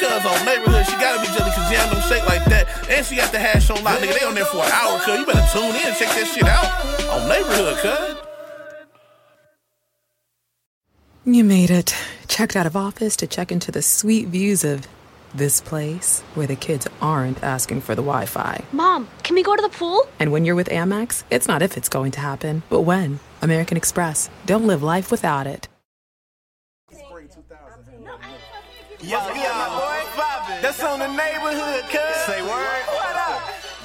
Woo, cuz on neighborhood, she gotta be jelly, cause jam them shake like that. And she got the hash on lock, nigga. They on there for an hour, cuz. You better tune in check that shit out on neighborhood, cuz. You made it. Checked out of office to check into the sweet views of this place where the kids aren't asking for the Wi Fi. Mom, can we go to the pool? And when you're with Amex, it's not if it's going to happen, but when. American Express. Don't live life without it. Yo, yo, what's poppin'? That's on the neighborhood, cuz. Say word. What up?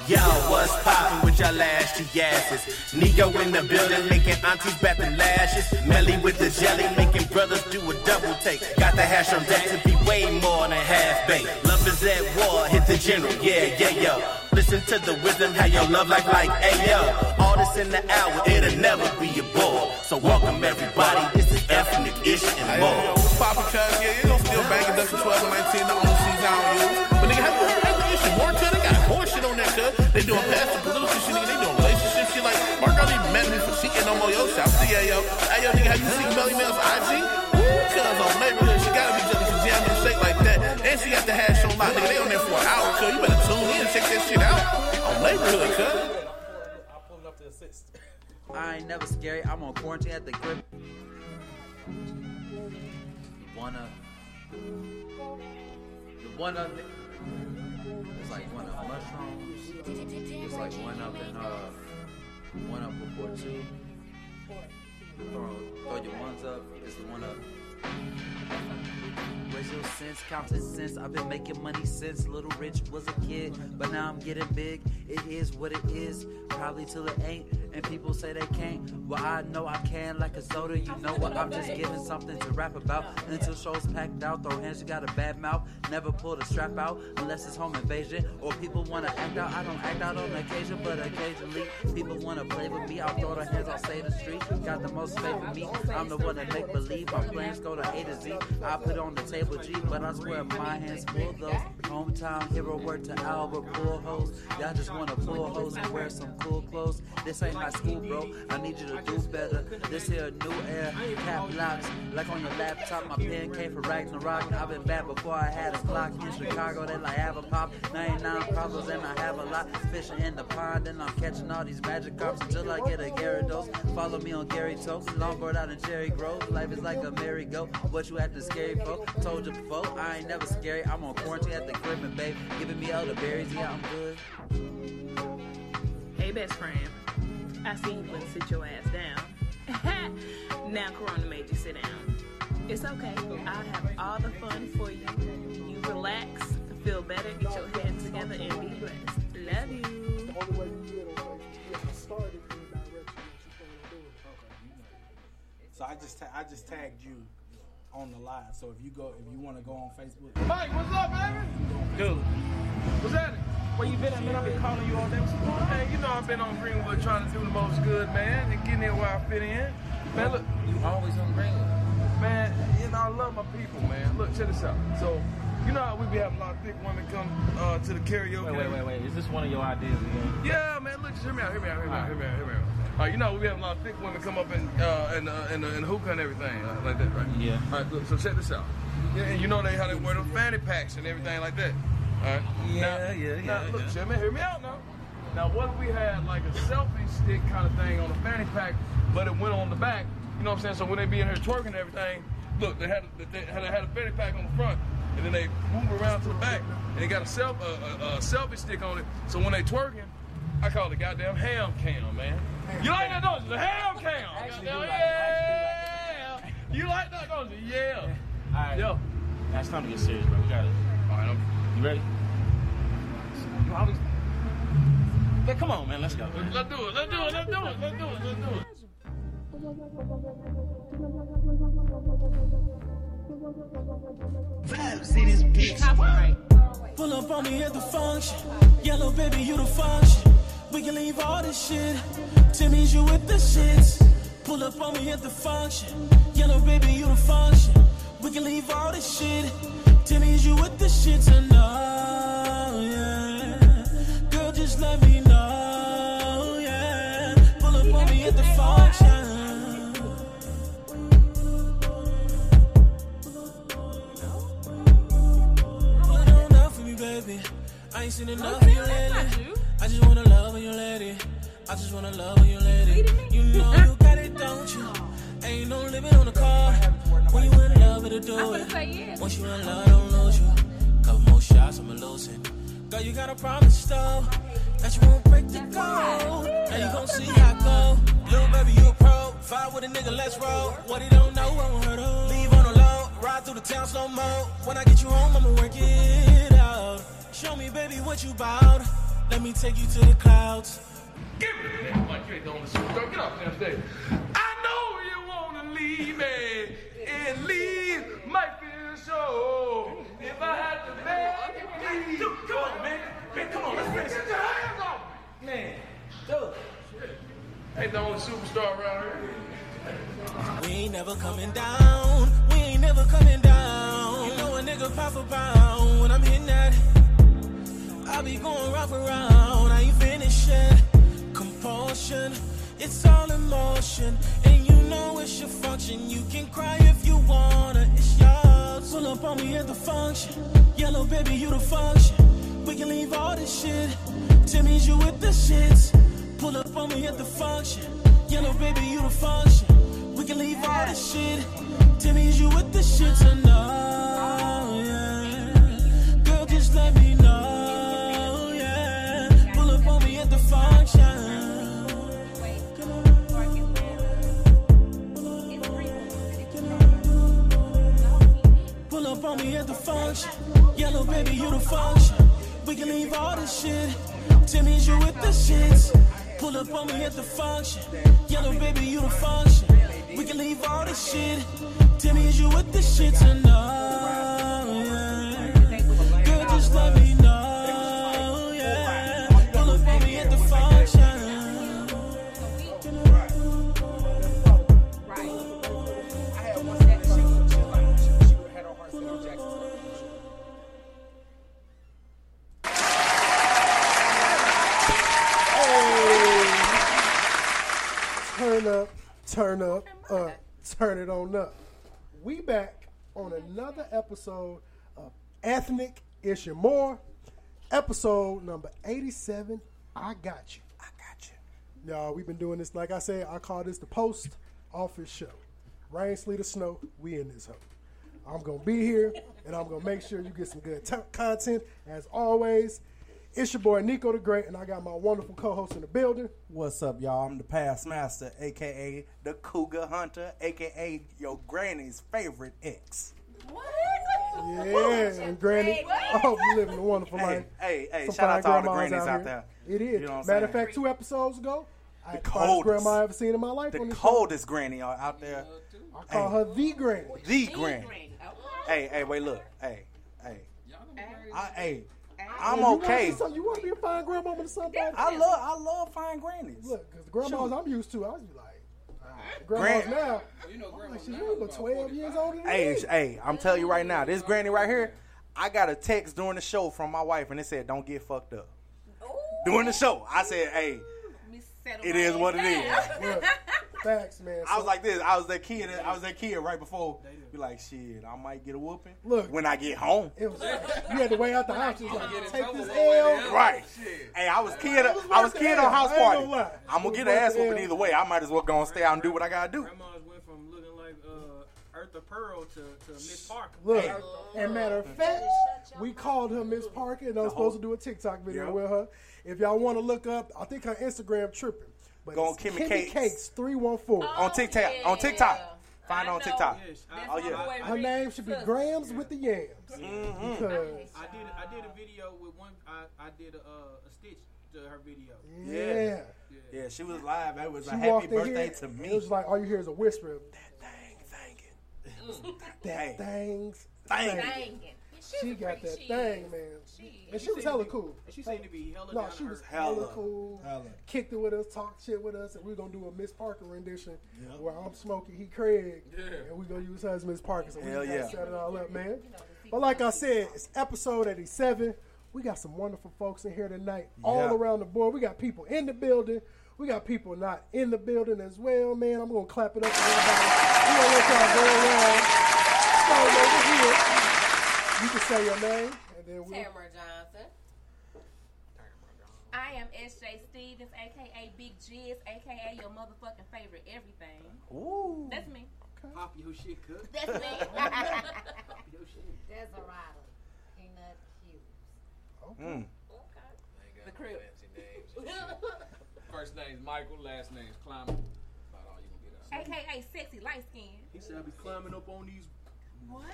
Yo, what's poppin' with y'all ashy asses? Nico in the building, making aunties bat them lashes. Melly with the jelly, making brothers do a double take. Got the hash on deck to be way more than half baked. Love is at war, hit the general, yeah, yeah, yo. Listen to the wisdom, how your love like life like, ayo. All this in the hour, it'll never be a bore. So welcome everybody, this is ethnic ish and Hey, yo, yo, more. what's poppin', cuz? Yeah, you know, still banging Ducky 12 and 19, They doing past the political shit, nigga. They doing relationship shit. Like, Mark Early mad at me for cheating no more. Yo, shout to yeah, yo. Hey, yo, nigga, have you seen Melly Mel's IG? Woo, cuz on neighborhood, she gotta be jelly, cause jam them shake like that. And she got the hash on lock, nigga. They on there for an hour, cuz. You better tune in and check that shit out on neighborhood, cuz. I pulled up to assist. I ain't never scary. I'm on quarantine at the grip. Wanna. The one up. It's like one up mushrooms. It's like one up and uh. One up before two. Throw, throw your ones up. It's the one up. Racial sense, counting sense. I've been making money since Little Rich was a kid, but now I'm getting big. It is what it is, probably till it ain't. And people say they can't. Well, I know I can, like a soda. You know what? I'm just giving something to rap about until shows packed out. Throw hands, you got a bad mouth. Never pull the strap out unless it's home invasion or people wanna act out. I don't act out on occasion, but occasionally people wanna play with me. I'll throw the hands, I'll say the street. Got the most faith in me. I'm the one that make believe. My plans go to A to Z. I put on the table G, but I swear my hands full though. Hometown hero word to Albert Pujols. Y'all just wanna pull hoes and wear some cool clothes. This ain't high school, bro. I need you to do better. This here new air, cap locks. Like on your laptop, my pen came for Ragnarok. I've been bad before I had a clock in Chicago. They like have a pop. 99 problems and I have a lot. Fishing in the pond and I'm catching all these magic carps until I get a Gyarados. Follow me on Gary Toast. Longboard out in Cherry Grove. Life is like a merry-go. What you acting scary for? Told you before, I ain't never scary. I'm on quarantine at the crib and babe, giving me elderberries. Yeah, I'm good. Hey, best friend. I see you wouldn't sit your ass down. now Corona made you sit down. It's okay. I have all the fun for you. You relax, feel better, get your head together, and be blessed. Love you. So I just ta- I just tagged you on the live. So if you go if you want to go on Facebook, Mike, what's up, baby? Dude, What's happening? Where you been at, man? I've been calling you all day. What's going on? Hey, you know I've been on Greenwood trying to do the most good, man, and getting in where I fit in. Man, look. You always on Greenwood. Man, you know, I love my people, man. Look, check this out. So, you know how we be having a lot of thick women come uh, to the karaoke? Wait, wait, wait, wait. Is this one of your ideas again? Yeah, man, look, just hear me out, hear me out, hear me out, hear me out, hear me out. Uh, you know, we have a lot of thick women come up and uh, and uh, and, uh, and hookah and everything uh, like that, right? Yeah. All right, look, so check this out. Yeah, and you know they how they wear them fanny packs and everything like that. All right. Yeah, now, yeah, Now, yeah, look, yeah. Jimmy, hear me out now. Now, what if we had like a selfie stick kind of thing on the fanny pack, but it went on the back? You know what I'm saying? So when they be in here twerking and everything, look, they had a, they had a, had a fanny pack on the front, and then they move around to the back, and they got a, self, a, a, a selfie stick on it. So when they twerking, I call it goddamn ham cam, man. You like that, don't you? The ham cam. Goddamn, yeah. You like that, don't you? Yeah. All right. Yo. Now it's time to get serious, bro. We got it. All right, I'm, You ready? You always. Man, come on, man. Let's go. Let's do it. Let's do it. Let's do it. Let's do it. Let's do it. Vibes in this bitch. Pull up on me at the function. Yellow baby, you the function. We can leave all this shit. Timmy's you with the shits. Pull up on me at the function. Yellow baby, you the function. We can leave all this shit. Timmy's you with the shits and know, yeah. Girl, just let me know, yeah. Pull up on me at the function. You know enough for me, baby. I ain't seen enough of you lately. I just wanna love when you lady. I just wanna love when you lady. You know you got it, don't you? Ain't no limit on the car. When you in love, it'll do it. Once you in love, don't lose you. Couple more shots, I'ma lose it. Girl, you gotta promise though that you won't break the code. Now you gon' see how I go. Little baby, you a pro. Fight with a nigga, let's roll. What he don't know, won't hurt him. Leave on the low, ride through the town slow mo. When I get you home, I'ma work it out. Show me, baby, what you bout. Let me take you to the clouds. Give me the nigga like you ain't the only superstar. Get off damn stage. I know you wanna leave me and leave my feel so. If I had to beg you, please. Come on, man. Man, come on, let's finish. Get your hands off me. Man, dude. Ain't the only superstar around here. We ain't never coming down. We ain't never coming down. You know a nigga pop a pound when I'm hitting that. I be going round for round. I ain't finished. Compulsion, it's all emotion. And you know it's your function. You can cry if you wanna. It's yours. Pull up on me at the function. Yellow baby, you the function. We can leave all this shit. Timmy's you with the shits. Pull up on me at the function. Yellow baby, you the function. We can leave all this shit. Timmy's you with the shits and know, yeah. Girl, just let me know, up on me at the function. Yellow baby, you the function. We can leave all this shit. Timmy's you with the shits. Pull up on me at the function. Yellow baby, you the function. We can leave all this shit. Timmy's you with the shits and yeah. Girl, just let me Turn up, turn up, uh, turn it on up. We back on another episode of Ethnic Issue More, episode number 87. I got you. I got you. Y'all, we've been doing this, like I said, I call this the post office show. Rain, sleet, or snow, we in this hoe. I'm going to be here, and I'm going to make sure you get some good t- content. As always, it's your boy Nico the Great, and I got my wonderful co-host in the building. What's up, y'all? I'm the past master, aka the Cougar Hunter, aka your granny's favorite ex. What? Yeah, and Granny, I hope you living a wonderful Hey, life. hey, hey, Some shout out to all the grandmas grannies out here. there. It is. You know what I'm Matter of saying? fact, two episodes ago, I The had the finest coldest. grandma I ever seen in my life. The on this coldest granny out out there. I call her the Granny. The granny. Hey, hey, wait, look. Hey, hey. I, hey, I'm You wanna okay. some- You want to be a fine grandmama to somebody? I love, I love fine grannies. Look, because the grandmas Shoot. I'm used to, I was like, grandmas Gran- now. You know, grandmas like, you about 12 years older than Hey, me. sh- hey, I'm telling you right now, this granny right here, I got a text during the show from my wife, and it said, "Don't get fucked up." During the show, I said, "Hey, it is what it is." Look, facts, man. I was like this. I was that kid. I was that kid right before. Be like, shit, I might get a whooping. Look. when I get home. It was, you had to wait out the house. You was like, take this L. Right. Hey, I was kid. Was I was worth kid on house L. I ain't party. gonna. I'm gonna get an ass whooping either way. I might as well go and stay out and do what I gotta do. Grandmas went from looking like uh, Eartha Pearl to, to Miss Parker. Look, and matter of fact, we called her Miss Parker, and I was supposed to do a TikTok video Yeah. with her. If y'all want to look up, I think her Instagram tripping. But Go on it's Kimmy Kimmy Cakes. Cakes three one four on TikTok. On TikTok. Find her on. TikTok. Yes, Oh yeah. Her name should be Grams with the Yams. Mhm. Because I did I did a video with one. I, I did a, uh, a stitch to her video. yeah. Yeah, she was live. It was She a happy birthday here, to me. It was like all you hear is a whisper of Mm. that Hey. things. Thangin'. Thangin'. She got that She thing, is. man. She and is. she was hella be- cool. she seemed to be hella No, down to she was hella, Hella. cool. Hella. Kicked it with us, talked shit with us, and we're gonna do a Miss Parker rendition Yep. where I'm smoking, he Craig, Yeah. and we're gonna use her as Miss Parker. So we Hell just gotta yeah. set it all up, man. But like I said, it's episode 87. We got some wonderful folks in here tonight, all around the board. We got people in the building. We got people not in the building as well, man. I'm gonna clap it up for everybody. We gonna let y'all go around. Start over here. You can say your name, and then we'll. Tamara Johnson. I am SJ Stevens, aka Big Jizz, aka your motherfucking favorite everything. Ooh. That's me. Pop your shit, cook. That's me. Pop your shit. Desirado. Peanut Hughes. Mm. The crib. First name's Michael, last name's Climber. About all you gonna get out. AKA sexy light skin. He said I be climbing up on these. What?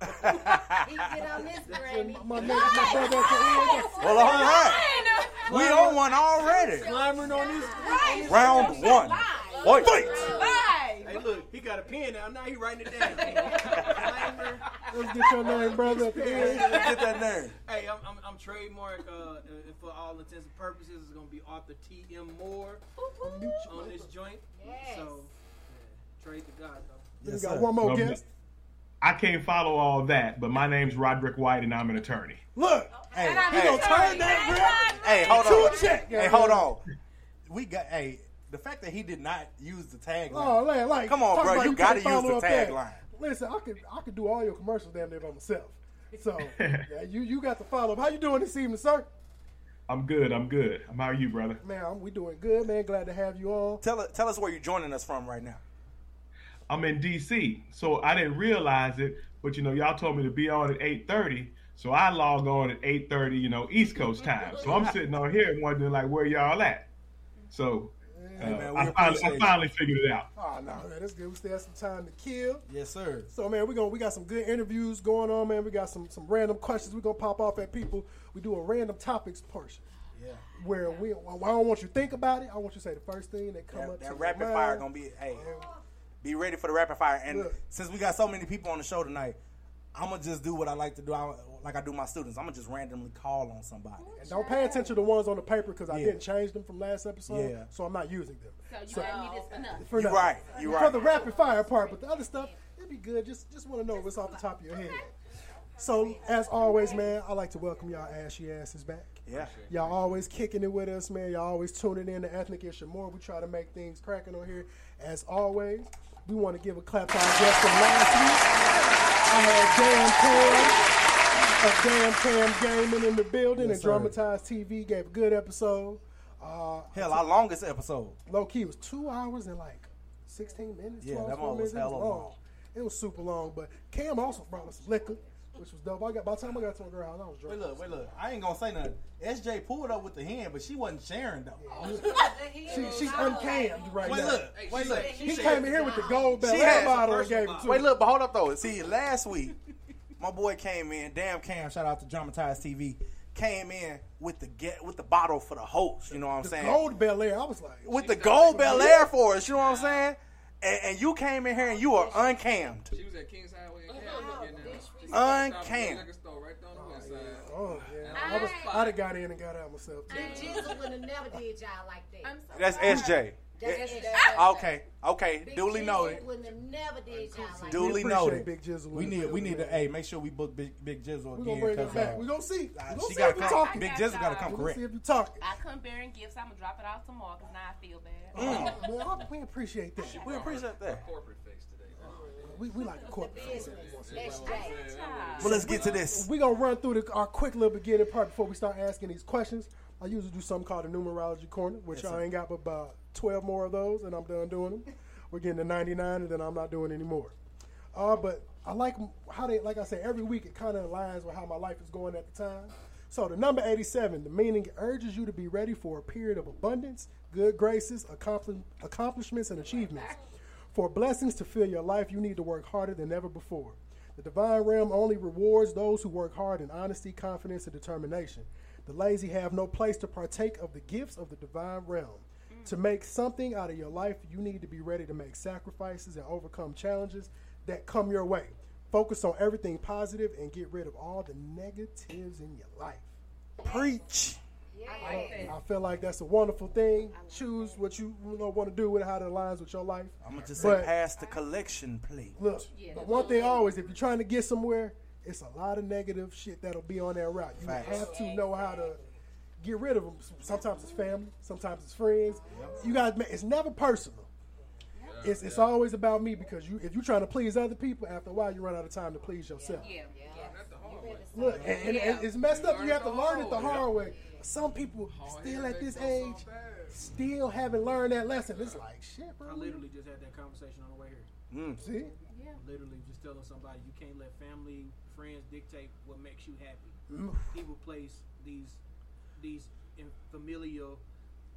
He get on this granny. My, nigga, my brother at the end. Well, all right. We on one already. Climbing on these. Right. Round one. Wait, wait. Hey, look, he got a pen now. Now he writing it down. Climber. Let's get your name, brother, at the end. Get that name. Hey, I'm, I'm, I'm trademark, uh, and for all intents and purposes, it's gonna be Arthur T. M. Moore on this joint. Yes. So, yeah, trade to God though. we got one more Well, guest. I can't follow all that, but my name's Roderick White and I'm an attorney. Look, Hey, he hey, gonna turn that, bro. hey, hold Two on. check, Hey, hold on. We got hey. The fact that he did not use the tagline. Oh, man, like, Come on, bro. about You got to use the tagline. Listen, I could I could do all your commercials damn near by myself. So yeah, you you got to follow up. How you doing this evening, sir? I'm good. I'm good. How are you, brother? Man, we doing good, man. Glad to have you all. Tell tell us where you're joining us from right now. I'm in DC, so I didn't realize it, but you know, y'all told me to be on at 8:30, so I log on at 8:30, you know, East Coast time. So I'm sitting on here wondering like where y'all at. So uh, Hey, man, I, finally, I finally figured it out. Oh no, man, that's good. We still have some time to kill. Yes, sir. So man, we gonna we got some good interviews going on, man. We got some some random questions we're gonna pop off at people. We do a random topics portion. Yeah. Where we, well, I don't want you to think about it. I want you to say the first thing that come That, up. that rapid mind. fire gonna be hey. Be ready for the rapid fire. And Look. since we got so many people on the show tonight, I'm gonna just do what I like to do. I, like I do my students. I'm gonna just randomly call on somebody. And don't pay attention to the ones on the paper because I Yeah. didn't change them from last episode. Yeah. So I'm not using them. So you So- got me this for nothing. For You nothing. right. You For right. the rapid fire part, but the other stuff, it'd be good. Just just want to know what's off the top of your head. So as always, man, I like to welcome y'all ashy asses back. Yeah. Y'all always kicking it with us, man. Y'all always tuning in to Ethnic Issue More. We try to make things cracking on here. As always, we want to give a clap to our guest from last week. I had Dan Cam of Dan Cam Gaming in the building Yes, and. Dramatized TV gave a good episode. Uh, Hell, our longest episode. Low key was two hours and like 16 minutes. Yeah, 12, that 12 one was hella long. It was super long, but Cam also brought us liquor, which was dope. I got by the time I got to my girl house, I was drunk. Wait, look, wait, look. I ain't gonna say nothing. SJ pulled up with the hand, but she wasn't sharing though. She, she's uncammed right Wait, now. look, wait, look. He came in here with the gold bell She had- bottle and gave it to Wait, him. look, but hold up though. See, last week, my boy came in. Damn, Cam, shout out to Dramatized TV. Came in with the get with the bottle for the host. You know what I'm The saying? gold Belaire. I was like, with the gold Belaire for us. You know what I'm saying? And, and you came in here and you are uncammed. She was at Kings Highway in Canada getting that. Uncammed. Liquor store right there on the west side. oh yeah, I was, I'd have got in and got out myself too. Big Jizzle would have never did y'all like that. I'm That's SJ. That's SJ. Okay, okay. Big Duly Jizzle noted. Wouldn't have never did y'all like Duly appreciate noted. Big Jizzle we need we need to hey make sure we book Big Big Jizzle We're again. gonna bring it 'cause, back. uh, We're gonna see. We're gonna she see gotta if you come- talking. Big Jizzle gotta come We're correct. see if you talking. I come bearing gifts. I'm gonna drop it off tomorrow because now I feel bad. Man, I- we appreciate that. We appreciate that. Corporate face today. We, we like a corporate face. Well, let's get to this. We're gonna run through the, our quick little beginning part before we start asking these questions. I usually do something called a numerology corner, which Yes, I ain't got but about twelve more of those, and I'm done doing them. We're getting to ninety nine, and then I'm not doing any more. Uh, but I like how they, like I said, every week it kind of aligns with how my life is going at the time. So the number eighty seven, the meaning urges you to be ready for a period of abundance, good graces, accompli- accomplishments, and achievements. For blessings to fill your life, you need to work harder than ever before. The divine realm only rewards those who work hard in honesty, confidence, and determination. The lazy have no place to partake of the gifts of the divine realm. To make something out of your life, you need to be ready to make sacrifices and overcome challenges that come your way. Focus on everything positive and get rid of all the negatives in your life. Preach. I, I feel like that's a wonderful thing. Choose what you, you know, want to do with how it aligns with your life. I'm gonna just But say pass the collection plate. Look, but one thing always, if you're trying to get somewhere, it's a lot of negative shit that'll be on that route. You Facts. have to know how to get rid of them. Sometimes it's family, sometimes it's friends. You got it's never personal. It's it's always about me because you if you're trying to please other people, after a while you run out of time to please yourself. Yeah. Look, and, and- and it's messed up. You have to learn it the hard way. Some people still at this age still haven't learned that lesson. It's like shit, bro. I literally just had that conversation on the way here. Mm. See? Yeah. Literally just telling somebody you can't let family, friends dictate what makes you happy. Mm. People place these these familial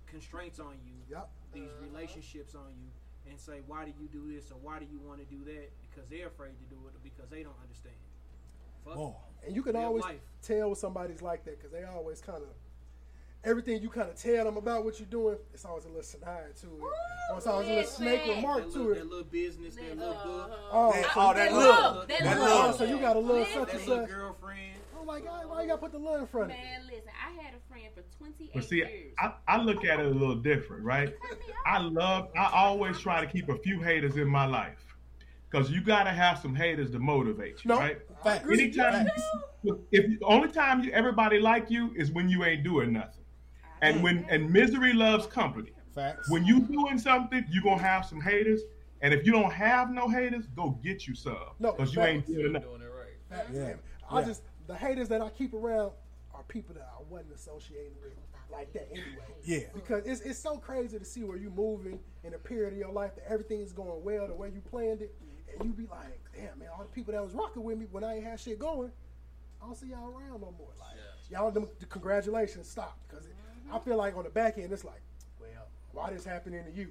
constraints on you. Yep. These relationships on you, and say why do you do this or why do you want to do that because they're afraid to do it or because they don't understand. Fuck Oh. And you can Live always life. tell somebody's like that because they always kind of everything you kind of tell them about what you're doing. It's always a little snide to it, or it's always a little snake remark that to little, it. That little business, that little uh-huh. book. Oh, That- so oh, you- that oh, little- that that little. little. Oh, so you got a little Listen. such and such. girlfriend. Oh, I'm like, "God, why you got to put the little in front of it? Man, listen, I had a friend for 28 But see, years. I, I look at it a little different, right? I love, I always try to keep a few haters in my life. Because you got to have some haters to motivate you, No, right? facts. Anytime, look, if the only time you, everybody like you is when you ain't doing nothing. And mm. when and misery loves company. Facts. When you doing something, you're gonna have some haters. And if you don't have no haters, go get you some. No, Because you ain't doing nothing. Doing it right. Facts. Yeah. I Yeah. just the haters that I keep around are people that I wasn't associating with like that anyway. Yeah. Because it's it's so crazy to see where you're moving in a period of your life that everything is going well the way you planned it, and you be like, damn man, all the people that was rocking with me when I ain't had shit going, I don't see y'all around no more. Like y'all, them, the congratulations stop because I feel like on the back end it's like, well, why this happening to you?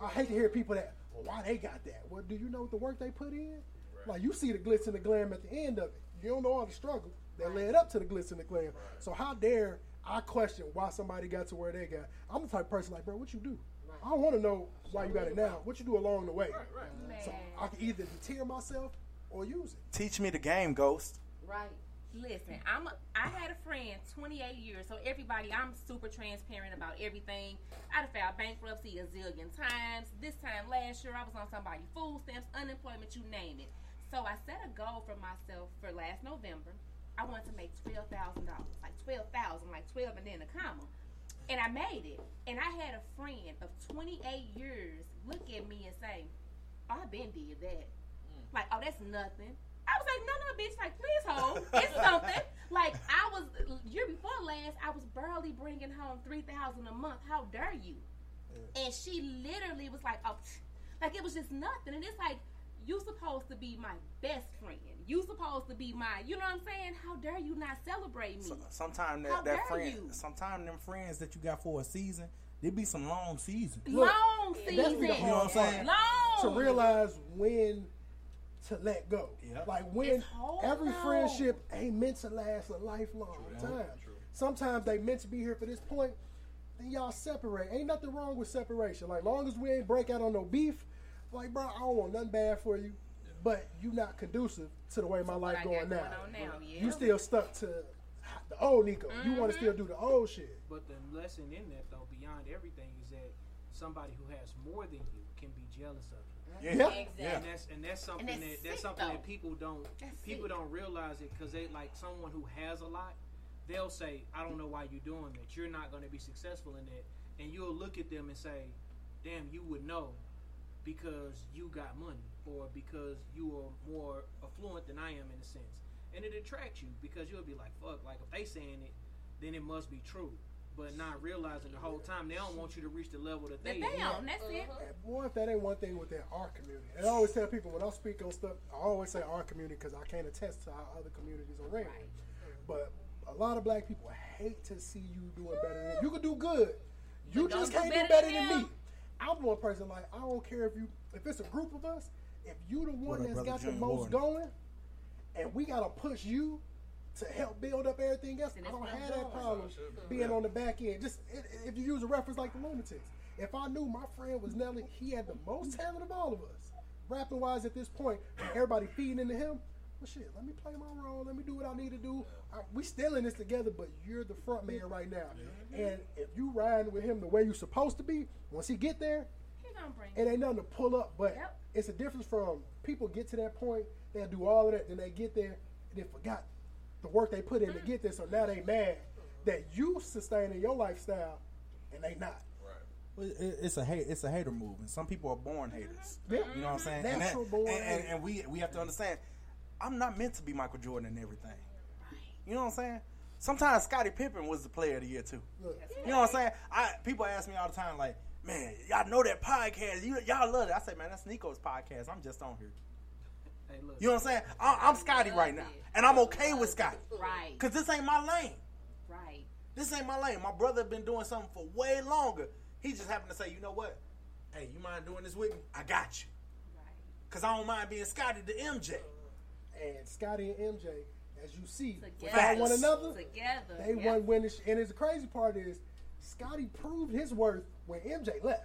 I hate to hear people that, well, why they got that? Well, do you know the work they put in? Like you see the glitz and the glam at the end of it. You don't know all the struggle that led up to the glitz and the glam. So how dare I question why somebody got to where they got? I'm the type of person like, bro, what you do? I don't want to know why you got it now. What you do along the way? So I can either deter myself or use it. Teach me the game, Ghost. Right. Listen, I'm a, I had a friend 28 years, so everybody, I'm super transparent about everything. I have filed bankruptcy a zillion times. This time last year, I was on somebody's food stamps, unemployment, you name it. So I set a goal for myself for last November. I wanted to make twelve thousand dollars, like twelve thousand, like twelve and then a comma. And I made it. And I had a friend of 28 years look at me and say, oh, I been did that. Mm. Like, oh, that's nothing. I was like, no, no, bitch. Like, please hold. It's something. like, I was year before last, I was barely bringing home three thousand a month. How dare you? And she literally was like, oh, like it was just nothing. And it's like, you supposed to be my best friend. You supposed to be my, you know what I'm saying? How dare you not celebrate me? Sometimes that, that friend, you? Sometimes them friends that you got for a season, there be some long seasons. Long That's season. You know what I'm saying? Long. to realize when to let go. Like when every though. friendship ain't meant to last a lifelong time. Sometimes they meant to be here for this point, then y'all separate. Ain't nothing wrong with separation. Like long as we ain't break out on no beef, like bro, I don't want nothing bad for you. But you not conducive to the way my life I going now. now, yeah. You still stuck to the old Nico. You want to still do the old shit. But the lesson in that, though, beyond everything, is that somebody who has more than you can be jealous of you. Yeah. Exactly. And that's and that's something that's that that's sick, something though. that people don't That's people sick. don't realize it because they like someone who has a lot. They'll say, "I don't know why you're doing that. You're not going to be successful in that." And you'll look at them and say, "Damn, you would know because you got money or because you are more affluent than I am in a sense." And it attracts you because you'll be like, "Fuck!" Like if they saying it, then it must be true. But not realizing the whole time they don't want you to reach the level that they. But damn, that's it. And boy, if that ain't one thing with that our community. And I always tell people when I speak on stuff, I always say our community because I can't attest to how other communities are ran. But a lot of black people hate to see you doing better than You can do good. You But just can't do better better than than, me. I'm one person like I don't care if you if it's a group of us, if you the one What up, that's brother got the most Warden? going, and we gotta push you to help build up everything else. I don't have that problem being on the back end. Just i- i- if you use a reference like the Lunatics, if I knew my friend was Nelly, he had the most talent of all of us, rapping wise at this point, point, everybody feeding into him. Well, shit, let me play my role. Let me do what I need to do. I, we still in this together, but you're the front man right now. And if you riding with him the way you're supposed to be, once he get there, He gonna bring it ain't nothing to pull up. But Yep. it's a difference from people get to that point, they'll do all of that, then they get there, and they forgot the work they put in to mm. get this, So now they mad that you sustaining your lifestyle, and they not. Well, It's a hate. It's a hater move, and some people are born mm-hmm. haters. Yeah. You know what I'm saying? And, that- Natural born and, and, and we we have to understand. I'm not meant to be Michael Jordan and everything. You know what I'm saying? Sometimes Scottie Pippen was the player of the year too. You know what I'm saying? I people ask me all the time, like, man, y'all know that podcast? You, y'all love it. I say, man, that's Nico's podcast. I'm just on here. Hey, look. You know what I'm saying? I, I'm Scotty right now, and I'm okay with Scotty. Right. Cause this ain't my lane. Right. This ain't my lane. My brother been doing something for way longer. He just happened to say, you know what? Hey, you mind doing this with me? I got you. Right. Cause I don't mind being Scotty the MJ. And Scotty and MJ, as you see, Together. without one another, Together. they Yep. won winning. And it's the crazy part is, Scotty proved his worth when MJ left.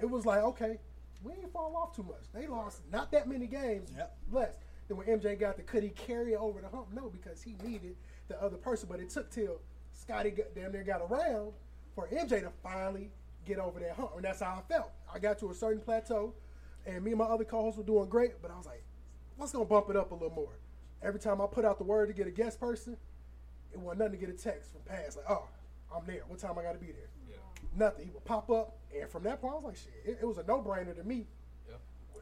It was like, okay, we ain't fall off too much. They lost not that many games less than when MJ got the. Could he carry it over the hump? No, because he needed the other person. But it took till Scotty got, damn near got around for MJ to finally get over that hump, and that's how I felt. I got to a certain plateau, and me and my other co-hosts were doing great, but I was like, let's gonna bump it up a little more. Every time I put out the word to get a guest person, it wasn't nothing to get a text from Pass like, oh, I'm there. What time I got to be there? Nothing. He would pop up, and from that point, I was like, shit. It, it was a no-brainer to me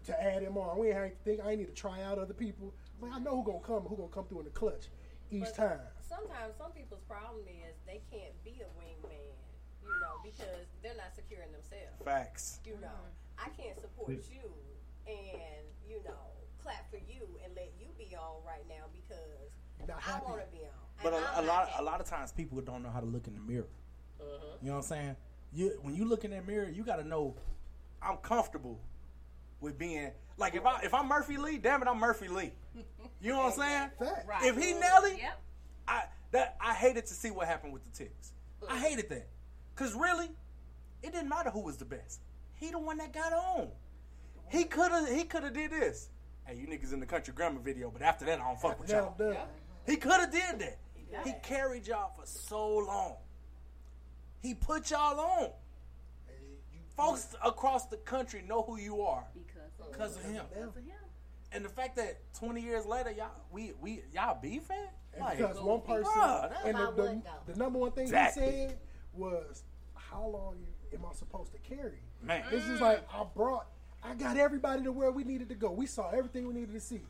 to add him on. We ain't had to think. I ain't need to try out other people. Like I know who gonna come, who gonna come through in the clutch each But time. Sometimes some people's problem is they can't be a wingman, you know, because they're not securing themselves. Facts. You know, I can't support you and you know clap for you and let you be on right now because Not I want to be on. But And a, I'm a lot, happy. a lot of times, people don't know how to look in the mirror. Mhm. You know what I'm saying? You when you look in that mirror, you got to know I'm comfortable with being like if I if I'm Murphy Lee, damn it, I'm Murphy Lee. You know what I'm saying? Right. If he Nelly, Yep. I that I hated to see what happened with the ticks. I hated that because really, it didn't matter who was the best. He the one that got on. He could have he could have did this. Hey, you niggas in the country grammar video, but after that, I don't fuck with y'all. I'm done. He could have did that. He carried y'all for so long. He put y'all on. Folks across the country know who you are because of him. Because of him. And the fact that 20 years later, y'all we we y'all beefing? And Like, because one person, bruh, that- and the, the, the number one thing Exactly. he said was, "How long am I supposed to carry?" Man. It's just like I brought, I got everybody to where we needed to go. We saw everything we needed to see.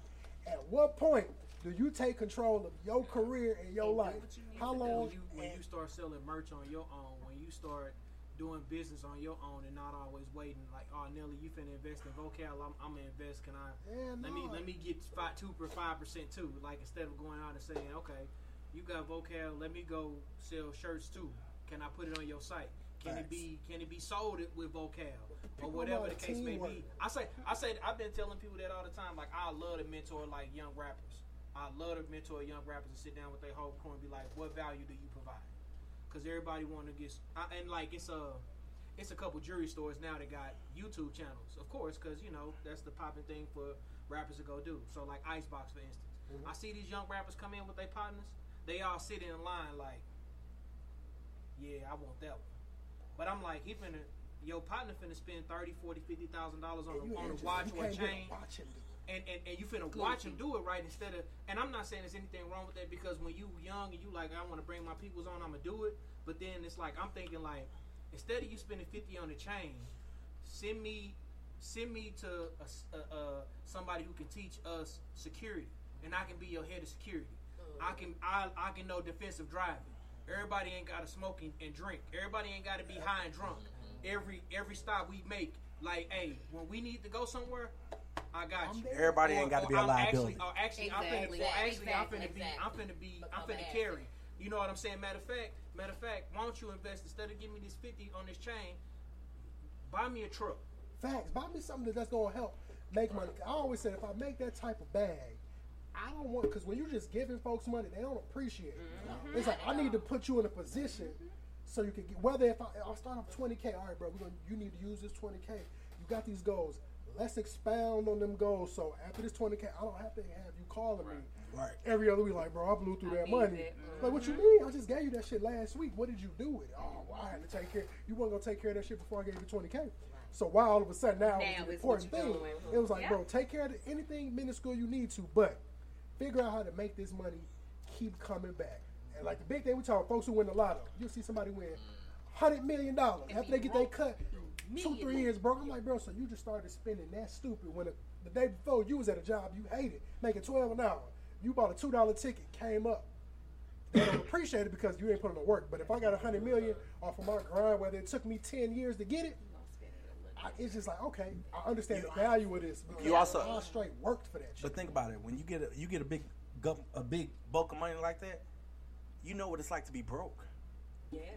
At what point do you take control of your career and your life? How long? When you, when you start selling merch on your own, when you start doing business on your own and not always waiting like, oh Nelly, you finna invest in Vokal, I'm, I'm gonna invest. Can I? Yeah, let me let me get five two for five percent too. Like instead of going out and saying, okay, you got Vokal, let me go sell shirts too. Can I put it on your site? Can it be can it be sold it with Vokal or whatever the case may be? I say I said I've been telling people that all the time. Like I love to mentor like young rappers. I love to mentor young rappers and sit down with their whole crew and be like, what value do you? Because everybody want to get I, and like it's a it's a couple jewelry stores now that got YouTube channels, of course, because you know that's the popping thing for rappers to go do. So like Icebox, for instance, Mm-hmm. I see these young rappers come in with their partners. They all sit in line like, yeah, I want that one. But I'm like, he finna, your partner finna spend 30, 40, 50,000 dollars on, You a, on a watch or a chain. Watch him do it. And, and, and you finna watch him do it right instead of and I'm not saying there's anything wrong with that because when you young and you like I want to bring my peoples on I'm gonna do it but then it's like I'm thinking like instead of you spending 50 on the chain send me send me to a a- a- somebody who can teach us security and I can be your head of security. Oh. I can I, I can know defensive driving. Everybody ain't gotta smoke and, and drink. Everybody ain't gotta be high and drunk. Mm-hmm. Every every stop we make like hey when we need to go somewhere I got you. Everybody ain't gotta be a I'm liability. Actually, or actually, I'm Exactly. finna, or actually, I'm Exactly, finna be. I'm finna be, I'm finna an carry. You know what I'm saying? Matter of fact, matter of fact, why don't you invest instead of giving me this fifty on this chain? Buy me a truck. Facts. Buy me something that's gonna help make money. I always said if I make that type of bag, I don't want because when you're just giving folks money, they don't appreciate it. Mm-hmm. It's like I need to put you in a position so you can get whether if I I'll start off 20k. All right, bro, we're gonna you need to use this 20k. You got these goals. Let's expound on them goals. So after this 20k, I don't have to have you calling me Right. every other week. Like, bro, I blew through that need money. it. Like, what you mean? I just gave you that shit last week. What did you do with it? Oh, well, I had to take care. You weren't gonna take care of that shit before I gave you 20k. So why all of a sudden now, Now it's an important thing? It was like, Yeah. bro, take care of the, anything minuscule you need to, but figure out how to make this money keep coming back. And like the big thing we talk, folks who win the lotto, you'll see somebody win hundred million dollars after they get their cut. Two, three years broke. I'm like, bro, so you just started spending that stupid when the, the day before you was at a job you hated, making twelve an hour. You bought a two dollar ticket, came up. They don't appreciate it because you ain't putting the work. But if I got a hundred million off of my grind, whether it took me ten years to get it, I, it's just like okay, I understand the value of this. Because You also- I straight worked for that. Shit. But think about it. When you get a, you get a big a big bulk of money like that, you know what it's like to be broke.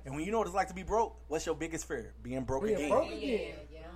And when you know what it's like to be broke, what's your biggest fear? Being broke Being again. broke again.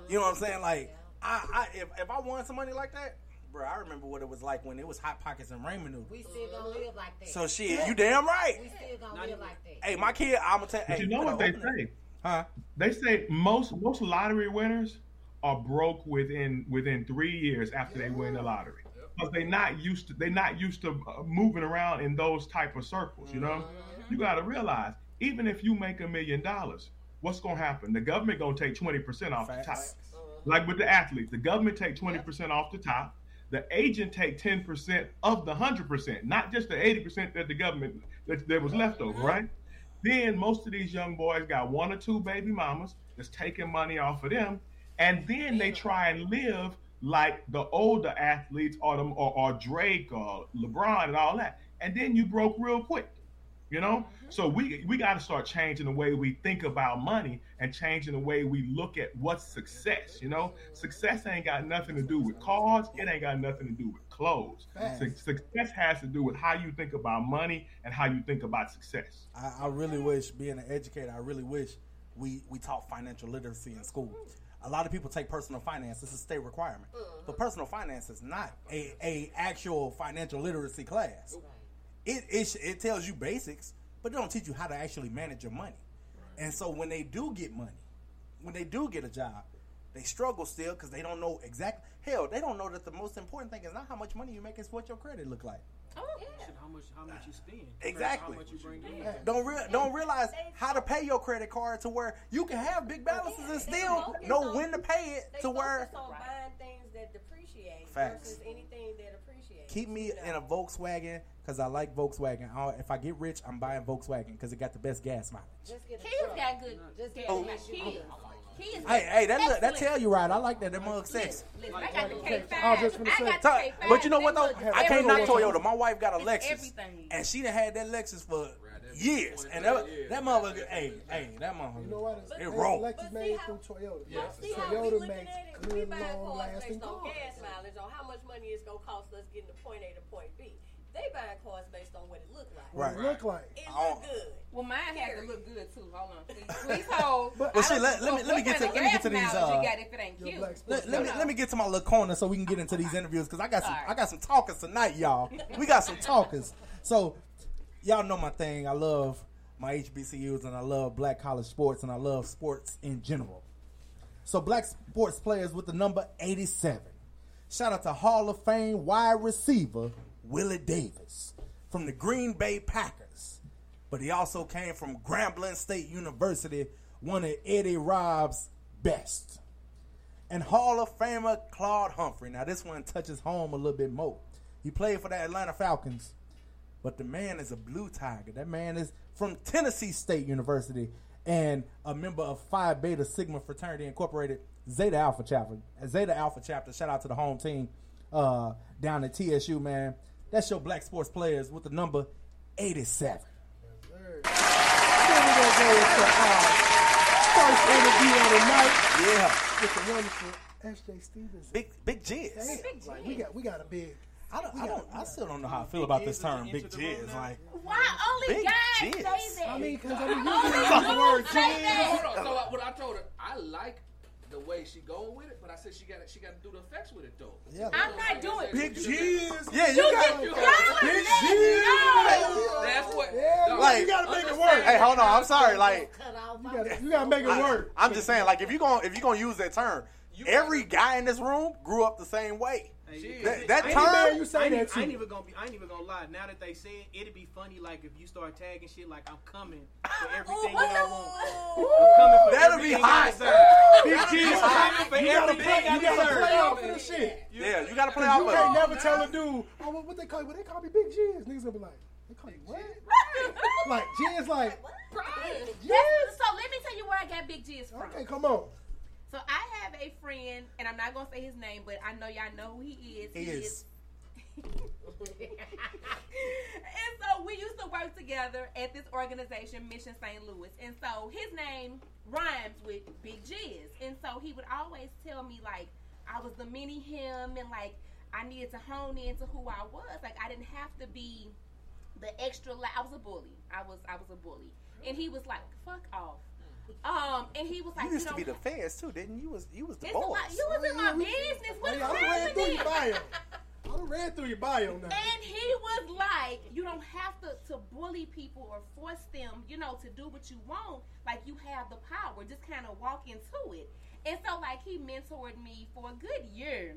You know what I'm saying? Like, I, I if, if I won some money like that, bro, I remember what it was like when it was hot pockets and ramen noodles. We still gonna live like that. So shit, you damn right. We still gonna live like that. Hey, my kid, I'm gonna tell. But hey, you know what they open it. say? Huh? They say most most lottery winners are broke within within three years after they win the lottery because they not used to they not used to uh, moving around in those type of circles. You know, you got to realize even if you make a million dollars, what's gonna happen? The government gonna take twenty percent off the top. Uh-huh. Like with the athletes, the government take twenty percent off the top. The agent take ten percent of the hundred percent, not just the eighty percent that the government that, that was left over, uh-huh. right? Then most of these young boys got one or two baby mamas that's taking money off of them, and then they try and live like the older athletes or them or, or Drake or LeBron and all that, and then you broke real quick. You know, mm-hmm. so we we got to start changing the way we think about money and changing the way we look at what's success. You know, success ain't got nothing to do with cars. It ain't got nothing to do with clothes. Su- success has to do with how you think about money and how you think about success. I, I really wish, being an educator, I really wish we, we taught financial literacy in school. A lot of people take personal finance. This is a state requirement. But mm-hmm. personal finance is not a, a actual financial literacy class. It, it, it tells you basics, but it don't teach you how to actually manage your money. And so when they do get money, when they do get a job, they struggle still because they don't know exactly. Hell, they don't know that the most important thing is not how much money you make; it's what your credit look like. Oh, Shit, how much how much you spend? Exactly. How much you bring in? Don't re- don't realize how to pay your credit card to where you can have big balances and still know when to pay it They to where. focus on buying things that depreciate Facts. versus anything that appreciates. Keep me in a Volkswagen because I like Volkswagen. I'll, if I get rich, I'm buying Volkswagen because it got the best gas mileage. Just get a Kids truck. got good. Just get Oh. a truck. Kids. Oh, oh, oh. Kids. Hey, hey, that look, that excellent. tell you right. I like that. That mug sex. Listen, I got to pay five. I was just gonna I got to pay five. But you know what though? I can't knock. Toyota. My wife got a It's Lexus, everything. and she done had that Lexus for years. And that, that motherfucker, hey, hey, that motherfucker, You know what? It's, it it's rolled. Lexus made through Toyota. See how we Toyota looking makes at it? We good, buying long cars lasting based on cars. gas mileage on how much money it's gonna cost us getting to point A to point B. They buying cars based on what it look like. What it look like. It Oh. look good. Well, mine has to look good too. Hold on, please. Please hold. Well, I see, don't- let- let me- well, let me get to- kind let me get to these, uh, you got if it ain't cute. Let, let me let me get to my little corner so we can get into these interviews because I got some I got some talkers tonight, y'all. We got some talkers. So y'all know my thing. I love my HBCUs and I love black college sports and I love sports in general. So black sports players with the number 87. Shout out to Hall of Fame wide receiver Willie Davis from the Green Bay Packers. But he also came from Grambling State University, one of Eddie Rob's best and Hall of Famer Claude Humphrey. Now, this one touches home a little bit more. He played for the Atlanta Falcons, but the man is a blue tiger. That man is from Tennessee State University and a member of Phi Beta Sigma Fraternity Incorporated, Zeta Alpha Chapter. Zeta Alpha Chapter, shout out to the home team uh, down at TSU, man. That's your black sports players with the number 87. Then we're gonna go into our first interview of the night. Yeah. With the wonderful S.J. Stevens. Big big jizz. Damn, like we got we got a big. I don't, I don't, I still don't know how I feel about this term, big jizz. Like, Why only Big guys jizz. say that? I mean, because I mean, Only you use the word dudes say that. Hold on. So I- what I told her, I like the way she going with it, but I said she got she got to do the effects with it though. Yeah. I'm not doing Big G's. Yeah, you got Big Big G's. That's what. Yeah, Like, you gotta make it work. Hey, hold on. I'm sorry. Like, You gotta, you gotta make it I, work. I'm just saying, like, if you gonna if you gonna use that term, every guy in this room grew up the same way. That, that I ain't term, even- I ain't, I ain't even gonna be. I ain't even gonna lie. Now that they say it, it'd be funny. Like if you start tagging shit, like I'm coming for everything y'all want. I'm coming for That'll be hot. I deserve. Big G's hot. coming for You gotta everything play, you gotta play off of the shit. yeah, you gotta play Cause off you can't it. never tell a dude, oh, what, what they call you? What they call me Big G's? Niggas gonna be like, they call you what? like, G's like, Yes. So let me tell you where I got Big G's from. okay, come on. So I have a friend, and I'm not gonna say his name, but I know y'all know who he is. He is. and so we used to work together at this organization, Mission St. Louis. And so his name rhymes with Big Jizz. And so he would always tell me like I was the mini him and like I needed to hone into who I was. Like I didn't have to be the extra la- I was a bully. I was I was a bully. And he was like, fuck off. Um, and he was like, You used know, to be the feds too, didn't you? You was you was the boss. lot. You was in my business. What Hey, is I done ran through your bio. happening? I done ran through your bio now. And he was like, you don't have to, to bully people or force them, you know, to do what you want. Like you have the power. Just kind of walk into it. And so like he mentored me for a good year.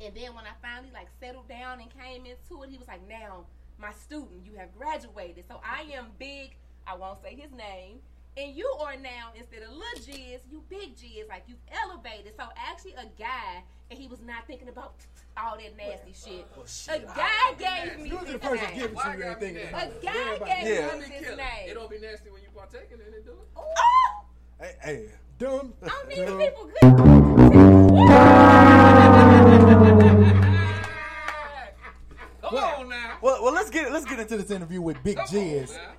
And then when I finally like settled down and came into it, he was like, now my student, you have graduated. So I am big, I won't say his name. And you are now, instead of little Jizz, you big Jizz, like you've elevated. So actually a guy, and he was not thinking about all that nasty oh, shit. A guy gave me this the person name. giving you everything. A about it. guy gave Yeah. me this It name. don't be nasty when you partaking in it, do it? Oh, Hey, hey. Oh, dumb. I mean, dumb. people good. Come on now. Well, well, let's get let's get into this interview with Big Come Jizz. now.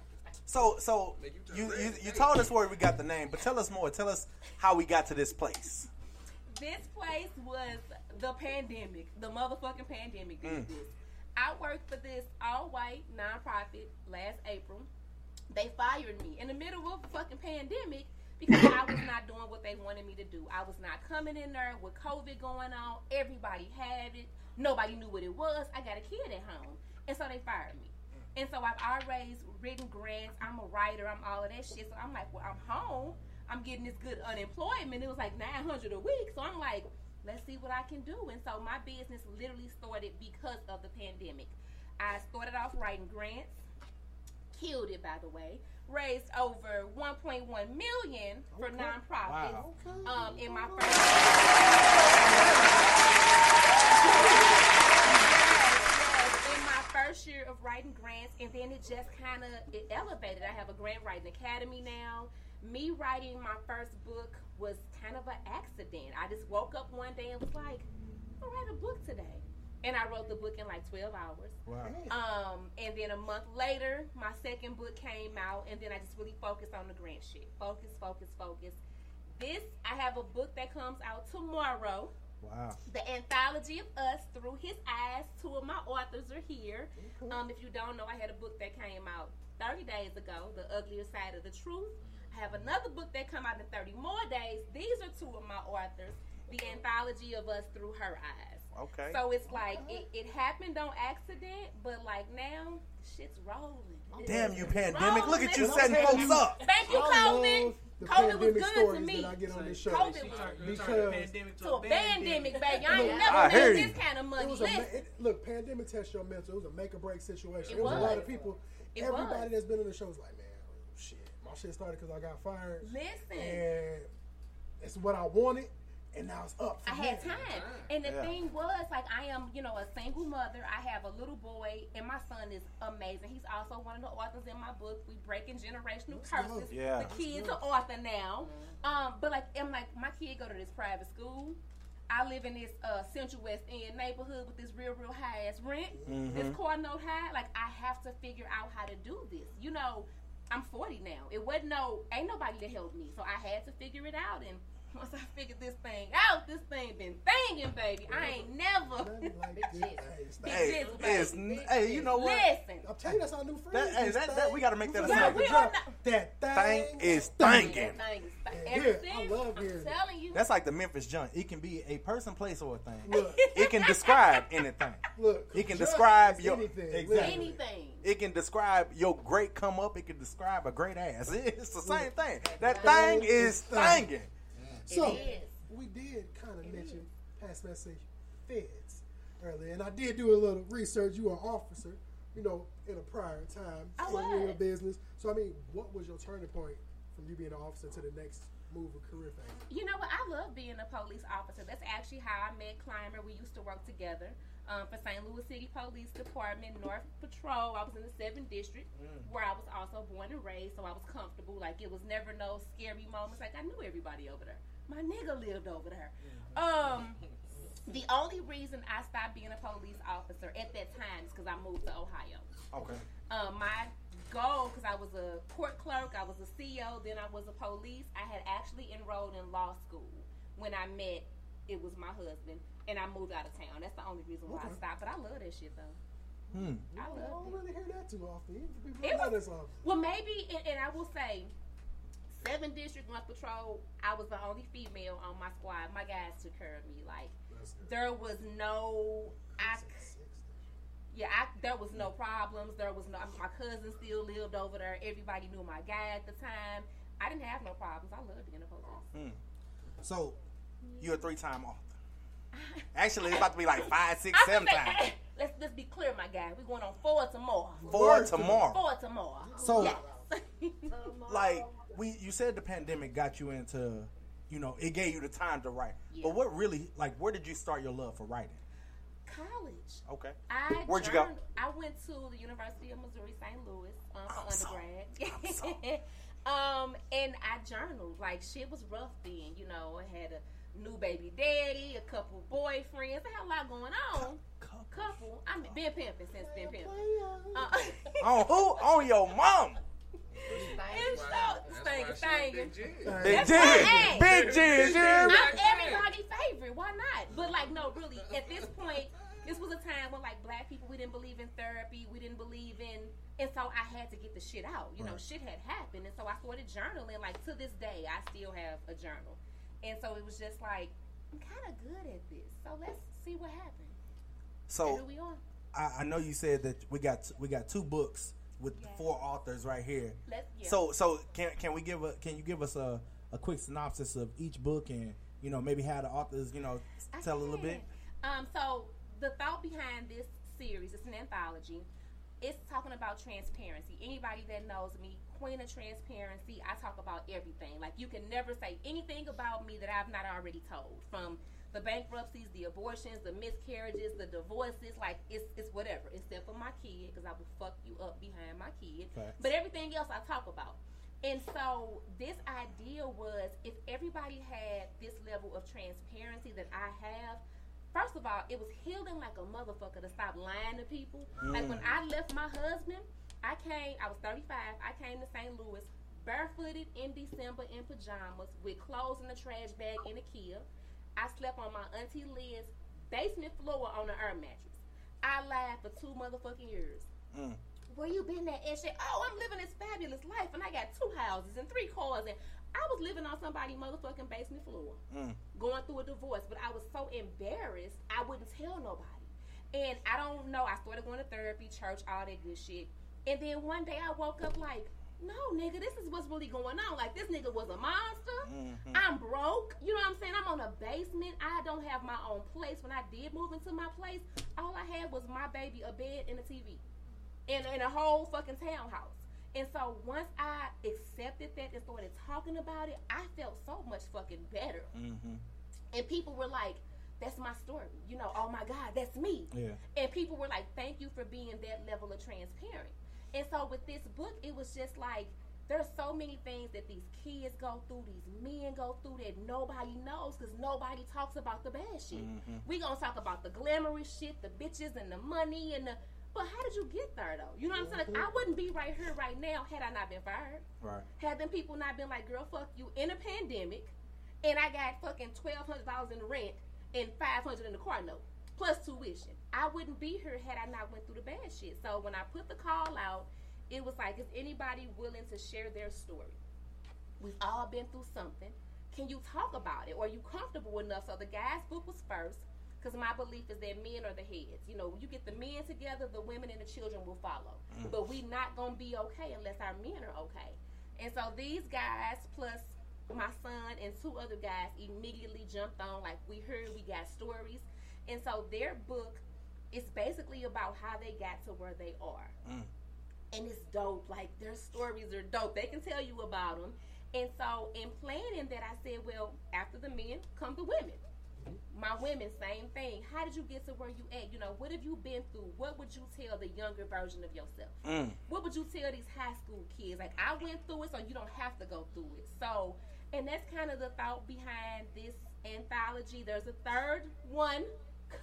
So, so you, you you told us where we got the name, but tell us more. Tell us how we got to this place. This place was the pandemic. The motherfucking pandemic did Mm. this. I worked for this all white nonprofit last April. They fired me in the middle of a fucking pandemic because I was not doing what they wanted me to do. I was not coming in there with COVID going on. Everybody had it. Nobody knew what it was. I got a kid at home. And so they fired me. And so I've always written grants. I'm a writer. I'm all of that shit. So I'm like, well, I'm home. I'm getting this good unemployment. It was like 900 a week. So I'm like, let's see what I can do. And so my business literally started because of the pandemic. I started off writing grants, killed it by the way. Raised over 1.1 million for nonprofits. Um, in my first first year of writing grants, and then it just kind of it elevated. I have a grant writing academy now. Me writing my first book was kind of an accident. I just woke up one day and was like, "I'll write a book today," and I wrote the book in like 12 hours. Wow. Um, and then a month later, my second book came out, and then I just really focused on the grant shit. Focus, focus, focus. This, I have a book that comes out tomorrow. Wow. The anthology of us through his eyes. Two of my authors are here. Um, if you don't know, I had a book that came out 30 days ago, The Uglier Side of the Truth. I have another book that come out in 30 more days. These are two of my authors. The anthology of us through her eyes. Okay. So it's like it, it happened on accident, but like now shit's rolling. Damn you, It's pandemic. Look at you setting folks up. Thank you, I COVID. Love the COVID was pandemic good to stories me. that I get on this show. COVID was because to a pandemic, baby. I ain't never I hear made you. this kind of money. It was a Listen. it, look, pandemic test your mental. It was a make or break situation. It It was, a lot of people. It everybody was. that's been on the show was like, man, shit, my shit started because I got fired. Listen. and it's what I wanted, and now it's up. I had there. time. And the Yeah. thing was, like, I am, you know, a single mother. I have a little boy, and my son is amazing. He's also one of the authors in my book. We breaking generational curses. Yeah. The kid's an author now. Um, but like, I'm like, my kid go to this private school. I live in this uh, Central West End neighborhood with this real, real high ass rent. This Mhm. car note high. Like, I have to figure out how to do this. You know, I'm 40 now. It wasn't no, ain't nobody to help me. So I had to figure it out. And once I figured this thing out, this thing been thinging, baby. I ain't never. Big Hey, jizz, it's, baby. hey, you know what? Listen. I'm telling you, that's our new phrase. That, hey, This that, that, thing- we got to make that a Yeah, sound. we on That thing, Thing is That thinking. thing is Yeah, I love I'm hearing telling you. That's like the Memphis junk. It can be a person, place, or a thing. Look. It can describe anything. Look, it can describe your anything, exactly. anything. It can describe your great come up. It can describe a great ass. It's the same thing. That Thing thing is is thing. thinging. So we did kind of mention past message feds earlier, and I did do a little research. You are an officer, you know, in a prior time I in your business. So I mean, what was your turning point from you being an officer to the next move of career phase? You know what? I love being a police officer. That's actually how I met Clymer. We used to work together um, for St. Louis City Police Department, North Patrol. I was in the 7th District, where I was also born and raised, so I was comfortable. Like, it was never no scary moments. Like, I knew everybody over there. My nigga lived over there. Um, the only reason I stopped being a police officer at that time is because I moved to Ohio. Okay. Um, my goal, because I was a court clerk, I was a CEO, then I was a police. I had actually enrolled in law school when I met. It was my husband, and I moved out of town. That's the only reason why I stopped. But I love that shit though. Hmm. I I don't really hear that too often. People It was- this often. Well, maybe, and, and I will say, Seven District North Patrol. I was the only female on my squad. My guys took care of me. Like there was no, I, yeah, I, there was no problems. There was no. My cousin still lived over there. Everybody knew my guy at the time. I didn't have no problems. I loved being a police. Hmm. So, you're a three-time author. Actually, it's about to be like five, six, I seven times. let's let's be clear, my guy. We're going on four tomorrow. Four tomorrow. Four tomorrow. So- Yes. Like we, you said the pandemic got you into, you know, it gave you the time to write. But what really, like, where did you start your love for writing? college. Okay. I Where'd you go? I went to the University of Missouri St. Louis um, for undergrad. um, and I journaled. Like shit was rough then. You know, I had a new baby daddy, a couple boyfriends. I had a lot going on. Couple. I've been pimping since been pimping. Uh, On who? On your mom. It's so stinging, stinging. Big That's Jig. my- hey. Big ginger. I'm everybody's favorite. Why not? But like, no, really. At this point, this was a time when like black people, we didn't believe in therapy. We didn't believe in, and so I had to get the shit out. You know, Right. shit had happened, and so I started journaling. Like to this day, I still have a journal, and so it was just like I'm kind of good at this. So let's see what happens. So and here we are. I, I know you said that we got we got two books with four authors right here. Yeah. So so can can we give a can you give us a, a quick synopsis of each book and you know maybe how the authors you know I tell a little bit. Um, so the thought behind this series, it's an anthology. It's talking about transparency. Anybody that knows me, queen of transparency, I talk about everything. Like you can never say anything about me that I've not already told. From the bankruptcies, the abortions, the miscarriages, the divorces, like it's it's whatever, except for my kid, because I will fuck you up behind my kid. Facts. But everything else I talk about. And so this idea was if everybody had this level of transparency that I have, first of all, it was healing like a motherfucker to stop lying to people. Like when Mm. I left my husband, I came, I was 35, I came to St. Louis barefooted in December in pajamas with clothes in a trash bag in a Kia. I slept on my auntie Liz's basement floor on an air mattress. I lied for two motherfucking years. Mm. Where you been at and shit? Oh, I'm living this fabulous life and I got two houses and three cars and I was living on somebody's motherfucking basement floor Mm. going through a divorce, but I was so embarrassed I wouldn't tell nobody. And I don't know, I started going to therapy, church, all that good shit. And then one day I woke up like, no, nigga, this is what's really going on. Like, this nigga was a monster. Mm-hmm. I'm broke. You know what I'm saying? I'm on a basement. I don't have my own place. When I did move into my place, all I had was my baby, a bed, and a TV. And, and a whole fucking townhouse. And so once I accepted that and started talking about it, I felt so much fucking better. Mm-hmm. And people were like, that's my story. You know, oh my God, that's me. Yeah. And people were like, thank you for being that level of transparent. And so with this book, it was just like, there's so many things that these kids go through, these men go through that nobody knows because nobody talks about the bad shit. Mhm. We gonna talk about the glamorous shit, the bitches and the money and the. But how did you get there though? You know what I'm saying? Like, I wouldn't be right here right now had I not been fired. Right. Had them people not been like, girl, fuck you in a pandemic, and I got fucking twelve hundred dollars in the rent and five hundred in the car note plus tuition. I wouldn't be here had I not went through the bad shit. So when I put the call out, it was like, is anybody willing to share their story? We've all been through something. Can you talk about it? Or are you comfortable enough? So the guy's book was first, because my belief is that men are the heads. You know, you get the men together, the women and the children will follow. Mm. But we not gonna be okay unless our men are okay. And so these guys plus my son and two other guys immediately jumped on. Like we heard, we got stories, and so their book is basically about how they got to where they are Mm. and it's dope. Like their stories are dope. They can tell you about them. And so in planning that, I said, well, after the men come the women. My women, same thing. How did you get to where you at? You know, what have you been through? What would you tell the younger version of yourself? Mm. What would you tell these high school kids? Like I went through it, so you don't have to go through it. So, and that's kind of the thought behind this anthology. There's a third one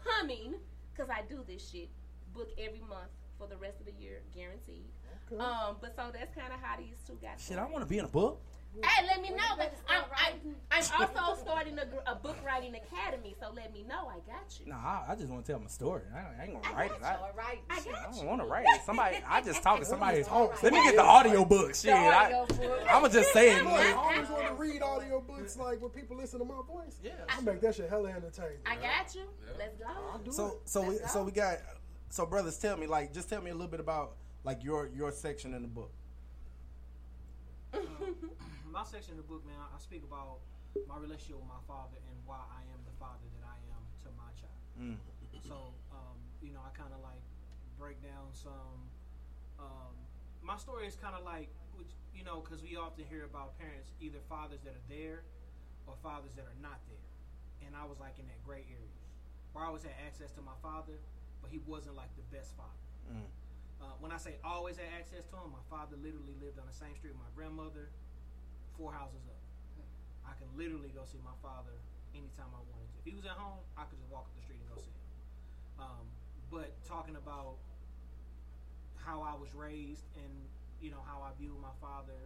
coming because I do this shit book every month for the rest of the year, guaranteed. Okay. Um, but so that's kind of how these two got. Shit, I want to be in a book. Hey, let me know. But I'm, I'm, I'm also starting a, a book writing academy, so let me know. I got you. Nah, I, I just want to tell my story. I, ain't- I ain't gonna write it. I, right. I I got you. don't want to write it. Somebody, I just talk to somebody. Alright. Let me get the audio book. Shit, I, audio book. I'ma just say it. Look, I always want to read audio books like when people listen to my voice. Yeah, I make that shit hella entertaining. I got you. Let's go. So, so we, so we got, so brothers, tell me, like, just tell me a little bit about like your your section in the book. my section of the book, man, I speak about my relationship with my father and why I am the father that I am to my child. Mm. So, um, you know, I kind of like break down some. Um, my story is kind of like, which, you know, because we often hear about parents, either fathers that are there or fathers that are not there. And I was like in that gray area where I always had access to my father, but he wasn't like the best father. Mm. Uh, when I say always had access to him, my father literally lived on the same street with my grandmother, four houses up. I could literally go see my father anytime I wanted to. If he was at home, I could just walk up the street and go see him. Um, but talking about how I was raised and you know how I view my father,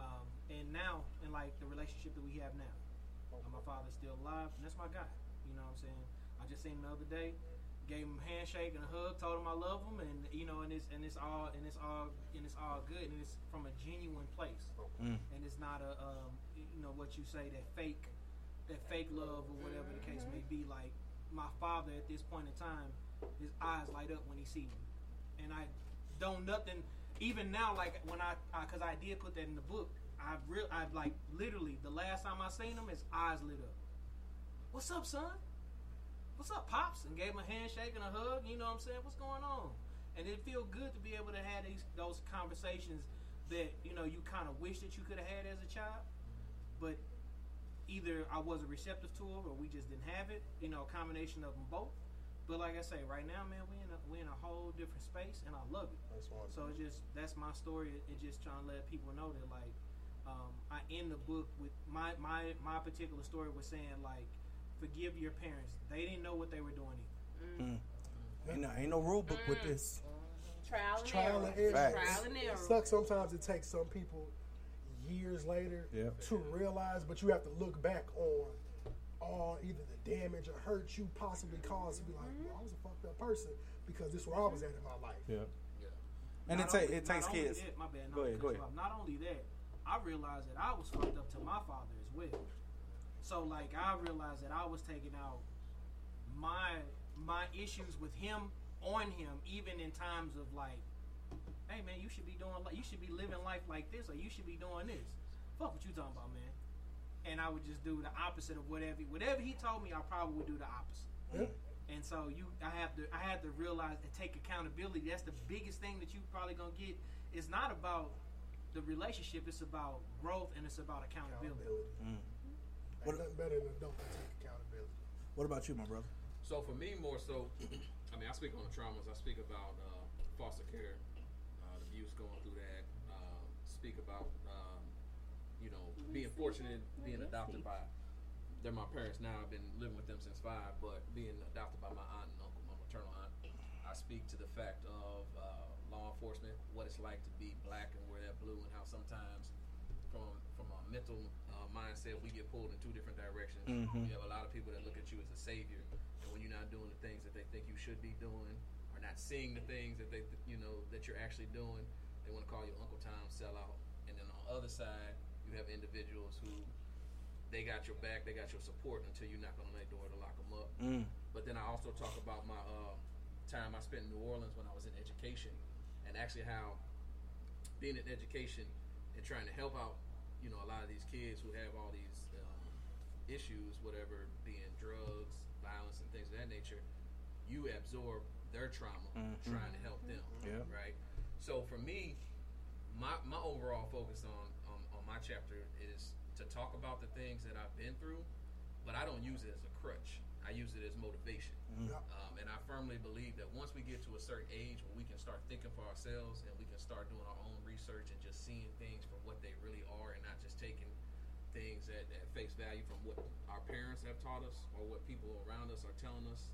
um, and now and like the relationship that we have now. Uh, my father's still alive, and that's my guy. You know what I'm saying? I just seen him the other day, gave him a handshake and a hug, told him I love him, and you know, and it's and it's all and it's all and it's all good, and it's from a genuine place, Mm. and it's not a um, you know what you say that fake that fake love or whatever the case may be. Like my father at this point in time, his eyes light up when he sees me, and I don't nothing. Even now, like when I, because I, did put that in the book, I real, I like literally the last time I seen him, his eyes lit up. What's up, son? What's up, pops? And gave him a handshake and a hug. You know what I'm saying? What's going on? And it feel good to be able to have these those conversations that you know you kind of wish that you could have had as a child, but either I wasn't receptive to it or we just didn't have it. You know, a combination of them both. But like I say, right now, man, we in a we in a whole different space, and I love it. So it's just that's my story. It just trying to let people know that like um, I end the book with my my my particular story was saying like forgive your parents. They didn't know what they were doing either. Mm. mm. Ain't no, ain't no rule book with mm. this. Trial and Trial error. and error. Facts. Trial and It error. sucks sometimes it takes some people years later Yeah. to realize, but you have to look back on all either the damage or hurt you possibly caused to be like, well, I was a fucked up person because this is where I was at in my life. Yeah. And it, Not ta- only- it takes kids. that- my bad. Go ahead, go ahead. Not only that, I realized that I was fucked up to my father as well. So like I realized that I was taking out my my issues with him on him, even in times of like, hey man, you should be doing like you should be living life like this, or you should be doing this. Fuck what you talking about, man. And I would just do the opposite of whatever whatever he told me. I probably would do the opposite. Yeah. And so you, I have to, I had to realize and take accountability. That's the biggest thing that you probably gonna get. It's not about the relationship. It's about growth and it's about accountability. Mm. Ain't nothing better than an adult that take accountability. What about you, my brother? So for me, more so, I mean, I speak on the traumas. I speak about uh, foster care, uh, the abuse going through that. Um, speak about, um, you know, being fortunate, being adopted by. They're my parents now. I've been living with them since five, but being adopted by my aunt and uncle, my maternal aunt. I speak to the fact of uh, law enforcement, what it's like to be black and wear that blue, and how sometimes, mental uh, mindset, we get pulled in two different directions. Mhm. You have a lot of people that look at you as a savior, and when you're not doing the things that they think you should be doing, or not seeing the things that they you know that you're actually doing, they want to call you Uncle Tom sellout. And then on the other side, you have individuals who they got your back, they got your support until you knock on their door to lock them up. Mm. But then I also talk about my uh, time I spent in New Orleans when I was in education, and actually how being in education and trying to help out, you know, a lot of these kids who have all these um, issues, whatever, being drugs, violence, and things of that nature, you absorb their trauma Mhm. trying to help them. Yeah. Right. So for me, my my overall focus on, on on my chapter is to talk about the things that I've been through, but I don't use it as a crutch. I use it as motivation. Mhm. Um, and I firmly believe that once we get to a certain age where we can start thinking for ourselves and we can start doing our own research and just seeing things for what they really are and not just taking things at, at face value from what our parents have taught us or what people around us are telling us,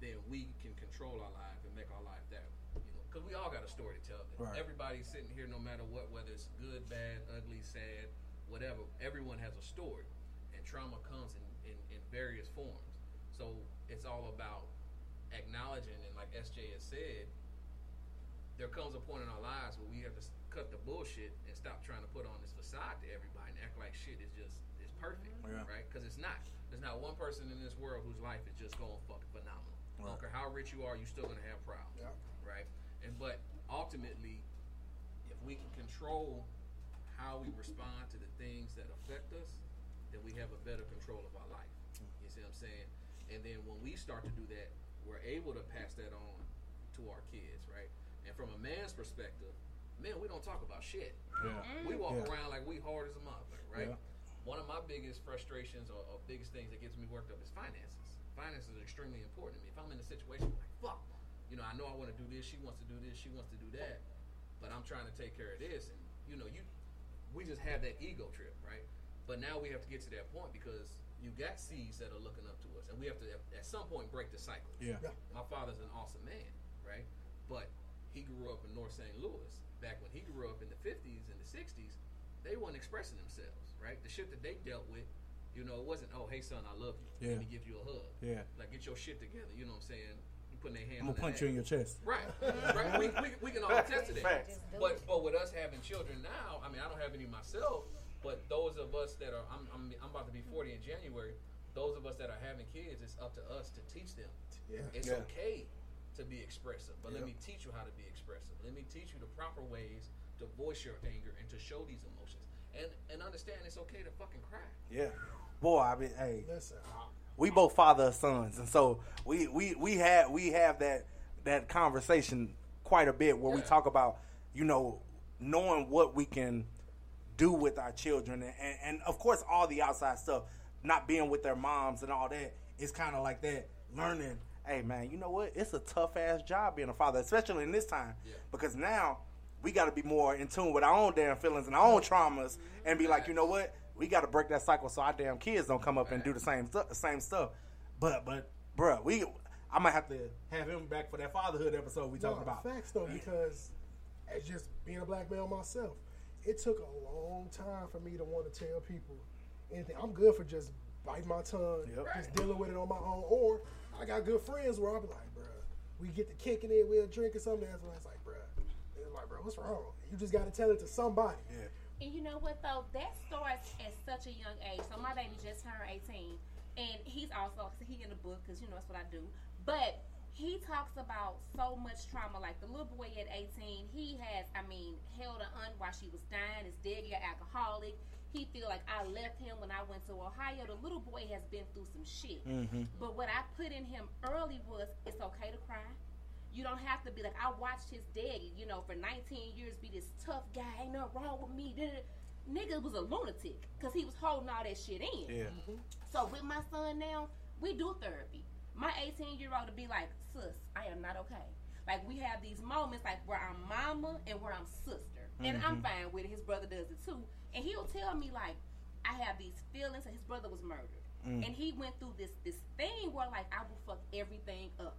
then we can control our life and make our life that, you know, because we all got a story to tell. Right. Everybody's sitting here, no matter what, whether it's good, bad, ugly, sad, whatever, everyone has a story. And trauma comes in, in, in various forms. So it's all about acknowledging, and like SJ has said, there comes a point in our lives where we have to cut the bullshit and stop trying to put on this facade to everybody and act like shit is just is perfect, mm-hmm. Yeah. right? Because it's not. There's not one person in this world whose life is just going fucking phenomenal. Right. care how rich you are, you're still gonna have problems, right? And but ultimately, if we can control how we respond to the things that affect us, then we have a better control of our life. Mm. You see what I'm saying? And then when we start to do that, we're able to pass that on to our kids, right? And from a man's perspective, man, we don't talk about shit. Yeah. We walk Yeah. around like we hard as a motherfucker, right? Yeah. One of my biggest frustrations or, or biggest things that gets me worked up is finances. Finances are extremely important to me. If I'm in a situation like fuck, you know, I know I want to do this, she wants to do this, she wants to do that, but I'm trying to take care of this, and you know, you, we just have that ego trip, right? But now we have to get to that point because you got seeds that are looking up to us, and we have to at, at some point break the cycle. Yeah. Yeah. My father's an awesome man, right? But he grew up in North St. Louis. Back when he grew up in the 50s and the 60s, they weren't expressing themselves, right? The shit that they dealt with, you know, it wasn't, oh, hey, son, I love you. Yeah. Let me give you a hug. Yeah. Like, get your shit together. You know what I'm saying? You putting their hand I'm on gonna punch you in your chest. Right. right. We, we, we can all attest to that. Facts. But, but with us having children now, I mean, I don't have any myself, but those of us that are, I'm, I'm, I'm about to be 40 in January, those of us that are having kids, it's up to us to teach them. Yeah. It's Yeah. okay to be expressive, but let me teach you how to be expressive. Let me teach you the proper ways to voice your anger and to show these emotions. And and understand it's okay to fucking cry. Yeah. Boy, I mean, hey, Listen, we both father of sons, and so we we we have we have that that conversation quite a bit where we talk about you know knowing what we can do with our children, and, and, and of course all the outside stuff, not being with their moms and all that is kind of like that learning. Hey man, you know what? It's a tough ass job being a father, especially in this time, because now we got to be more in tune with our own damn feelings and our own traumas, and be like, you know what? We got to break that cycle so our damn kids don't come up and do the same stu- same stuff. But but bruh, we I might have to have him back for that fatherhood episode we talking no, about. Facts though, because as just being a black male myself, it took a long time for me to want to tell people anything. I'm good for just biting my tongue, just dealing with it on my own. Or I got good friends where I'll be like, bruh, we get to kicking it, we'll drink or something. That's when it's like, bruh, it's like, bro, what's wrong? You just got to tell it to somebody. Yeah. And you know what though? That starts at such a young age. So my baby just turned 18, and he's also he in the book because you know that's what I do. But he talks about so much trauma. Like the little boy at 18, he has, I mean, held an aunt while she was dying. His dad got alcoholic. He feel like I left him when I went to Ohio. The little boy has been through some shit. Mhm. But what I put in him early was it's okay to cry. You don't have to be like I watched his daddy, you know, for 19 years be this tough guy. Ain't nothing wrong with me. Nigga was a lunatic because he was holding all that shit in. Yeah. So with my son now, we do therapy. My 18 year old to be like, sis, I am not okay. Like we have these moments like where I'm mama and where I'm sister, and I'm Mhm. fine with it. His brother does it too, and he'll tell me like, I have these feelings, and his brother was murdered, Mm. and he went through this this thing where like I will fuck everything up,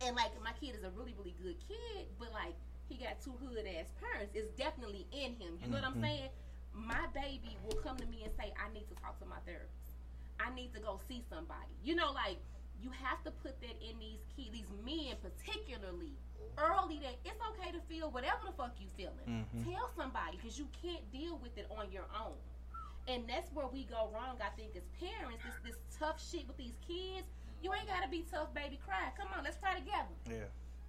and like my kid is a really really good kid, but like he got two hood ass parents. It's definitely in him. You know what I'm Mhm. saying? My baby will come to me and say, I need to talk to my therapist. I need to go see somebody. You know, like you have to put that in these key these men particularly early that it's okay to feel whatever the fuck you feeling. Mhm. Tell somebody because you can't deal with it on your own. And And that's where we go wrong, I think, as parents. This this tough shit with these kids. You ain't gotta be tough, baby. Cry. Come on, let's cry together. Yeah.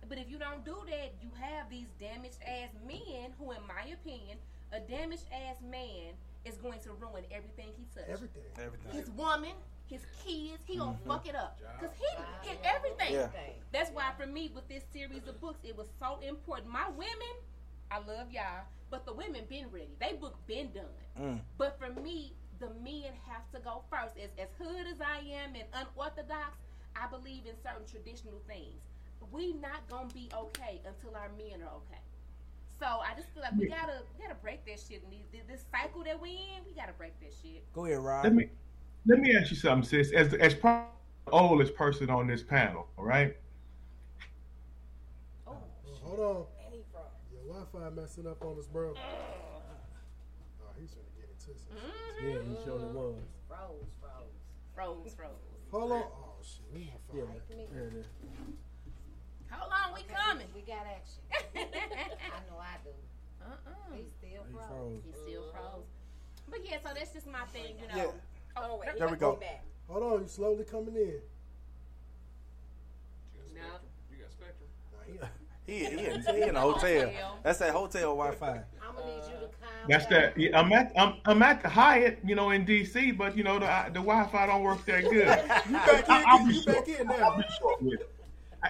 But if you don't do that, you have these damaged ass men who, in my opinion, a damaged ass man is going to ruin everything he touches. Everything. Everything. His woman, his kids, he gonna Mhm. fuck it up. Cause he, in everything. Yeah. That's why for me, with this series of books, it was so important. My women, I love y'all, but the women been ready. They book been done. Mm. But for me, the men have to go first. As as hood as I am and unorthodox, I believe in certain traditional things. We not gonna be okay until our men are okay. So I just feel like we gotta we gotta break that shit. And these- this cycle that we in, we gotta break that shit. Go ahead, Rob. Let me let me ask you something, sis. As as probably the oldest person on this panel, all right? Oh, hold on. Your Wi-Fi messing up on us, bro. Oh, he's trying to get into some. Mm-hmm. Yeah, he surely was. Froze, froze. Froze, froze. Hold on. Oh shit, where's my Yeah, phone? there it is. Hold on, we coming. We got action. I know I do. Uh-uh. He's still He froze. froze. He still froze. But yeah, so that's just my thing, you know. Yeah. Oh, wait, There we go. Hold on, you slowly coming in. No. You got Spectrum. He, he, in, he in a hotel. That's that hotel Wi-Fi. I'm gonna need you to uh, calm That's down. that. Yeah, I'm at I'm, I'm at the Hyatt, you know, in DC, but you know the the Wi-Fi don't work that good. You back in? I'll be You short. back in I'll now? be short with.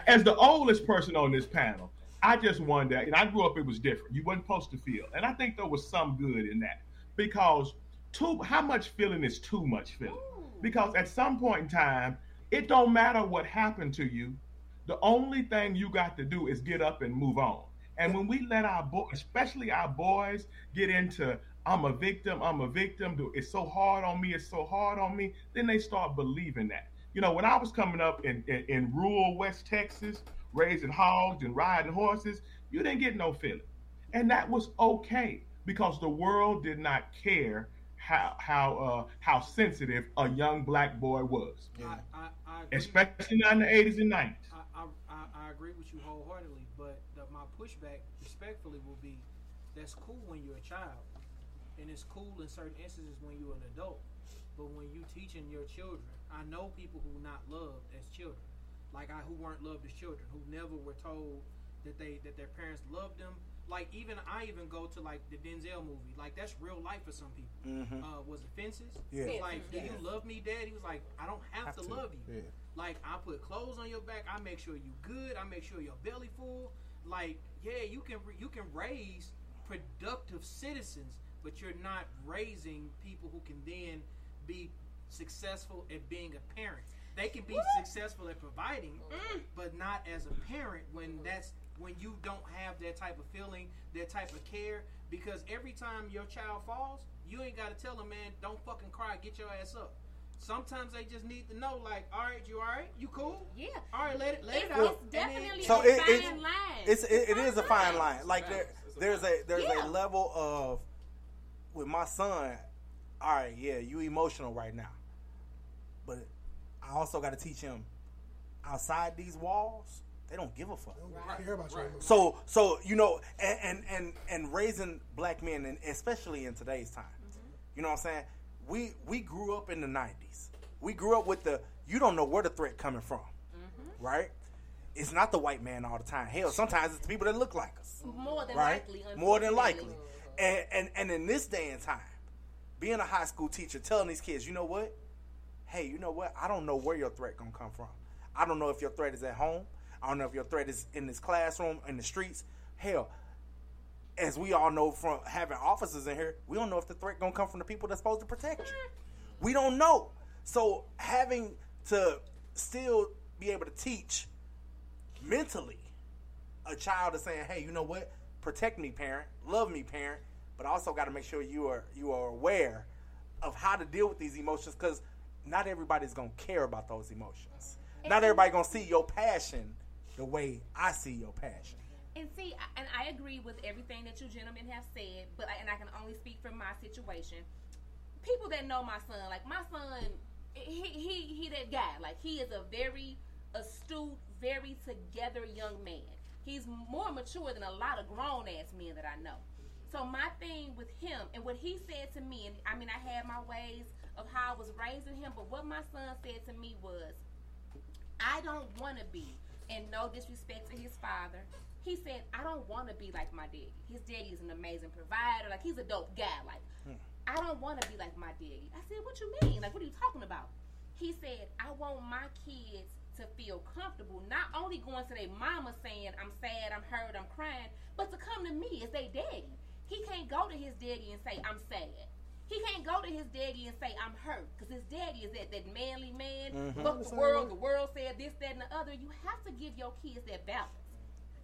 As the oldest person on this panel, I just wonder, and I grew up, it was different. You wasn't supposed to feel. And I think there was some good in that. Because too how much feeling is too much feeling? Because at some point in time, it don't matter what happened to you. The only thing you got to do is get up and move on. And when we let our boys, especially our boys, get into I'm a victim, I'm a victim, it's so hard on me, it's so hard on me, then they start believing that. You know, when I was coming up in, in, in rural West Texas, raising hogs and riding horses, you didn't get no feeling. And that was okay because the world did not care how how uh, how sensitive a young black boy was, I, I, I especially not in the 80s and 90s. I, I, I, I agree with you wholeheartedly, but the, my pushback, respectfully, will be that's cool when you're a child, and it's cool in certain instances when you're an adult. But when you teaching your children, I know people who not loved as children, like I who weren't loved as children, who never were told that they that their parents loved them. Like even I even go to like the Denzel movie, like that's real life for some people. Mhm. Uh, was it Fences? Yeah. He Like, do Fences, you love me, Dad? He was like, I don't have, Have to, to, love you. yeah. Like I put clothes on your back. I make sure you good. I make sure your belly full. Like yeah, you can you can raise productive citizens, but you're not raising people who can then be successful at being a parent. They can be successful at providing, but not as a parent when that's when you don't have that type of feeling, that type of care. Because every time your child falls, you ain't got to tell them, man, don't fucking cry, get your ass up. Sometimes they just need to know, like, all right, you all right? You cool? Yeah. All right, let it let it It's- out. it's And then- definitely So a it, fine it's, line. it's it, it is a fine line. Like there, there's a there's Yeah. a level of with my son. All right, yeah, you emotional right now, but I also got to teach him outside these walls. They don't give a fuck. Don't care about your. So so you know, and and and, and raising black men, and especially in today's time, mm-hmm. you know what I'm saying? We we grew up in the '90s. We grew up with the you don't know where the threat coming from, mm-hmm. right? It's not the white man all the time. Hell, sometimes it's the people that look like us, More than right? likely. More than likely. And, and and in this day and time, being a high school teacher, telling these kids, you know what? Hey, you know what? I don't know where your threat gonna come from. I don't know if your threat is at home. I don't know if your threat is in this classroom, in the streets. Hell, as we all know from having officers in here, we don't know if the threat gonna come from the people that's supposed to protect you. We don't know. So having to still be able to teach mentally a child is saying, "Hey, you know what? Protect me, parent. Love me, parent." But I also got to make sure you are you are aware of how to deal with these emotions because not everybody's gonna care about those emotions. Not everybody gonna see your passion the way I see your passion. And see, and I agree with everything that you gentlemen have said, but and I can only speak from my situation. People that know my son, like my son, he he he that guy. Like he is a very astute, very together young man. He's more mature than a lot of grown ass men that I know. So my thing with him and what he said to me, and I mean, I had my ways of how I was raising him, but what my son said to me was, I don't want to be, and no disrespect to his father. He said, I don't want to be like my daddy. His daddy is an amazing provider. Like, he's a dope guy. Like, hmm. I don't want to be like my daddy. I said, What you mean? Like, what are you talking about? He said, I want my kids to feel comfortable, not only going to their mama saying, I'm sad, I'm hurt, I'm crying, but to come to me as their daddy. He can't go to his daddy and say, I'm sad. He can't go to his daddy and say, I'm hurt, because his daddy is that, that manly man. Mhm. Fuck the world, the world said this, that, and the other. You have to give your kids that balance.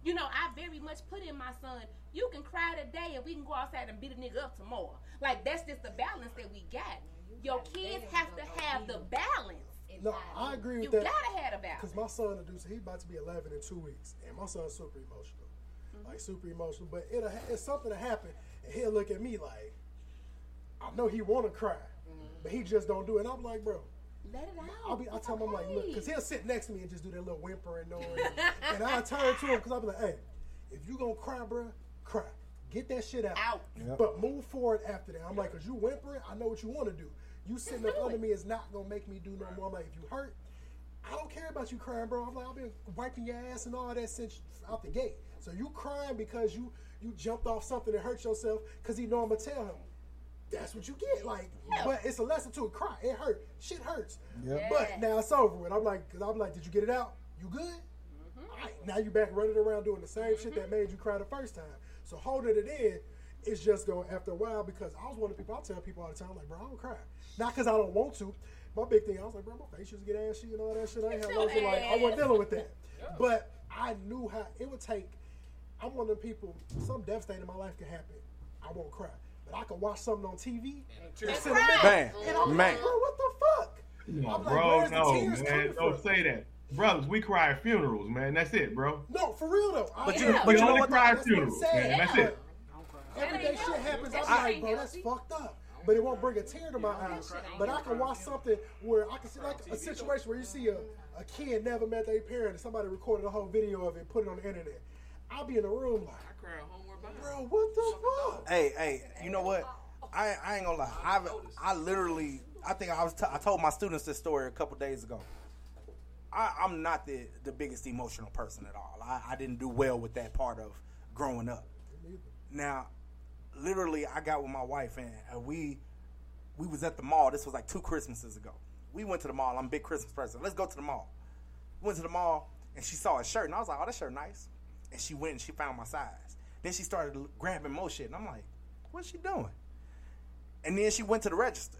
You know, I very much put in my son, you can cry today and we can go outside and beat a nigga up tomorrow. Like, that's just the balance that we got. Your kids have to have the balance. No, I agree with You that. You gotta have a balance. Because my son, do he's about to be 11 in two weeks, and my son's super emotional, Mm-hmm. like super emotional. But it'll, it's something to happen, and he'll look at me like, I know he want to cry, mm-hmm. but he just don't do it. And I'm like, bro. Let it out. I'll be. I tell him I'm like, look, because he'll sit next to me and just do that little whimpering noise, and I turn to him because I'll be like, hey, if you gonna cry, bro, cry. Get that shit out. Out. Yep. But move forward after that. I'm like, cause you whimpering, I know what you want to do. You sitting up under me is not gonna make me do no more. I'm like, if you hurt, I don't care about you crying, bro. I'm like, I've been wiping your ass and all that since out the gate. So you crying because you you jumped off something and hurt yourself because he know I'm gonna tell him. That's what you get. Like, but it's a lesson to it. Cry. It hurt. Shit hurts. Yep. But now it's over with. I'm like, cause I'm like, did you get it out? You good? Mm-hmm. All right, now you back running around doing the same shit that made you cry the first time. So holding it in is just going after a while because I was one of the people I tell people all the time, like, bro, I don't cry. Not because I don't want to. My big thing, I was like, bro, my face used to get ashy and all that shit. I ain't have no like I wasn't dealing with that. But I knew how it would take. I'm one of the people. Something devastating in my life can happen. I won't cry, but I can watch something on TV and sit in Bam. and I'm Man. like, bro, what the fuck? Come I'm like, bro, the no, tears man, don't from? say that. Brothers, we cry at funerals, man. That's it, bro. No, for real though. I- But you- yeah. but you only what, cry at That's what I'm funerals, saying. man. That's it. Everyday shit happens. I'm like, bro, that's fucked up. But it won't bring a tear to my eye. But I can watch something where I can see like a situation where you see a, a kid never met their parent and somebody recorded a whole video of it and put it on the internet. I'll be in the room like, I cry at homeward bound. Bro, what the fuck? Hey, hey, you know what? I, I ain't gonna lie. I've, I literally, I think I was, t- I told my students this story a couple days ago. I, I'm not the, the biggest emotional person at all. I, I didn't do well with that part of growing up. Now, literally, I got with my wife and we, we was at the mall. This was like two Christmases ago. We went to the mall. I'm a big Christmas person. Let's go to the mall. Went to the mall and she saw a shirt and I was like, oh, that shirt nice. And she went and she found my size. Then she started grabbing more shit and I'm like, what's she doing? And then she went to the register.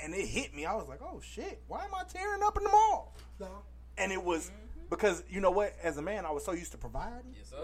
And it hit me. I was like, oh shit, why am I tearing up in the mall? No. And it was mm-hmm. because you know what? As a man, I was so used to providing. Yes, sir.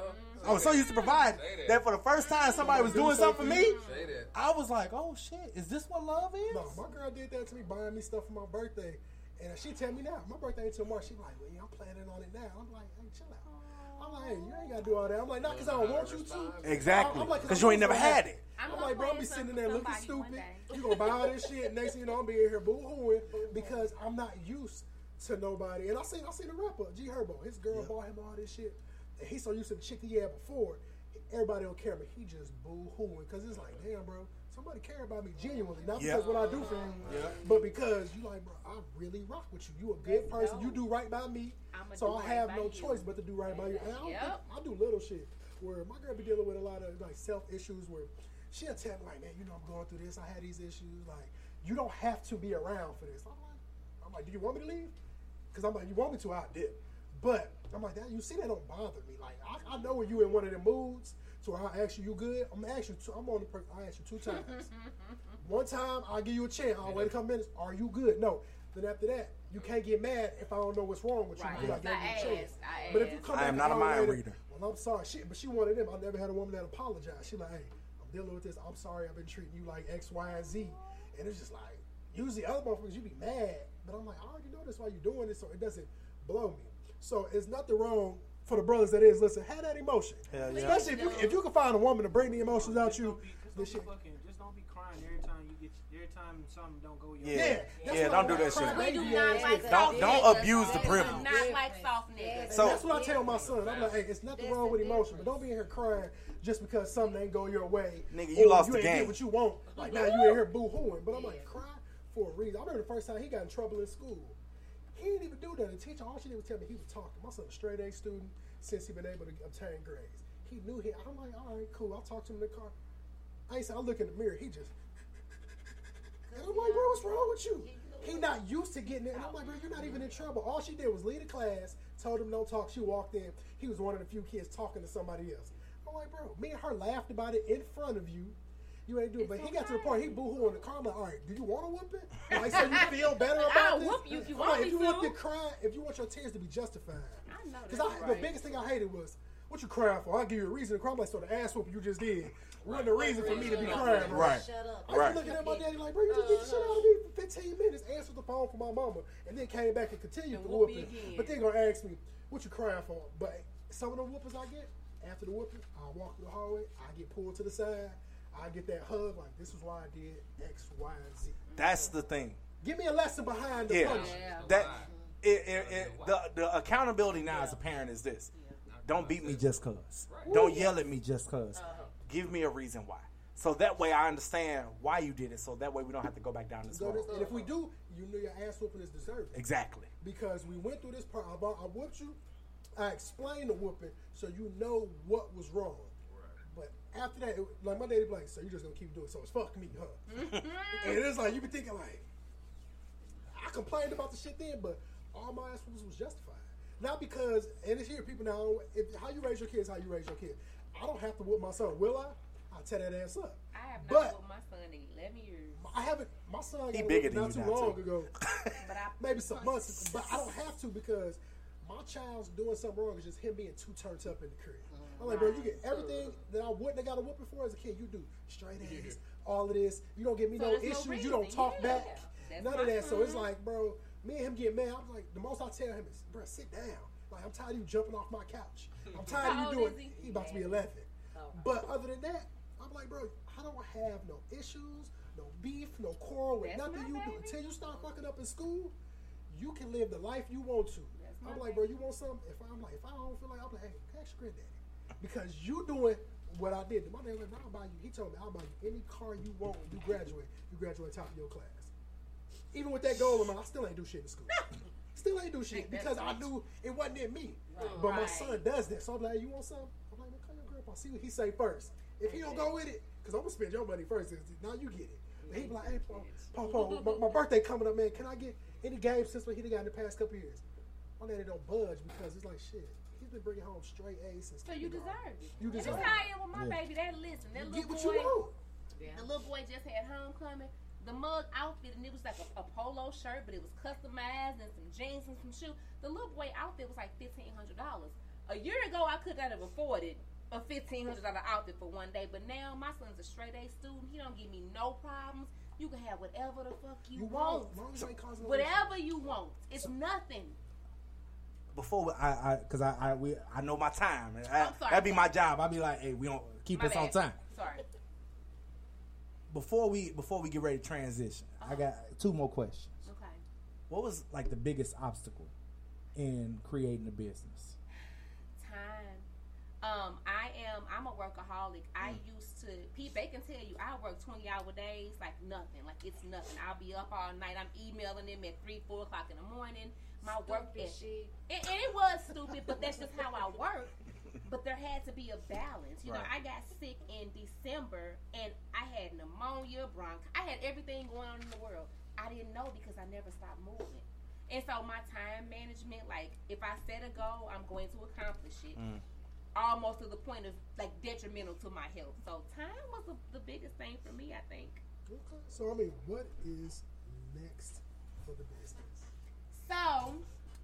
I was so used to providing that. that for the first time somebody was doing something for me, Say that. I was like, oh shit, is this what love is? No, my girl did that to me, buying me stuff for my birthday. And she tell me now, my birthday ain't till March. She like, well, yeah, I'm planning on it now. I'm like, hey, chill out. I'm like, hey, you ain't gotta do all that. I'm like, not because I don't want you to. Exactly. I'm like, 'Cause you ain't never had it. I'm I'm like, bro, I'm be sitting there looking stupid. You gonna buy all this shit, next thing you know, I'm being here boo-hooing because I'm not used to nobody. And I seen, I seen the rapper, G Herbo. His girl bought him all this shit, and he's so used to the chick he had before. Everybody on camera, he just boo-hooing because it's like, damn, bro, somebody care about me genuinely, not Yeah. because what I do for you, Yeah. but because you like, bro, I really rock with you. You a good person. You do right by me, so I right have by no you. choice but to do right by you. And I, don't Yep. think, I do little shit where my girl be dealing with a lot of like self issues where she'll tell me like, man, you know I'm going through this. I had these issues. Like, you don't have to be around for this. I'm like, I'm like, do you want me to leave? Because I'm like, you want me to? I dip. But I'm like, that you see that don't bother me. Like, I, I know when you in one of them moods. So I ask you, you good? I'm gonna ask you. Two, I'm on the. Per- I ask you two times. One time, I'll give you a chance. I'll wait a couple minutes. Are you good? No. Then after that, you can't get mad if I don't know what's wrong with you Right. because I gave I you a chance. asked, I But if you asked. come I back am not a mind later, reader. Well, I'm sorry. She, but she wanted of them. I never had a woman that apologized. She like, hey, I'm dealing with this. I'm sorry. I've been treating you like X, Y, and Z. And it's just like, usually other motherfuckers, you be mad. But I'm like, I already know this why you're doing this, so it doesn't blow me. So it's nothing wrong for the brothers that is. Listen, have that emotion. Hell yeah. Especially if you, if you can find a woman to bring the emotions out you. Just This don't shit. be fucking. Just don't be crying every time you get get every time something don't go your Yeah. way. Yeah, Yeah, don't do that shit. We do not like Don't- don't abuse the We do privilege. Not like soft niggas. So- that's what I tell my son. I'm like, hey, it's nothing wrong with emotion, but don't be in here crying just because something ain't go your way. Nigga, you or lost you the ain't game. Get what you want. Like now you in here boo hooing, but I'm like, cry for a reason. I remember the first time he got in trouble in school. He didn't even do that. The teacher, all she did was tell me he was talking. My son, a straight A student, since he been able to obtain grades. He knew he. I'm like, all right, cool. I'll talk to him in the car. I said, I look in the mirror. He just. And I'm like, bro, what's wrong with you? He not used to getting it. And I'm like, bro, you're not even in trouble. All she did was lead a class, told him don't talk. She walked in. He was one of the few kids talking to somebody else. I'm like, bro, me and her laughed about it in front of you. You ain't do it. But he got to the point, he boo hoo in the car. All right, do you want to whoop it? Like, so you feel better about I'll this? whoop you if you want like, me if you want to cry, if you want your tears to be justified. I know Because that's the biggest thing I hated was, what you crying for? I'll give you a reason to cry. I'm like, so the ass whooping you just did wasn't the reason for me to be crying. bro. Right. I was Right. looking at my daddy like, bro, you just beat the shit out of me for 15 minutes, answered the phone for my mama, and then came back and continued the whoop me whooping. again. But then gonna ask me, what you crying for? But some of the whoopers I get, after the whooping, I walk through the hallway, I get pulled to the side, I get that hug, like, this is why I did X, Y, and Z. That's the thing. Give me a lesson behind the Yeah. punishment. That it, it, it, the the accountability now as a parent is this: don't beat me just cause. Don't yell at me just cause. Uh-huh. Give me a reason why. So that way I understand why you did it. So that way we don't have to go back down this So road. and if we do, you know your ass whooping is deserved. Exactly. Because we went through this part. I, bought- I whooped you. I explained the whooping so you know what was wrong. But after that, it, like my daddy be like, so you just gonna keep doing. So it's fuck me, huh? Mm-hmm. and it's like you be thinking like, I complained about the shit then, but all my ass whoopings was justified. Not because, and it's here people now. If how you raise your kids, how you raise your kid. I don't have to whoop my son, will I? I'll tear that ass up. I have not But- whooped my son in 11 years. I haven't. My son He got bigger than not you too now, long too. ago. But I maybe some months, but I don't have to because my child's doing something wrong. It's just him being too turned up in the crib. I'm like, bro, you get everything that I wouldn't have got a whooping for as a kid. You do straight A's, all of this. You don't give me So no there's no issues. you don't talk yeah. back. That's None of that. So it's mm-hmm. like, bro, me and him get mad. I'm like, the most I tell him is, bro, sit down. Like I'm tired of you jumping off my couch. I'm tired of you doing. is he? He about to be 11. But other than that, I'm like, bro, I don't have no issues, no beef, no quarrel with That's nothing my you do. Until you start fucking up in school, you can live the life you want to. my I'm like, bro, you want something? If I'm like, if I don't feel like, I'm like, hey, ask your granddaddy. Because you doing what I did. My dad was like, I'll buy you. He told me, I'll buy you any car you want when you graduate. You graduate top of your class. Even with that goal in mind, I still ain't do shit in school. Still ain't do shit because I knew it wasn't in me. But my son does that. So I'm like, you want something? I'm like, call your grandpa. See what he say first. If he don't go with it, because I'm going to spend your money first. Now you get it. But he be like, hey, Papa, my, my birthday coming up, man. Can I get any games since what he done got in the past couple years? My daddy don't budge because it's like, shit. He's been bringing home straight A's since So you deserve it. You That's deserve how it. I am with my Yeah. baby. That listen, that You little get what boy, you want. the little boy just had homecoming. The mug outfit and it was like a, a polo shirt, but it was customized and some jeans and some shoes. The little boy outfit was like fifteen hundred dollars. A year ago, I could not have afforded a fifteen hundred dollar outfit for one day, but now my son's a straight A student. He don't give me no problems. You can have whatever the fuck you, You want, want, as long as you ain't causing no whatever you want. It's nothing. Before I, I, cause I, I, we, I know my time. and I, that'd be my job. I'd be like, hey, we don't keep My us on time. Sorry. Before we, before we get ready to transition, I uh-huh. got two more questions. Okay. What was like the biggest obstacle in creating a business? Um, I am. I'm a workaholic. I Mm. used to. Pete, they can tell you I work 20 hour days like nothing. Like it's nothing. I'll be up all night. I'm emailing them at three, four o'clock in the morning. My work Stupid ethic. shit. And, and it was stupid, but that's just how I work. But there had to be a balance. You know, I got sick in December and I had pneumonia, bronch. I had everything going on in the world. I didn't know because I never stopped moving. And so my time management, like if I set a goal, I'm going to accomplish it. Mm. Almost to the point of like detrimental to my health. So time was the, the biggest thing for me, I think. Okay. So, I mean, what is next for the business? So,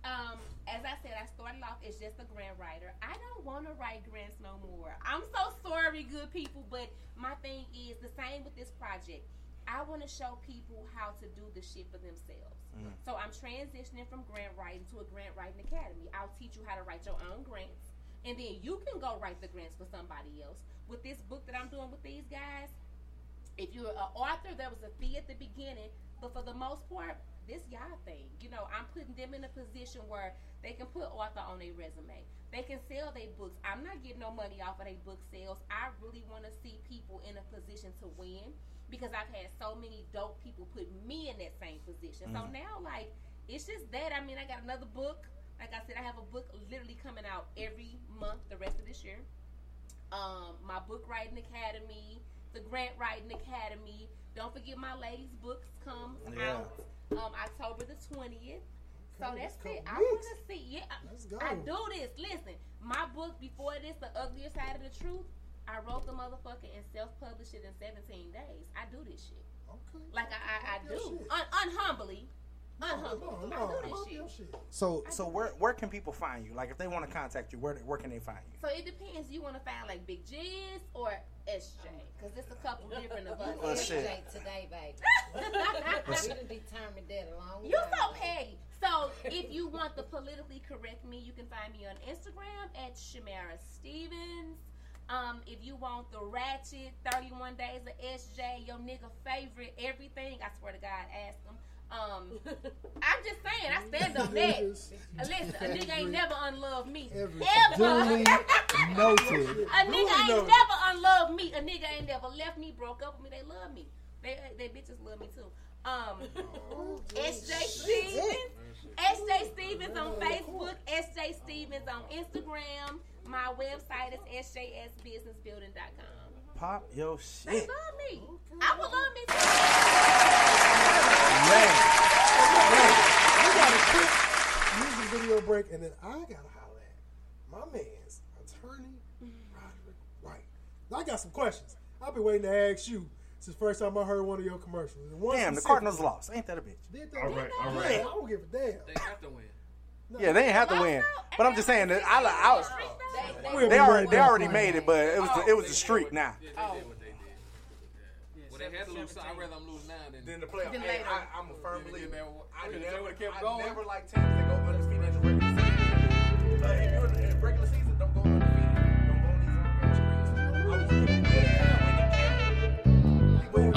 um, as I said, I started off as just a grant writer. I don't want to write grants no more. I'm so sorry, good people, but my thing is the same with this project. I want to show people how to do the shit for themselves. Mm. So I'm transitioning from grant writing to a grant writing academy. I'll teach you how to write your own grants, and then you can go write the grants for somebody else. With this book that I'm doing with these guys, if you're an author, there was a fee at the beginning, but for the most part, this y'all thing, you know, I'm putting them in a position where they can put author on their resume. They can sell their books. I'm not getting no money off of their book sales. I really want to see people in a position to win because I've had so many dope people put me in that same position. So Mhm. now, like, it's just that. I mean, I got another book. Like I said, I have a book literally coming out every month the rest of this year um, my book writing academy, the grant writing academy. Don't forget my ladies' books comes Yeah. out um, October the twentieth. So that's it. I want to see. Yeah, I- Let's go. I do this. Listen, my book before this, the uglier side of the truth. I wrote the motherfucker and self-published it in 17 days. I do this shit. Okay. Like I, I, I do. Un- unhumbly. Unhumbly. no, I do this shit. So so where where can people find you? Like if they want to contact you, where where can they find you? So it depends. You want to find like Big Jizz or SJ? Because it's a couple different of us. Well, shit. Today, today, baby. Let's- we done determined that a long You time so ago. petty. So if you want the politically correct me, you can find me on Instagram at Shamara Stevens. Um, if you want the ratchet 31 days of SJ, your nigga favorite, everything, I swear to God, ask him. Um, I'm just saying, I stand on that. Listen, a nigga ain't never unloved me. Ever. Duly noted. A nigga ain't noted. never unloved me. A nigga ain't never left me, broke up with me. They love me. They they bitches love me too. Um, SJ Stevens, SJ Stevens on Facebook, SJ Stevens on Instagram. My website is sjsbusinessbuilding.com. Pop your shit. They love me. Oh, I would love me too. We got a quick music video break, and then I gotta holler at my man's attorney, Roderick White. Now, I got some questions. I've been waiting to ask you since the first time I heard one of your commercials. Damn, the Cardinals lost. Ain't that a bitch? Did they? All right, all Yeah. I don't give a damn. They have to win. Yeah, they ain't have to win. But I'm just saying that I, I was, We'll they already, they already made it, but it was the, it was the streak now. Yeah, they did what they did. Well, they had to lose. I'd rather them lose now than Then the playoff. Then Hey, later. I, I'm a firm believer. man, I never, kept I going. never like teams that go undefeated in the regular season. Like, if you're in the regular season, don't go undefeated. Don't go these unfair streaks.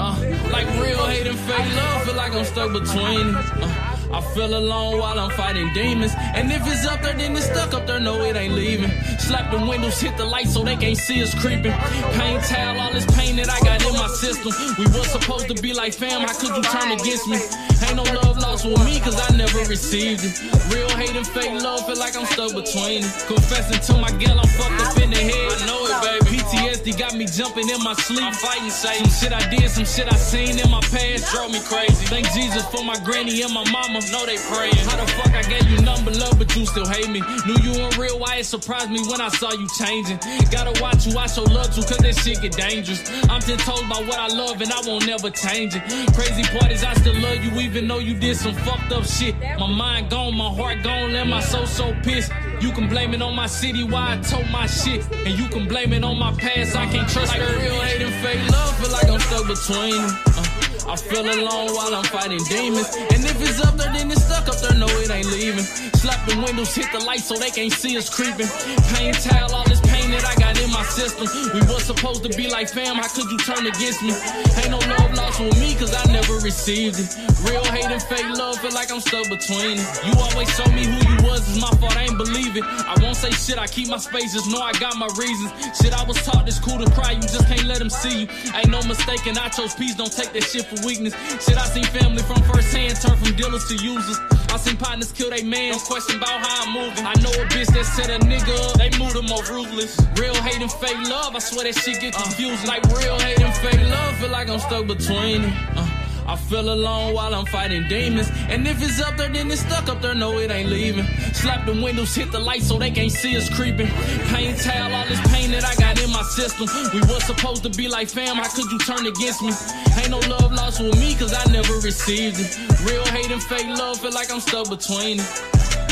I Uh, like real hate and fake love, feel like I'm stuck between. Uh, I feel alone while I'm fighting demons. And if it's up there, then it's stuck up there. No, it ain't leaving. Slap the windows, hit the lights so they can't see us creeping. Pain towel, all this pain that I got in my system. We was supposed to be like fam, how could you turn against me? Ain't no love lost with me, cause I never received it. Real hate and fake love, feel like I'm stuck between it. Confessing to my girl, I'm fucked up in the head. I know it, baby. PTSD got me jumping in my sleep. I'm fighting Satan. Some shit I did, some shit I seen in my past drove me crazy. Thank Jesus for my granny and my mama. Know they praying. How the fuck I gave you number love, but you still hate me? Knew you weren't real, why it surprised me when I saw you changing. Gotta watch who I show love to, cause that shit get dangerous. I'm just told by what I love, and I won't never change it. Crazy part is I still love you, even though you did some fucked up shit. My mind gone, my heart gone, and my soul so pissed. You can blame it on my city, why I told my shit. And you can blame it on my past, I can't trust like real hate and fake love. Feel like I'm stuck between them. Uh, I feel alone while I'm fighting demons. And if it's up there, then it's stuck up there. No, it ain't leaving. Slap the windows, hit the lights so they can't see us creeping. Pain towel, all this pain that I got in my system. We was supposed to be like fam, how could you turn against me? Ain't no love lost with me, cause I never received it. Real hate and fake love, feel like I'm stuck between it. You always show me who you was, it's my fault, I ain't believe it. I won't say shit, I keep my space, just know I got my reasons. Shit, I was taught it's cool to cry, you just can't let them see you. Ain't no mistake, and I chose peace, don't take that shit for weakness. Shit, I seen family from first hand turn from dealers to users. I seen partners kill they man, don't question about how I'm moving. I know a bitch that set a nigga up, they move them more ruthless. Real hate and fake love, I swear that shit get confused. Like real hate and fake love, feel like I'm stuck between it. Uh, I feel alone while I'm fighting demons. And if it's up there, then it's stuck up there. No, it ain't leaving. Slap the windows, hit the lights so they can't see us creeping. Pain towel, all this pain that I got in my system. We was supposed to be like fam, how could you turn against me? Ain't no love lost with me, cause I never received it. Real hate and fake love, feel like I'm stuck between it.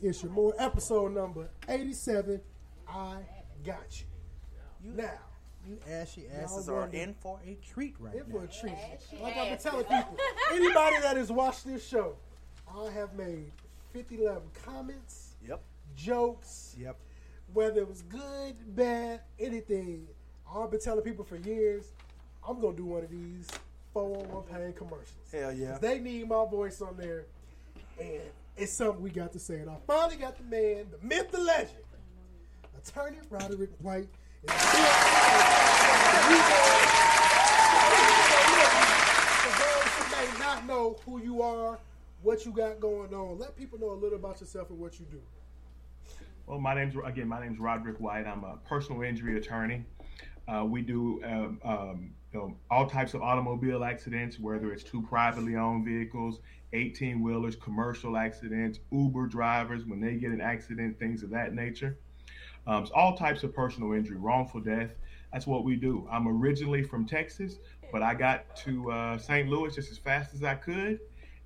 Ethnic Issue More, episode number 87. I got you. now, You ashy Y'all asses are in for a treat right in now. for a treat. Like I've been telling people, anybody that has watched this show, I have made 50, 11 comments, Yep. jokes, Yep. whether it was good, bad, anything. I've been telling people for years, I'm going to do one of these 401 pain commercials. Hell yeah. 'Cause They need my voice on there, and it's something we got to say. And I finally got the man, the myth, the legend, Attorney Roderick White. For those who may not know who you are, what you got going on, let people know a little about yourself and what you do. Well, my name's again. My name's Roderick White. I'm a personal injury attorney. Uh, we do um, um, you know, all types of automobile accidents, whether it's two privately owned vehicles, 18 wheelers, commercial accidents, Uber drivers when they get an accident, things of that nature. Um, so all types of personal injury, wrongful death. That's what we do. I'm originally from Texas, but I got to uh, St. Louis just as fast as I could,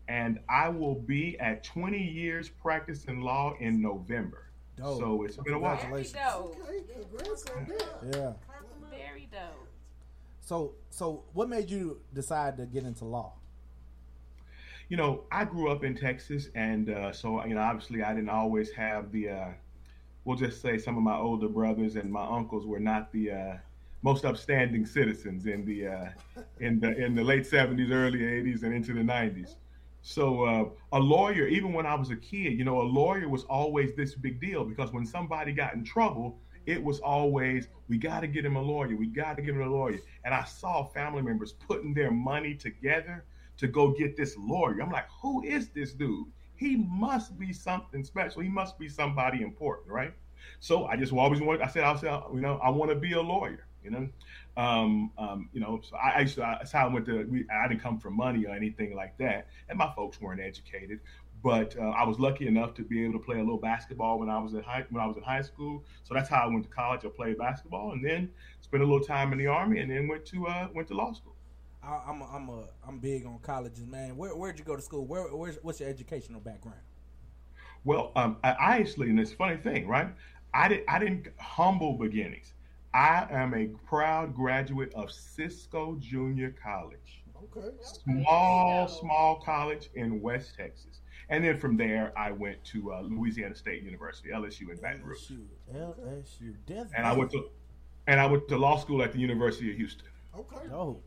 and I will be at 20 years practicing law in November. Dope. So it's been a while. Congratulations. Okay, congrats. Yeah. Very dope. So, so what made you decide to get into law? you know, I grew up in Texas, and uh, so you know, obviously, I didn't always have the. Uh, we'll just say some of my older brothers and my uncles were not the uh, most upstanding citizens in the uh, in the in the late '70s, early '80s, and into the '90s. So uh, a lawyer, even when I was a kid, you know, a lawyer was always this big deal because when somebody got in trouble, it was always we got to get him a lawyer, we got to get him a lawyer. And I saw family members putting their money together to go get this lawyer. I'm like, who is this dude? He must be something special. He must be somebody important, right? So I just always wanted. I said, I said, you know, I want to be a lawyer. You know, um, um, you know. So I, I that's how I went to. We, I didn't come from money or anything like that, and my folks weren't educated. But uh, I was lucky enough to be able to play a little basketball when I was at high when I was in high school. So that's how I went to college. I played basketball, and then spent a little time in the army, and then went to uh, went to law school. I, I'm a, I'm a I'm big on colleges, man. Where where'd you go to school? Where where's what's your educational background? Well, um, I, I actually, and it's a funny thing, right? I did I didn't humble beginnings. I am a proud graduate of Cisco Junior College, Okay. small small college in West Texas, and then from there I went to uh, Louisiana State University, LSU in Baton Rouge, LSU. Death and I went to and I went to law school at the University of Houston. Okay. Oh,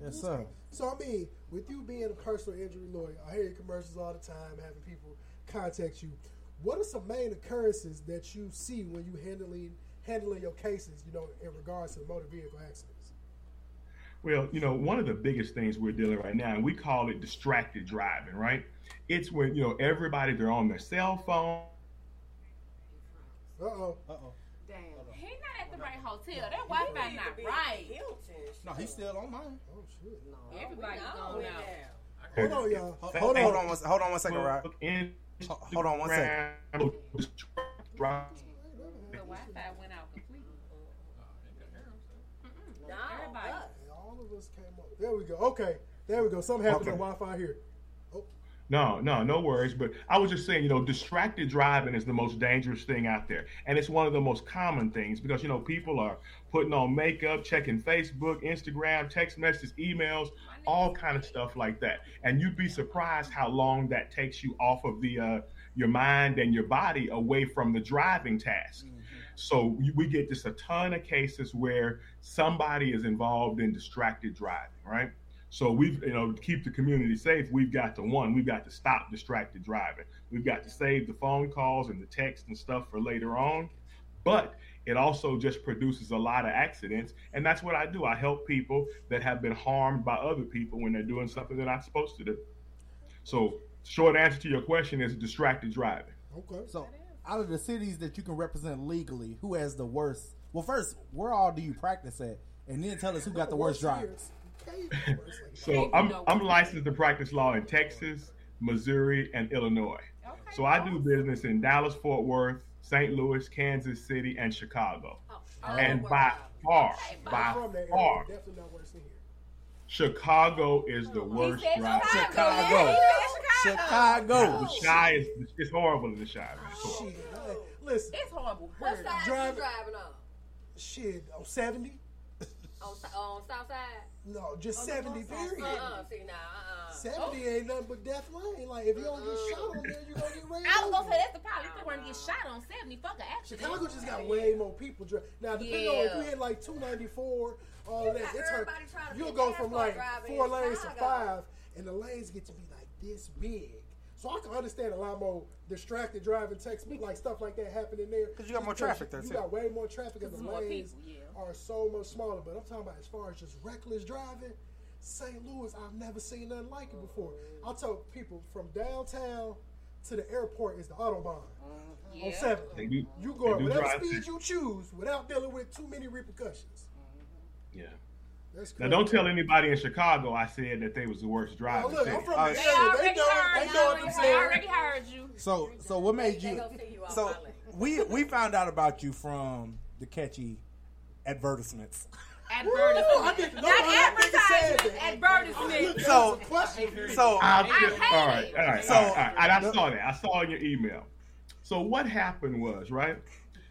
yes, sir. So I mean, with you being a personal injury lawyer, I hear your commercials all the time, having people contact you. What are some main occurrences that you see when you handling handling your cases? You know, in regards to motor vehicle accidents. Well, you know, one of the biggest things we're dealing right now, and we call it distracted driving, right? It's when, you know, everybody, they're on their cell phone. Uh oh. Uh oh. Damn. He not at the right hotel. That Wi-Fi not right. No, he's still on mine. Oh shit. No. Everybody going out. Hold on, y'all. Hold, Hold hold on. on, one, hold on one second, Rod. Hold on one second. The Wi-Fi went out completely. No, Everybody. us. All of us came up. There we go. Okay. There we go. Something happened Okay. to Wi-Fi here. No, no, no worries. But I was just saying, you know, distracted driving is the most dangerous thing out there. And it's one of the most common things because, you know, people are putting on makeup, checking Facebook, Instagram, text messages, emails, all kind of stuff like that. And you'd be surprised how long that takes you off of the uh, your mind and your body away from the driving task. So we- we get just a ton of cases where somebody is involved in distracted driving, right? So we've, you know, to keep the community safe, we've got to one, we've got to stop distracted driving. We've got to save the phone calls and the text and stuff for later on. But it also just produces a lot of accidents. And that's what I do. I help people that have been harmed by other people when they're doing something they're not supposed to do. So short answer to your question is distracted driving. Okay. So, out of the cities that you can represent legally, who has the worst? Well, first, where all do you practice at? And then tell us who got the worst drivers. So I'm I'm licensed to practice law in Texas, Missouri, and Illinois. So I do business in Dallas, Fort Worth, St. Louis, Kansas City, and Chicago. Oh, oh, oh and by far, I'm by from that area. far, Definitely not worse than here. Chicago is the worst said drive. Chicago. Chicago. The shy is it's horrible in the shy. man. It's horrible. Shit, listen, It's horrible. What side you Driving- driving on? shit on seventy. On, on south side? No, just On seventy. Uh-uh, period. Uh-uh, see now, uh-uh. Seventy ain't nothing but death lane. Like if you don't get shot on there, you gonna get uh-uh. ran I was gonna over. say that's the problem. If they want to get shot on seventy, fuck an accident. Chicago just got way more people. Dri- now, depending on if Yeah. you hit like 294, all of that, it's hard. Everybody trying to You'll be go from like four in lanes to five, and the lanes get to be like this big. So I can understand a lot more distracted driving, text like stuff like that happening there. Because you got more Just because traffic there, You too. got way more traffic, and the There's more lanes people, yeah. Are so much smaller. But I'm talking about as far as just reckless driving. St. Louis, I've never seen nothing like it before. I tell people from downtown to the airport is the autobahn on seven. They do- You they go at whatever speed through. you choose without dealing with too many repercussions. Yeah. That's Now don't tell anybody in Chicago I said that they was the worst driver. Oh, look, I'm from Uh, the They area. They already know, heard they you. know what I'm They saying. already heard you. So so what made you you so we we found out about you from the catchy advertisements. Advertisement. didn't know Not how that nigga said advertisement. that. Advertisement. So Question. so I hate all right, it. all right, So- all right, all right. And I saw that. I saw in your email. So what happened was right.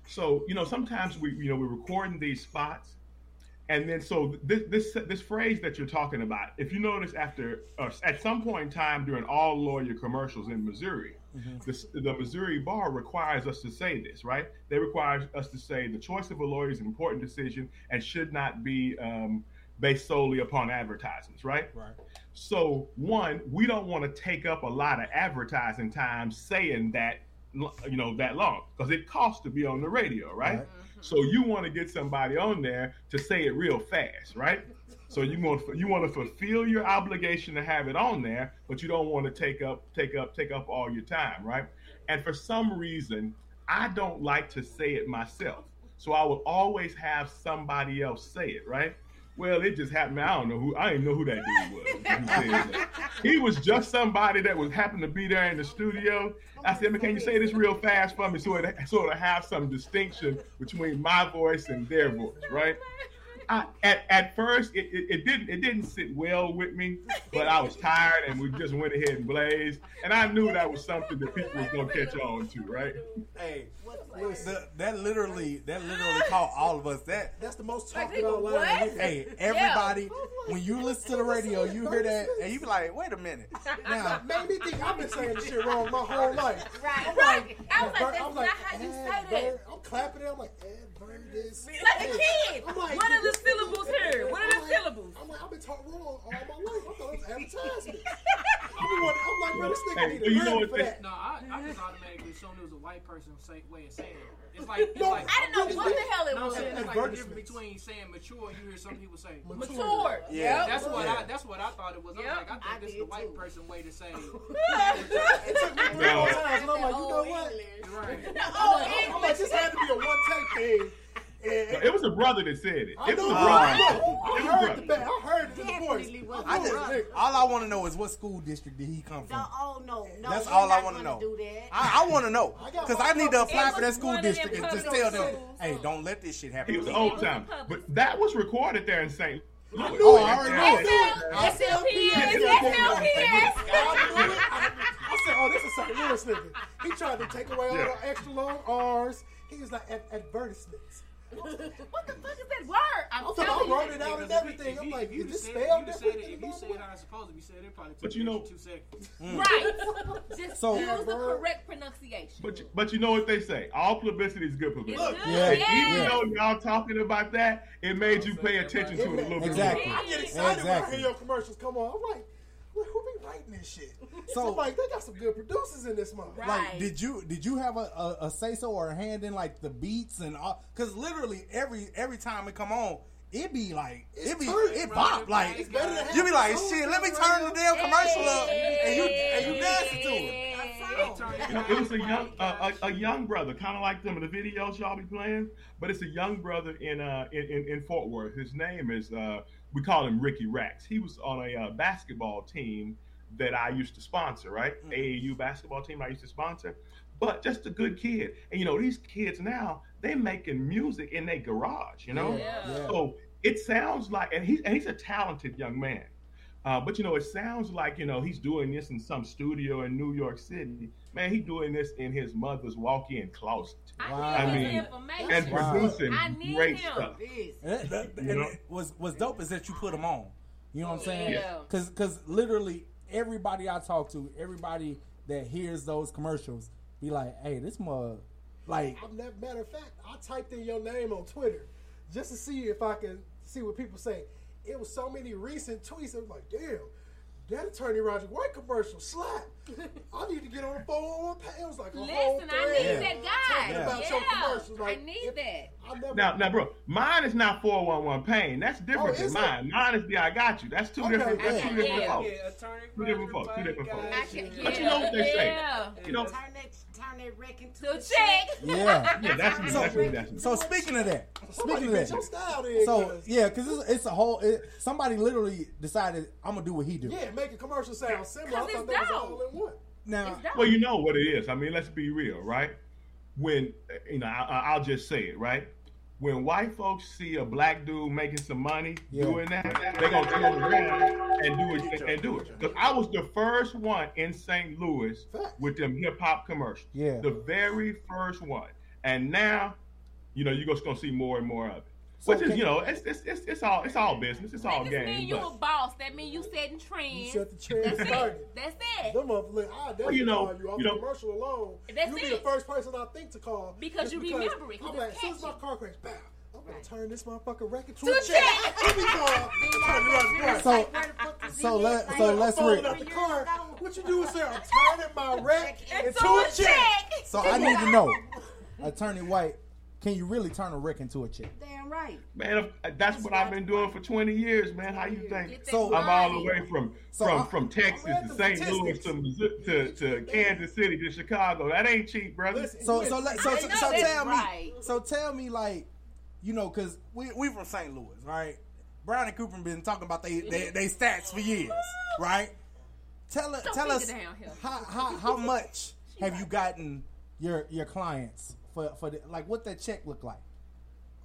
So you know sometimes we you know we're recording these spots, and then so this this this phrase that you're talking about. If you notice after uh, at some point in time during all lawyer commercials in Missouri, this, the Missouri bar requires us to say this, right? They require us to say the choice of a lawyer is an important decision and should not be um, based solely upon advertisements, right? Right. So one, we don't want to take up a lot of advertising time saying that, you know, that long because it costs to be on the radio, right? Right. So you want to get somebody on there to say it real fast, right? So you want you want to fulfill your obligation to have it on there, but you don't want to take up take up take up all your time, right? And for some reason, I don't like to say it myself, so I will always have somebody else say it, right? Well, it just happened. I don't know who. I didn't know who that dude was. who said that. He was just somebody that was happened to be there in the studio. I said, "Man, can you say this real fast for me, so it sort of have some distinction between my voice and their voice, right?" I, at, at first, it, it, it didn't it didn't sit well with me, but I was tired, and we just went ahead and blazed, and I knew that was something that people was gonna catch on to, right? Hey, the, that literally that literally caught all of us. That That's the most Like, talked nigga, about line. what? hey, everybody, when you listen to the radio, you hear that, and you be like, "Wait a minute." Now, Made me think I've been saying this shit wrong my whole life. Right, I'm right. I was like, that's I'm not how you say that. I'm clapping it. I'm like, advertis. Like a kid. I'm like, What are the this- syllables here? What are the syllables? I'm like, I've been taught wrong all my life. I thought it was advertisement. I'm, wondering- I'm like, bro, this nigga Hey, need well, you a know for that. No, I, I just automatically assumed it was a white person say, way of saying it. It's like, it's No, like I didn't know what the hell it no, I'm was. it's like the difference between saying mature. You hear some people say Mature. Yeah. That's what Yeah. I. That's what I thought it was. I Yep. was like, I think I this is the white too. person way to say. It took me three No. more times, and I'm like, you know what? Right. Oh, I'm like, English. this had to be a one take thing. And It was a brother that said it. I It was know, a I, brother. know. It I was a heard brother. the back. I heard it the voice. Definitely was I a just, all I want to know is what school district did he come No, from? oh no, no. That's all I want to know. I, I want to know because I need to apply for that school one of them district and just tell them, "Hey, don't let this shit happen." He was to old time, but that was recorded there in St. Louis. Oh, I already know it. SLPS. Oh, SLPS. I said, oh, this is St. Louis nigga. He tried to take away all Yeah. the extra long R's. He was like, advertisements. What the fuck is that word? I'm I'm talking, I wrote it out and Because if everything. you- I'm if like, you is this just said- spelled you just said it- different? If you said it how it's supposed to be said, it probably took But you know- two seconds. Hmm. Right. Just So- use the correct pronunciation. But you, but you know what they say? All publicity is good publicity. It's good. Yeah, And even though y'all talking about that, it made you pay attention to it a little bit Exactly. more. I get excited when I hear your commercials come on. I'm like, well, who be writing this shit? So- So I'm like, they got some good producers in this month. Right. Like, did you did you have a, a, a say so or a hand in like the beats and all? Because literally every every time it come on, it be like it be turned, it right? bop like It's better to have you be like shit. Let me turn the damn commercial up and you and you dancing to it. You it was a young uh, a, a young brother, kind of like them in the videos y'all be playing, but it's a young brother in uh in, in, in Fort Worth. His name is uh we call him Ricky Rax. He was on a uh, basketball team that I used to sponsor, right? AAU basketball team I used to sponsor. But just a good kid. And you know, these kids now, they making music in their garage, you know? Yeah. Yeah. So it sounds like, and he's and he's a talented young man. Uh, but you know, it sounds like you know he's doing this in some studio in New York City. Man, he doing this in his mother's walk-in closet. I mean, and producing I need great him. stuff. And, that- that- You and know? it was dope is that you put them on. You know what I'm saying? Yeah. Because because literally everybody I talk to, everybody that hears those commercials, be like, "Hey, this mug, like, I'm not- matter of fact, I typed in your name on Twitter just to see if I can see what people say. It was so many recent tweets. I was like, damn, that attorney Roger White commercial slap. I need to get on the phone. It was like a whole Listen, I thread need that guy. talking about your Yeah, commercials. Like, I need that. I never. Now, now, bro, mine is not 411 pain. That's oh, different Oh, than is it? mine. Mine is the I got you. That's two Okay, different. That's two different Yeah. folks. Yeah, attorney Two different folks. Two different folks. But you know what they say. Yeah. You know, Turn that, turn that wreck into So a check. yeah." yeah, that's me. So- That's. That's. So speaking of that, speaking of bitch your that, style then. so 'cause- yeah, because it's, it's a whole. It, somebody literally decided I'm gonna do what he do. yeah, make a commercial sound similar. I 'Cause thought it's that was dope. all in one. Now, Well, you know what it is. I mean, let's be real, right? When you know, I, I- I'll just say it, right? When white folks see a black dude making some money Yeah. doing that, they're gonna turn around and do it and do it. Because I was the first one in St. Louis with them hip hop commercials. Yeah. The very first one. And now, you know, you're just gonna see more and more of it. So Which is, you know, it's, it's it's it's all it's all business. It's all That just game. mean you but- a boss. That mean you setting trends. You set the trend That's started. it. That's it. Them motherfuckers, look, I definitely you know- call you off you know- commercial alone. That's You'll be it. the first person I think to call. Because just you remember it, 'cause I'm it's like, as soon as my car crash, bam, I'm gonna turn this motherfucker record to To a a check. check. Let me call Attorney Roger White. so so let so let's I'm read. out the car. What you do is say, I'm turning my wreck into Into a a check. check. So I need to know, Attorney White, can you really turn a wreck into a check? Damn right. Man, if- uh, that's what I've been doing for 20 years, man. How you think? So- I'm all the way from So from uh, I- from Texas to St. Louis to, to to Kansas City to Chicago. That ain't cheap, brother. Listen, So you so let, so so, so tell right. me so tell me like you know because we we from St. Louis, right? Brown and Crouppen been talking about they they, they stats for years, right? Tell Don't tell us how, how how much have you gotten your your clients for for the, like what that check look like?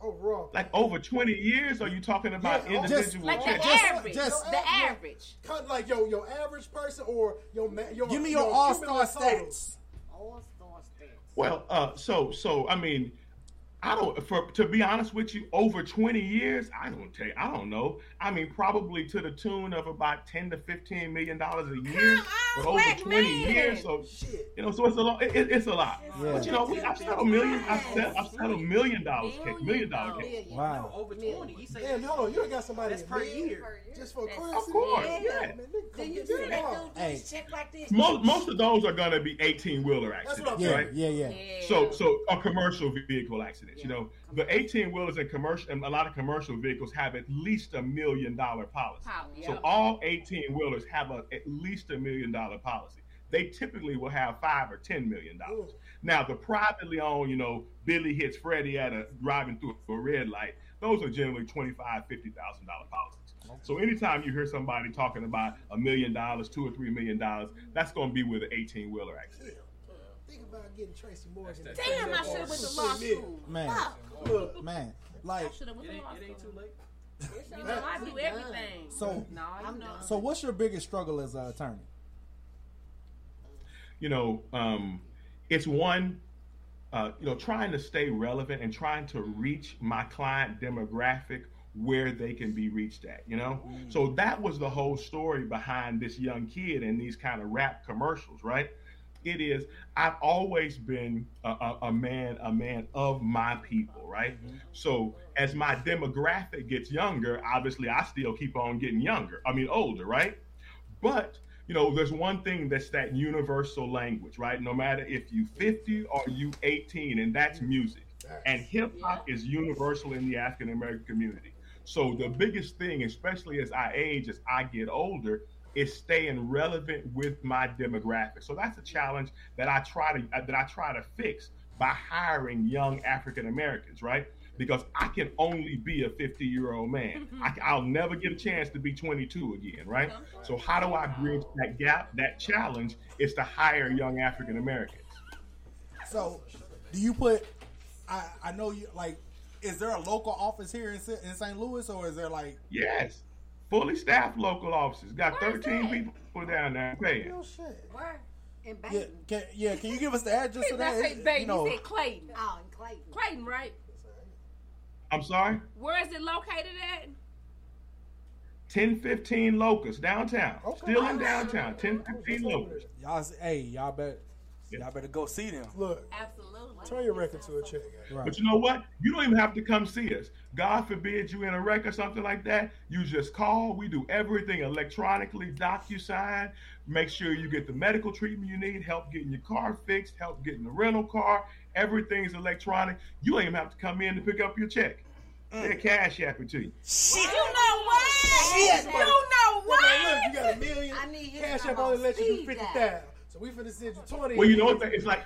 overall. Like over 20 years, are you talking about Yeah, just- individual Like the checks? Just- average. just- the average. Kind of like yo, your average person or your ma- your Give me your all star stats. All star stats. Well, uh, so so I mean, I don't. For to be honest with you, over 20 years, I don't take. I don't know. I mean, probably to the tune of about 10 to 15 million dollars a year. Come on, for over 20 man. years, so Shit. you know, so it's a lot. It, it's a lot. Yeah. But you know, we, I've settled millions. I've settled, I've settled million dollars case, million dollar case. Million. Wow. over 20. He said Damn, hold on, you ain't got somebody That's in per million year. just for a That's- car Of course, accident? yeah. man, Then you get see your that car. dude do Hey. check like this. Most most of those are going to be 18 wheeler That's what I'm accidents, Yeah, right? yeah, yeah. Yeah. So, so a commercial vehicle accidents. You know, the eighteen wheelers and commercial, and a lot of commercial vehicles have at least a million dollar policy. Pol- So all eighteen wheelers have a, at least a million dollar policy. They typically will have five or ten million dollars. Now, the privately owned, you know, Billy hits Freddie at a driving through a red light. Those are generally twenty five, fifty thousand dollar policies. So anytime you hear somebody talking about a million dollars, two or three million dollars, that's going to be with an eighteen wheeler accident. Think about getting Tracy Morgan. Damn, I should have went to law school. Man, Look, man, like should went It ain't, law it ain't too late. You know, I do everything. So- no, you know. so what's your biggest struggle as an attorney? you know, um, it's one, uh, you know, trying to stay relevant and trying to reach my client demographic where they can be reached at, you know? So that was the whole story behind this young kid and these kind of rap commercials, right? It is, I've always been a, a, a man, a man of my people, right? Mm-hmm. So as my demographic gets younger, obviously I still keep on getting younger. I mean, older, right? But you know, there's one thing that's that universal language, right? No matter if you 50 or you 18, and that's mm-hmm. music. And hip hop is universal in the African American community. So the biggest thing, especially as I age, as I get older, is staying relevant with my demographic. So that's a challenge that I try to uh, that I try to fix by hiring young African Americans, right? Because I can only be a 50 year old man. Mm-hmm. I, will never get a chance to be 22 again, right? So how do I bridge that gap? That challenge is to hire young African Americans. So, do you put? I I know you like is there a local office here in, in St. Louis, or is there like? Yes, fully staffed local offices. Got 13 people down there paying. Oh shit. Where? In Yeah, can, yeah, can you give us the address of did not that? say Baton. you know, he said Clayton. Oh, in Clayton. Clayton, right? I'm sorry. Where is it located at? 1015 Locust downtown. Still in downtown. 1015 Locust. y'all, s- hey, y'all better, y'all better go see them. Look, Absolutely. turn your record to a check. But you know what? You don't even have to come see us. God forbid you in a wreck or something like that. You just call. We do everything electronically, DocuSign. Make sure you get the medical treatment you need, help getting your car fixed, help getting the rental car. Everything's electronic. You don't even have to come in to pick up your check. Mm. They're cash app it to you. You know what? Shit, you buddy. know Look, what? man, look, you got a million. I need his Cash number app only on let you do speed fifty dial. thousand. So we finna send you twenty. Well, you know what? It's like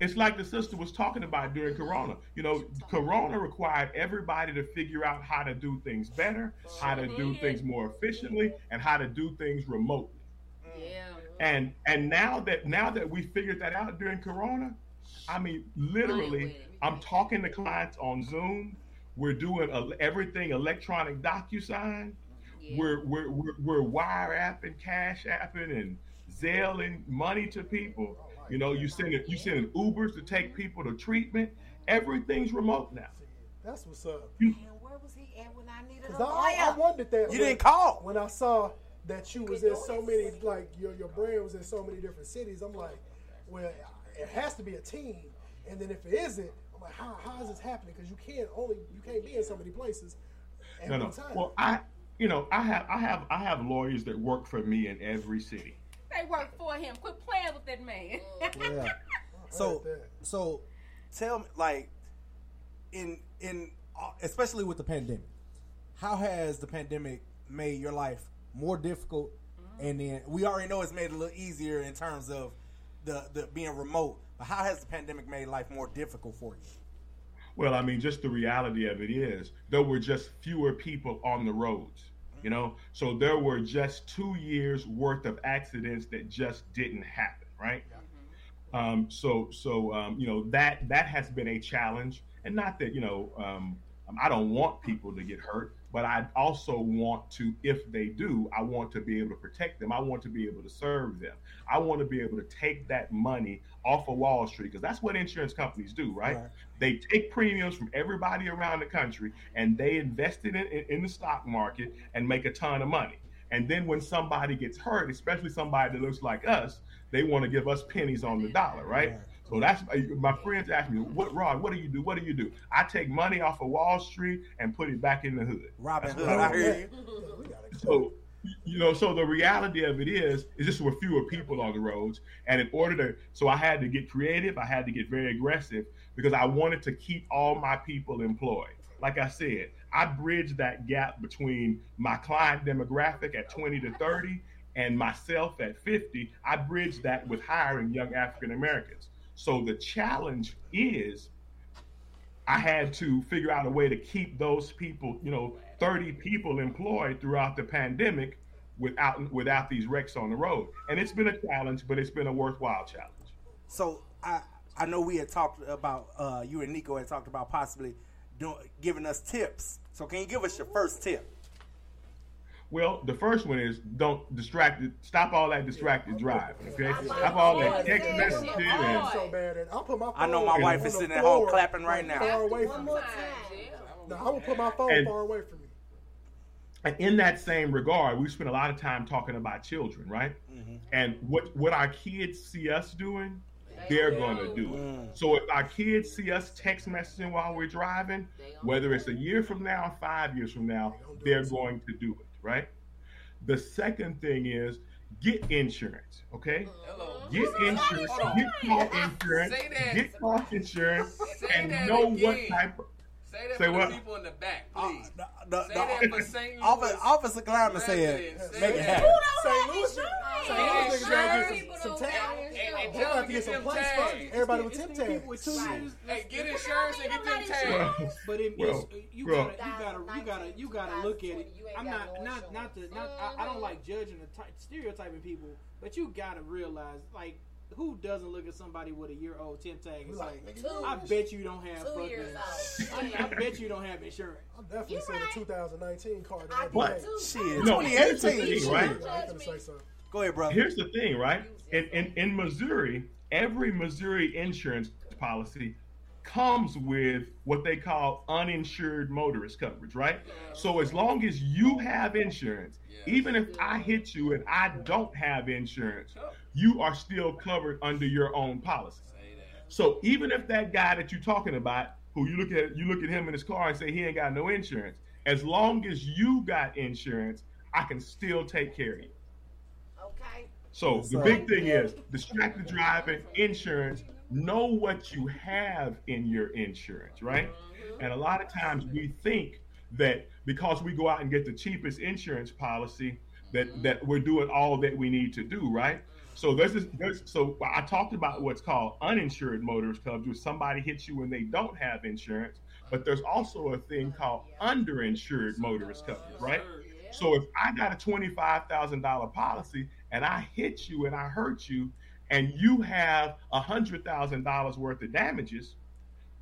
it's like the sister was talking about during Corona. You know, Corona required everybody to figure out how to do things better, how to do things more efficiently, and how to do things remotely. Yeah. And and now that now that we figured that out during Corona, I mean, literally, I'm talking to clients on Zoom. We're doing el- everything electronic DocuSign. We're, we're we're we're wire apping, cash apping, and Zelling money to people. You know, you send you sending Ubers to take people to treatment. Everything's remote now. That's what's up. And where was he at when I needed Cause I, lawyer? wondered that You when- didn't call. when I saw that you was in so many like your your brand was in so many different cities. I'm like, well, it has to be a team. And then if it isn't, I'm like, how, how is this happening? Because you can't only you can't be in so many places at No, no. time. Well, I, you know, I have, I have, I have lawyers that work for me in every city. They work for him. Quit playing with that man. Yeah. So, so tell me, like, in in uh, especially with the pandemic, how has the pandemic made your life more difficult? And then we already know it's made it a little easier in terms of the the being remote. But how has the pandemic made life more difficult for you? Well, I mean, just the reality of it is there were just fewer people on the roads, you know? So there were just two years worth of accidents that just didn't happen, right? Um, so, so um, you know that that has been a challenge, and not that you know um, I don't want people to get hurt, but I also want to, if they do, I want to be able to protect them. I want to be able to serve them. I want to be able to take that money off of Wall Street because that's what insurance companies do, right? Right. They take premiums from everybody around the country and they invest it in, in, in the stock market and make a ton of money. And then when somebody gets hurt, especially somebody that looks like us, they want to give us pennies on the dollar, right? So that's uh, my friends ask me, "What, Rod? What do you do? What do you do?" I take money off of Wall Street and put it back in the hood. Robin Hood, what I hear you. So, you know, so the reality of it is, is just with fewer people on the roads, and in order to, so I had to get creative. I had to get very aggressive because I wanted to keep all my people employed. Like I said, I bridged that gap between my client demographic at 20 to 30 and myself at 50. I bridged that with hiring young African Americans. So the challenge is I had to figure out a way to keep those people, you know, 30 people employed throughout the pandemic without without these wrecks on the road. And it's been a challenge, but it's been a worthwhile challenge. So I I know we had talked about uh, you and Nico had talked about possibly doing giving us tips. So can you give us your first tip? Well, the first one is don't distract stop all that distracted driving. Okay? Stop all that text messaging and so bad that I'll put my phone I know my on wife is sitting at home clapping right now. Far away from me. No, I will put my phone And- far away from me. And in that same regard, we spend a lot of time talking about children, right? And what what our kids see us doing, they're going to do it. Mm. So if our kids see us text messaging while we're driving, whether it's a year from now, five years from now, they're going to do it, right? The second thing is get insurance, okay? Get insurance, get car insurance, get car insurance, and that know what type of Say that Say for what? the people in the back, please. Uh, The, Say that for St. Louis. Officer, Officer Glamour said. Say make it happen. St. Louis, St. Louis niggas gotta get Insurance. some, some tags. And- and tell got them to to get some them plates tags. first. Everybody with tip tags. Hey, get insurance and get them tags. But it, Well, you gotta, you gotta, you gotta, you gotta look at it. I'm not, not, not to, not. I, I don't like judging the stereotyping people, but you gotta realize, like, who doesn't look at somebody with a year old temp tag and Like, say, I bet you don't have two fucking. years I, I bet you don't have insurance. I'm definitely seeing a 2019 card. I every But day. Shit, no, here's the 2018, thing, right? I gonna say something. Go ahead, brother. Here's the thing, right? In, in in Missouri, every Missouri insurance policy comes with what they call uninsured motorist coverage, right? So as long as you have insurance, even if I hit you and I don't have insurance, you are still covered under your own policy. So even if that guy that you're talking about, who you look at, you look at him in his car and say he ain't got no insurance, as long as you got insurance, I can still take care of you. Okay. So the sir. big thing is distracted driving, insurance. Know what you have in your insurance, right? Mm-hmm. And a lot of times we think that because we go out and get the cheapest insurance policy, that that we're doing all that we need to do, right? So this, there's so I talked about what's called uninsured motorist coverage, where somebody hits you when they don't have insurance, but there's also a thing called underinsured motorist coverage, right? So if I got a twenty-five thousand dollar policy and I hit you and I hurt you, and you have a hundred thousand dollars worth of damages,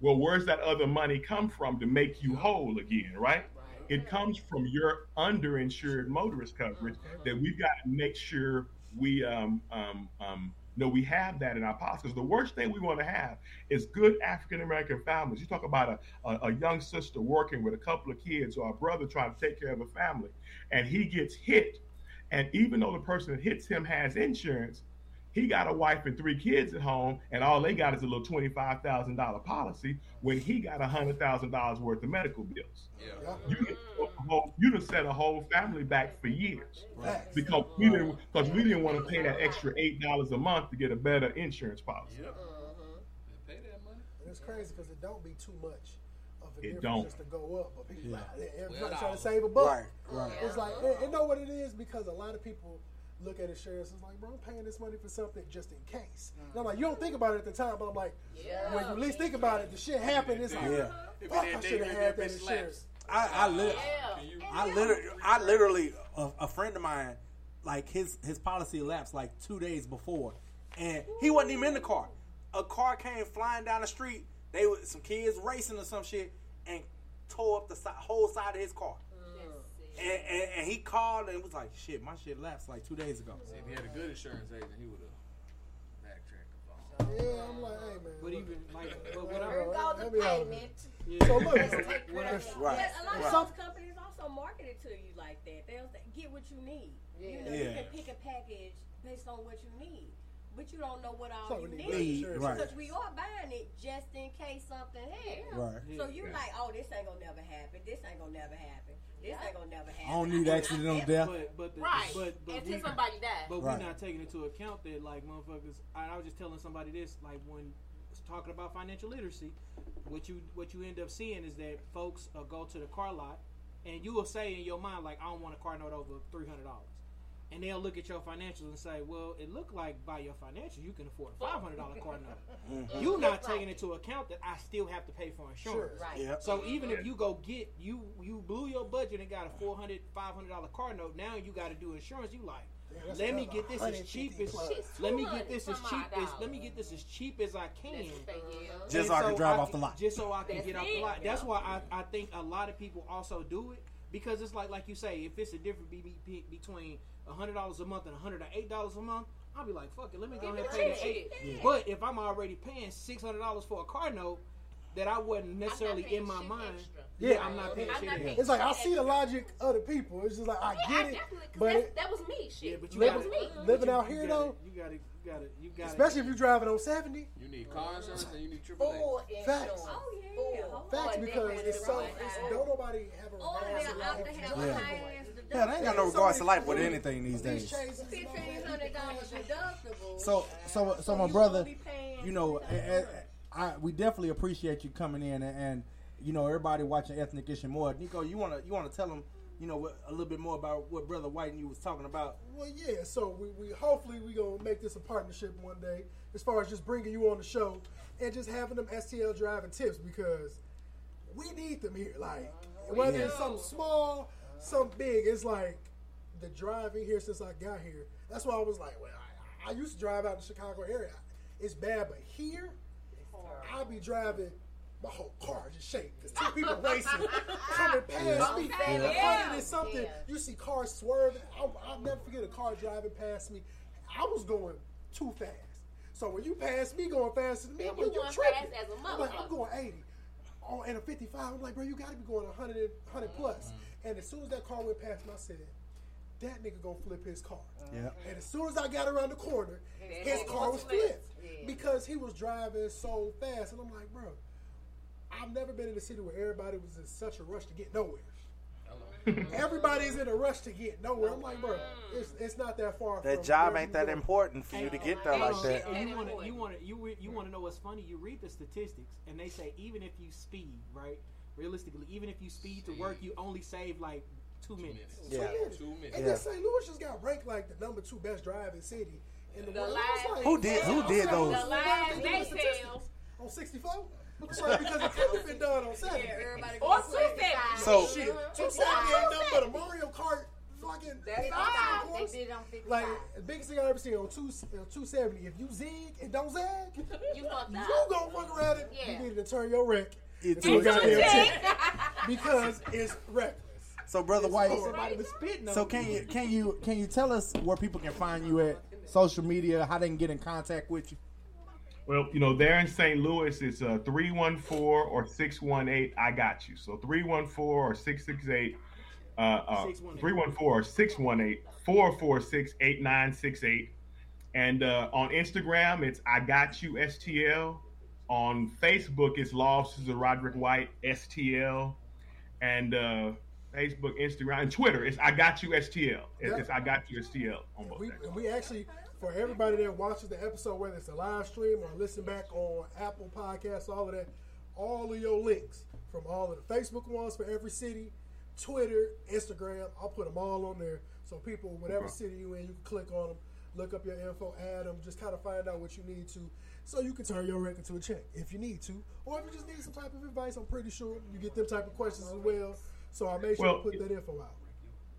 well, where's that other money come from to make you whole again, right? It comes from your underinsured motorist coverage that we've got to make sure we um, um, um, know we have that in our past. policy. 'Cause the worst thing we want to have is good African American families. You talk about a, a, a young sister working with a couple of kids or a brother trying to take care of a family, and he gets hit. And even though the person that hits him has insurance, he got a wife and three kids at home, and all they got is a little twenty-five thousand dollar policy. When he got a hundred thousand dollars worth of medical bills, Yeah. you done set a whole- you done set a whole family back for years because we didn't because we didn't want to pay that extra eight dollars a month to get a better insurance policy. And it's crazy because it don't be too much of a It difference don't. just to go up, but people Yeah. like, everybody trying to save a buck. Right, right. It's like, and, and know what it is because a lot of people look at insurance and like, bro, I'm paying this money for something just in case. And I'm like, you don't think about it at the time, but I'm like, when you least think about it, the shit happened. It's like, Yeah. fuck, I should have had that insurance. I, I, lit- I literally, I literally, a, a friend of mine, like his his policy lapsed like two days before, and he wasn't even in the car. A car came flying down the street. They were some kids racing or some shit, and tore up the si- whole side of his car. And, and, and he called and was like, "Shit, my shit lapsed like two days ago." See, if he had a good insurance agent, he would have backtracked. Yeah, I'm like, hey man. But even like, but what Here I, goes the Let me have it. payment. Yeah. So look, What I- Right. Yeah, a lot Right. of those companies also market it to you like that. They'll say, get what you need. You know, you can pick a package based on what you need. But you don't know what all So you need. need Need, right. Because we are buying it just in case something happens. Right. So you're Yeah. like, oh, this ain't gonna never happen. This ain't gonna never happen. This ain't gonna never happen. I don't need accidental death. But, but the, Right. But, but Until we, somebody dies. But Right. we're not taking into account that, like, motherfuckers. I, I was just telling somebody this, like, when talking about financial literacy, what you what you end up seeing is that folks uh, go to the car lot, and you will say in your mind, like, I don't want a car note over three hundred dollars. And they'll look at your financials and say, "Well, it looked like by your financials you can afford a five hundred dollar car note. Mhm. You're not taking into account that I still have to pay for insurance. Sure. Right. Yep. So even if you go get you you blew your budget and got a 400 500 dollar car note, now you got to do insurance. You like, that's let me get this as cheap as let me get this as cheap as let me get this as cheap as I can. Just so I can drive off can- the lot. Just so I can That's get off the lot. That's why I, I think a lot of people also do it because it's like like you say, if it's a difference be, be, between hundred dollars a month and hundred and eight dollars a month, I'll be like, fuck it, let me go ahead and pay the eight. Yeah. But if I'm already paying six hundred dollars for a car note that I wasn't necessarily in my mind, yeah, I'm not paying I'm shit. not extra. paying It's like I see the logic of the people. It's just like I Yeah, get I it, definitely, 'cause but that was me. Shit, Yeah, but you that gotta, was me. Uh, living you- out you here gotta- though, you gotta, you gotta, you gotta. especially if you're driving on seventy. You need car insurance and you need triple Full A. insurance. Facts. Oh yeah. Full. Facts Or because it's so it's, don't nobody have a Or regards they'll to life. have Yeah. high ass. Yeah, they ain't got no regards to life with anything these These days. chases, Fifteen hundred dollars deductible. So, so, so my brother, gonna be paying you know, I, I, I- we definitely appreciate you coming in, and, and you know, everybody watching Ethnic Issue more. Nico, you wanna, you wanna tell them, you know, a little bit more about what Brother White and you was talking about. Well, yeah. So we, we hopefully we gonna make this a partnership one day, as far as just bringing you on the show and just having them STL driving tips because we need them here. Like whether it's something small, something big, it's like the driving here since I got here. That's why I was like, well, I used to drive out the Chicago area. It's bad, but here, I'll be driving. My whole car just shaking because two people racing, coming past me, Yeah. a hundred and something. Yeah. You see cars swerving. I'll, I'll never forget a car driving past me. I was going too fast. So when you pass me going faster than me, I'm You like, you going tripping. fast as a I'm like, I'm going 80. Oh, and a 55. I'm like, bro, you got to be going 100, and- 100 plus. Mm-hmm. And as soon as that car went past me, I said, that nigga gonna flip his car. Yeah. And as soon as I got around the corner, his car was flipped because he was driving so fast. And I'm like, bro, I've never been in a city where everybody was in such a rush to get nowhere. Everybody's in a rush to get nowhere. I'm like, bro, mm. it's, it's not that far. That from job ain't that go. important for you to get there like that. And you want to you want to you you want to know what's funny? You read the statistics, and they say even if you speed, right? Realistically, even if you speed to work, you only save like two minutes. Two minutes. And then St. Louis just got ranked like the number two best driving city in the, The world. live- like, Who did- who did those? The why live they doing day sales. On 64? So because it could have been done on Saturday. Or two seconds. So- Shit, two seconds ain't nothing but a Mario Kart fucking That's hit all. the course. They did it on 55. Like the biggest thing I ever seen on two on two seventy. If you zig and don't zag, You fucked you up. gonna fuck around it. Yeah. You needed to turn your wreck Into into a a goddamn check. check because it's reckless. So, brother White, Somebody was spitting so can you can you can you tell us where people can find you at social media? How they can get in contact with you? Well, you know, there in St. Louis, it's uh, 314 or 618. I got you. So 314 or 668, uh, uh, 314 or 618 446 8968. And uh, on Instagram, it's I Got You STL. On Facebook, it's Law Officer Roderick White STL. And uh, Facebook, Instagram, and Twitter, it's I Got You STL. It's, it's I Got You STL on both. We, we actually, for everybody that watches the episode, whether it's a live stream or listen back on Apple Podcasts, all of that, all of your links from all of the Facebook ones for every city, Twitter, Instagram, I'll put them all on there. So people, whatever Okay. city you in, you can click on them, look up your info, add them, just kind of find out what you need to, so you can turn your record to a check if you need to, or if you just need some type of advice. I'm pretty sure you get them type of questions as well. So I made sure Well, to put that info out.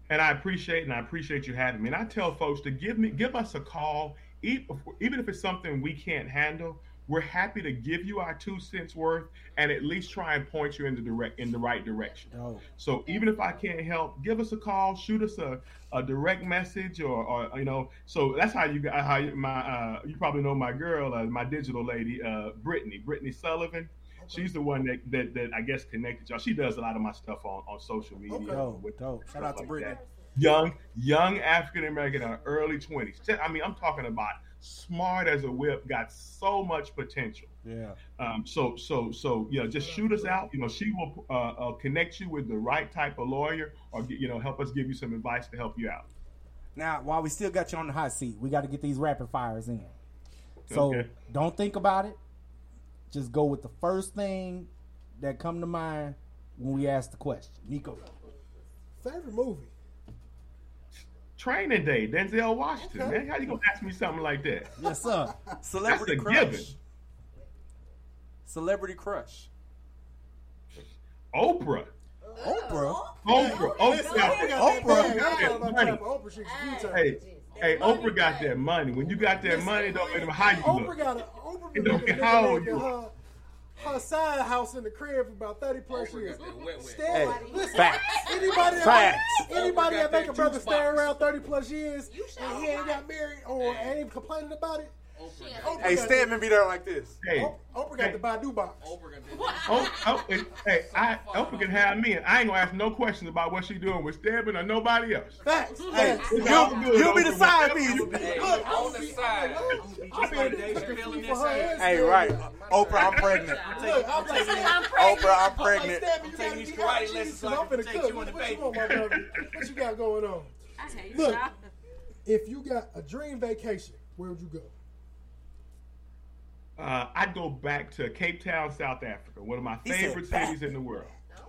And I appreciate and I appreciate you having me. And I tell folks to give me give us a call, even if it's something we can't handle. We're happy to give you our two cents worth and at least try and point you in the direct in the right direction. Oh. So even if I can't help, give us a call, shoot us a, a direct message, or, or you know. So that's how you got how you, my uh, you probably know my girl, uh, my digital lady, uh, Brittany, Brittany Sullivan. She's the one that, that that I guess connected y'all. She does a lot of my stuff on, on social media. Dope, with dope. Shout out to like Brittany. that. Young, young African American in her early twenties. I mean, I'm talking about smart as a whip, got so much potential. Yeah. Um, so, so, so, you know, just shoot us out. You know, she will uh, uh, connect you with the right type of lawyer, or you know, help us give you some advice to help you out. Now, while we still got you on the hot seat, we got to get these rapid fires in. So Okay. don't think about it. Just go with the first thing that come to mind when we ask the question. Nico. Favorite movie? Training Day, Denzel Washington. Man, how you gonna ask me something like that? Yes, sir. Celebrity That's a crush. given. Celebrity crush. Oprah. Oprah. Oh, Oprah. Oprah. Oprah Oprah got that money. Oprah shit a few times. Hey, hey, Oprah got that money. When you got that money, don't matter how you Oprah got a Oprah been don't how nigga old making you her, uh, her side house in the crib for about thirty plus years. Stay, Hey, listen, facts. anybody that Facts. make, anybody that make a brother stay around thirty plus years and he ain't got married or ain't complaining about it. Oprah Hey, got Stedman be there like this. Hey, Oprah, Oprah got the Badu oh, box. Oh, oh, hey, hey, I, Oprah can have me, and I ain't gonna ask no questions about what she doing with Stedman or nobody else. Facts. Hey, Facts. you, all good, you be the Oprah. side piece. Look, on the side. I've been looking for her ass. Hey, right. Oprah, I'm pregnant. Look, I'm like, Oprah, I'm I'm like, pregnant. Stabby, you gotta these be karate out, lessons so I I'm can finna take cook. you What, the you baby. want, my brother? What you got going on? I hate Look. y'all. If you got a dream vacation, where would you go? Uh, I'd go back to Cape Town, South Africa, one of my He favorite cities in the world.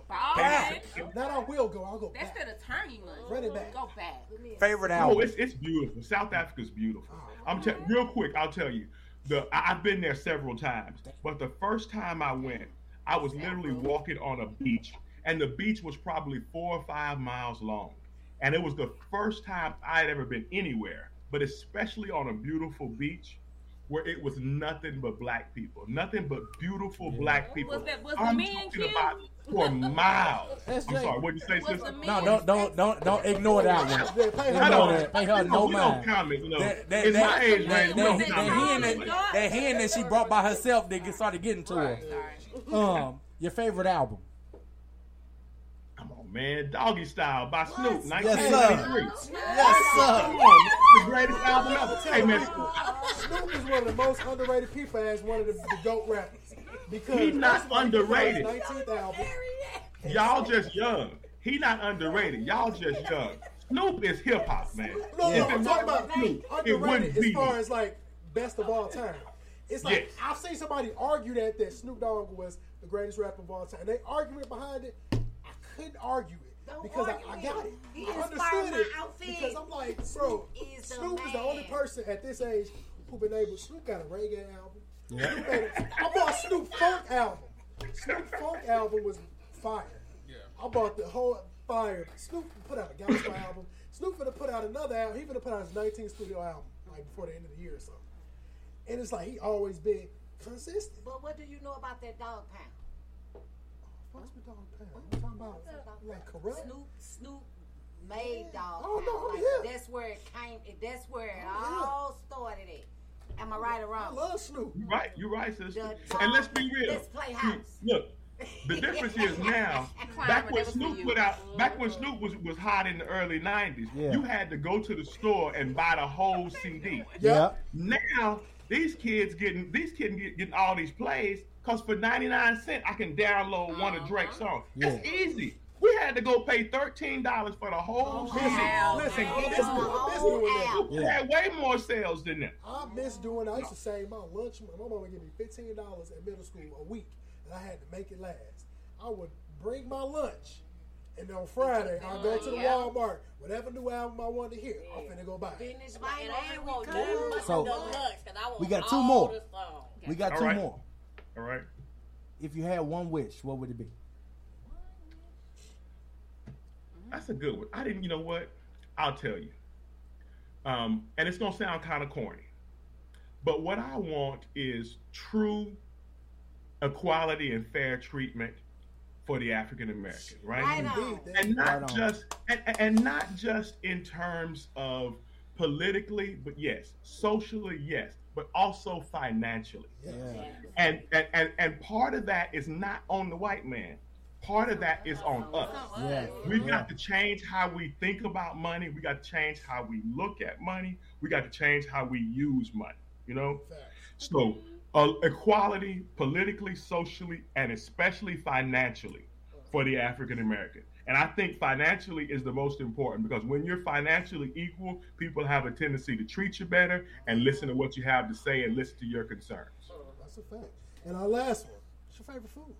Bye. That I will go. I'll go That's back. the turn you on. Run it back. Go back. Favorite Oh, it's it's beautiful. South Africa's beautiful. I'm te- real quick. I'll tell you. The I- I've been there several times, but the first time I went, I was literally walking on a beach, and the beach was probably four or five miles long, and it was the first time I had ever been anywhere but especially on a beautiful beach where it was nothing but black people, nothing but beautiful black people. Was that- was I'm men talking cute? about for miles. I'm SJ. sorry, what did you say, sister? No, don't don't don't don't ignore that one. I Ignore don't- that. Pay her you know, no mind. comment, you know. That, that, It's that, my age range, we that, that, that, that hen that she brought by herself that started getting to her. Um, your favorite album? Man. Doggy Style by Snoop, Yes, 1983. Yes, sir. Come on, the greatest album ever. Hey, man, Snoop is one of the most underrated people as one of the, the GOAT rappers. Because He not first of all, he put out his underrated. 19th album. y'all just young. He not underrated. Y'all just young. Snoop is hip hop, man. No, no, I'm talking about Snoop, it underrated as far as like best of all time. It's like Yes. I've seen somebody argue that that Snoop Dogg was the greatest rapper of all time. They argument behind it. I couldn't argue it because I, I got it. He I inspired understood my it outfit. because I'm like, bro, is the Snoop is the only person at this age who been able. Snoop got a reggae album. Yeah. Snoop made a- I bought Snoop Funk album. Snoop Funk album was fire. Yeah. I bought the whole fire. Snoop put out a gospel album. Snoop finna put out another album. He finna put out his 19th studio album, like before the end of the year or something. And it's like he always been consistent. But what do you know about that dog pound? What's the dog pound? I'm talking about like corrupt. Snoop Snoop made dog Oh, no, pound. I'm Like, here. That's where it came. That's where it I'm here. all started. It. Am I right or wrong? I wrong? love Snoop. You right, You're right, sister. The And let's be real. Let's play house. Look, the difference is now. Back when Snoop put out, back when Snoop was was hot in the early '90s, Yeah. you had to go to the store and buy the whole CD. Yeah. Now these kids getting these kids getting all these plays because for 99 cents I can download one of Drake's uh-huh. songs. That's easy. We had to go pay thirteen dollars for the whole oh, CD. Listen, listen, this, this doing that. We had way more sales than that. I miss doing. I used to save my lunch. My mom would give me fifteen dollars at middle school a week, and I had to make it last. I would bring my lunch, and on Friday I'll go to the Yeah. Walmart. Whatever new album I wanted to hear, I'm finna go buy. it. Finish And my I ain't want we nothing could. So, no lunch, 'cause I want we got two more. We got two right. more. All right. If you had one wish, what would it be? That's a good one. I didn't. You know what? I'll tell you. Um, and it's gonna sound kind of corny, but what I want is true equality and fair treatment for the African American, right? Right on. and not Right just and, and not just in terms of politically, but yes, socially, yes, but also financially. Yeah. And, and and and part of that is not on the white man. Part of that is on us. Yeah. We've got to change how we think about money. We got to change how we look at money. We got to change how we use money. You know, so uh, equality, politically, socially, and especially financially for the African American. And I think financially is the most important because when you're financially equal, people have a tendency to treat you better and listen to what you have to say and listen to your concerns. Oh, that's a fact. And our last one. What's your favorite food?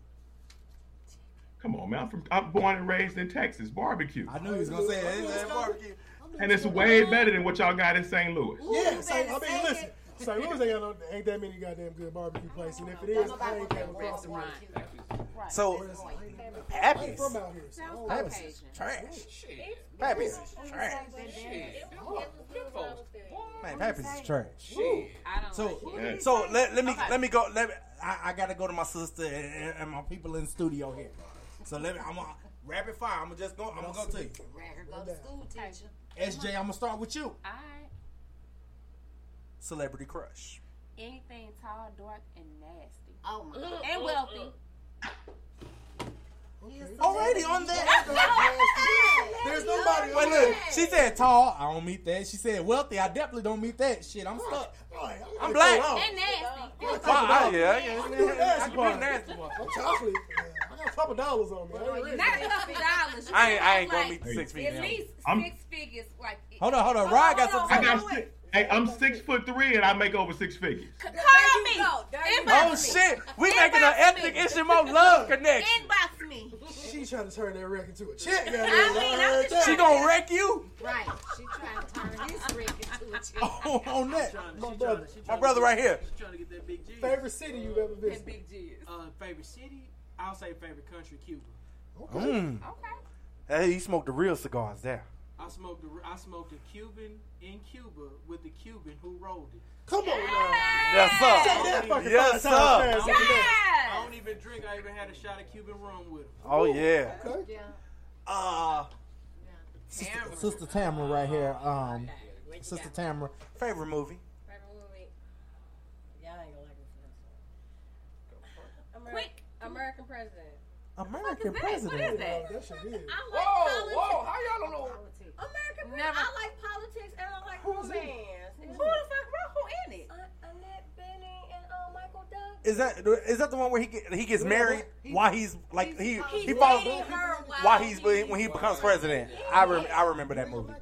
Come on, man. I'm from I'm born and raised in Texas. Barbecue. I knew he was gonna say that. He barbecue. And it's way better than what y'all got in St. Louis. Yeah, St. I mean, listen. St. Louis ain't, got no, ain't that many goddamn good barbecue places, and if it is, I ain't came across them. yet. So, I Pappy's. from out here, so I don't know. Pappy's is trash. Pappy's is trash. Man, Pappy's is trash. So, so let, let me let me go. Let me, I, I gotta go to my sister and, and my people in the studio here. So let me. I'm gonna rapid fire. I'm gonna just go. I'm gonna go to you. Go to school, teacher. SJ, I'm gonna start with you. Alright. Celebrity crush. Anything tall, dark, and nasty. Oh my. And wealthy. Already on that. There's nobody Wait, look. She said tall. I don't meet that. She said wealthy. I definitely don't meet that. Shit, I'm stuck. I'm black. And nasty. Wow, yeah, yeah. I do the nasty I can part. do the nasty part. I'm chocolate. I got a couple dollars on me. I ain't rich. Not a couple dollars. You I ain't- I ain't got, gonna meet the six feet At now. least I'm- six figures. Like, Hold on, hold on. Ryan got hold some. I got six. Hey, I'm six foot three and I make over six figures. call There me. you go. There you Inbox Oh shit, we Inbox making an me. ethnic Ishimo love connection. Inbox me. She trying to turn that wreck into a check. goddamn. I mean, I I'm just. She gonna wreck you, Right. She trying to turn his rig into a chick. Oh, on that. To- My brother. to- my brother to- right here. She trying to get that big G. Favorite city you've ever visited? Big G's. Uh, favorite city? I'll say favorite country, Cuba. Mm. Okay. Hey, you smoked the real cigars there. I smoked. A, I smoked a Cuban in Cuba with the Cuban who rolled it. Come on now. Yes, sir. Say that fucking Yes, five sir. times I fast don't, even. I don't even drink. I even had a shot of Cuban rum with him. Oh yeah. Okay. Yeah. Uh, Sister, Sister Tamara right here. Um, What you Sister got? Tamara. favorite movie. Favorite movie? Y'all ain't gonna like this one. Quick. American President. American that? president. What is that? That shit. I like Whoa, politics. whoa, how y'all don't know? American Never- Never. I like politics and I like Who's romance. it? Who the fuck wrote who in it? Uh, Annette Bening and uh, Michael Douglas. Is that is that the one where he get, he gets married while he's like he He's he falls dating her while, while he's when he becomes president? I rem, I remember that movie.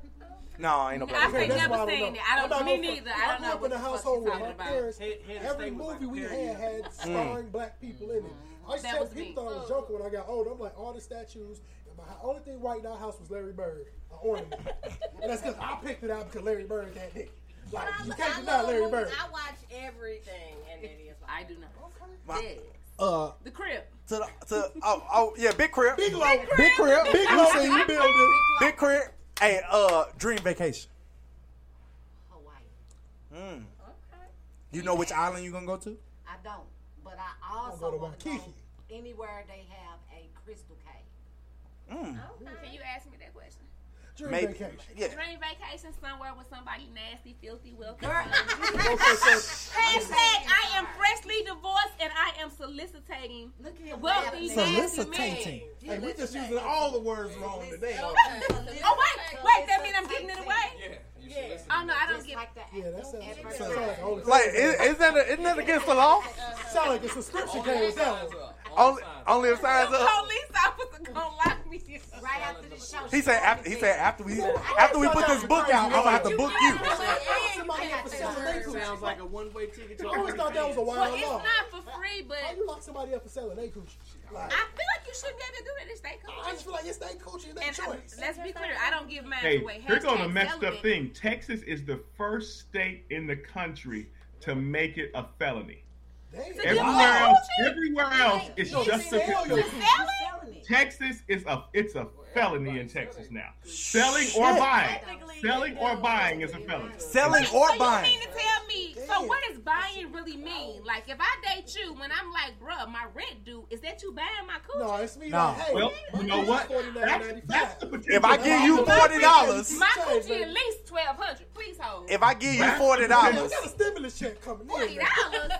No, ain't no I black. ain't That's never I seen don't it. know. I don't. I'm Me neither. I I don't grew know up in a the household you where talking my about. parents, Head- head every movie we had had starring black people in it. I used to tell people thought I was joking when I got older. I'm like, all the statues, and my only thing white in our house was Larry Bird, an ornament. and that's because I picked it out because Larry Bird had dick. Like, you can't I deny Larry. Bird. I watch everything and it is like I do not. My- Yes. Uh, The crib. To the, to oh oh yeah, big crib, Big Low. big crib. Big You low. see you building. big crib. Hey, uh, dream vacation. Hawaii. Mm. Okay. You know which island you gonna go to? I don't, but I also go to want to Waikiki. anywhere they have a crystal cave. Mm. Can you ask me that question? Dream Maybe. vacation. Yeah. Dream vacation somewhere with somebody nasty, filthy, wealthy. Girl. Hashtag I am freshly divorced and I am soliciting Look at him wealthy, laughing. nasty men. Soliciting. Hey, we just using all the words wrong today. Oh wait, wait, that mean I'm getting it away? Yeah, you should Yeah. listen. Oh no, I don't get like the Yeah, that sounds, At that first. sounds like a holy Like, is, is that a, isn't that against the law? sound like a subscription came with that one. Only, only if signs up. police officer gonna lock me right after the show. He said after he said after we after we put this book out, I'm gonna have to book you. Somebody had to sell their. Sounds like a one-way ticket I always thought that was a Well, wild it's law. not for free, but How you lock somebody up for selling their coochie? Like, I feel like you shouldn't be able to do that. It's their I just coochie. feel like it's their coochie and their And uh, choice. let's be clear, I don't give mine Hey, away. here goes a Hashtag messed up celibate. thing. Texas is the first state in the country to make it a felony. Damn. So Everywhere else, everywhere else, it's No, just a your To coochie. sell it? Texas is a it's a felony in Texas now. Selling or buying, selling or buying is a felony. Selling or So or you buying. mean to tell me? So what does buying really mean? Like if I date you, when I'm like, bruh, my rent due, is that you buying my coochie? No, it's me. No. Like, hey, Well, you know what? That's, that's the. If I give you forty dollars, My coochie at least twelve hundred. Please hold. if I give you forty dollars, I got a stimulus check coming in. Forty man. dollars.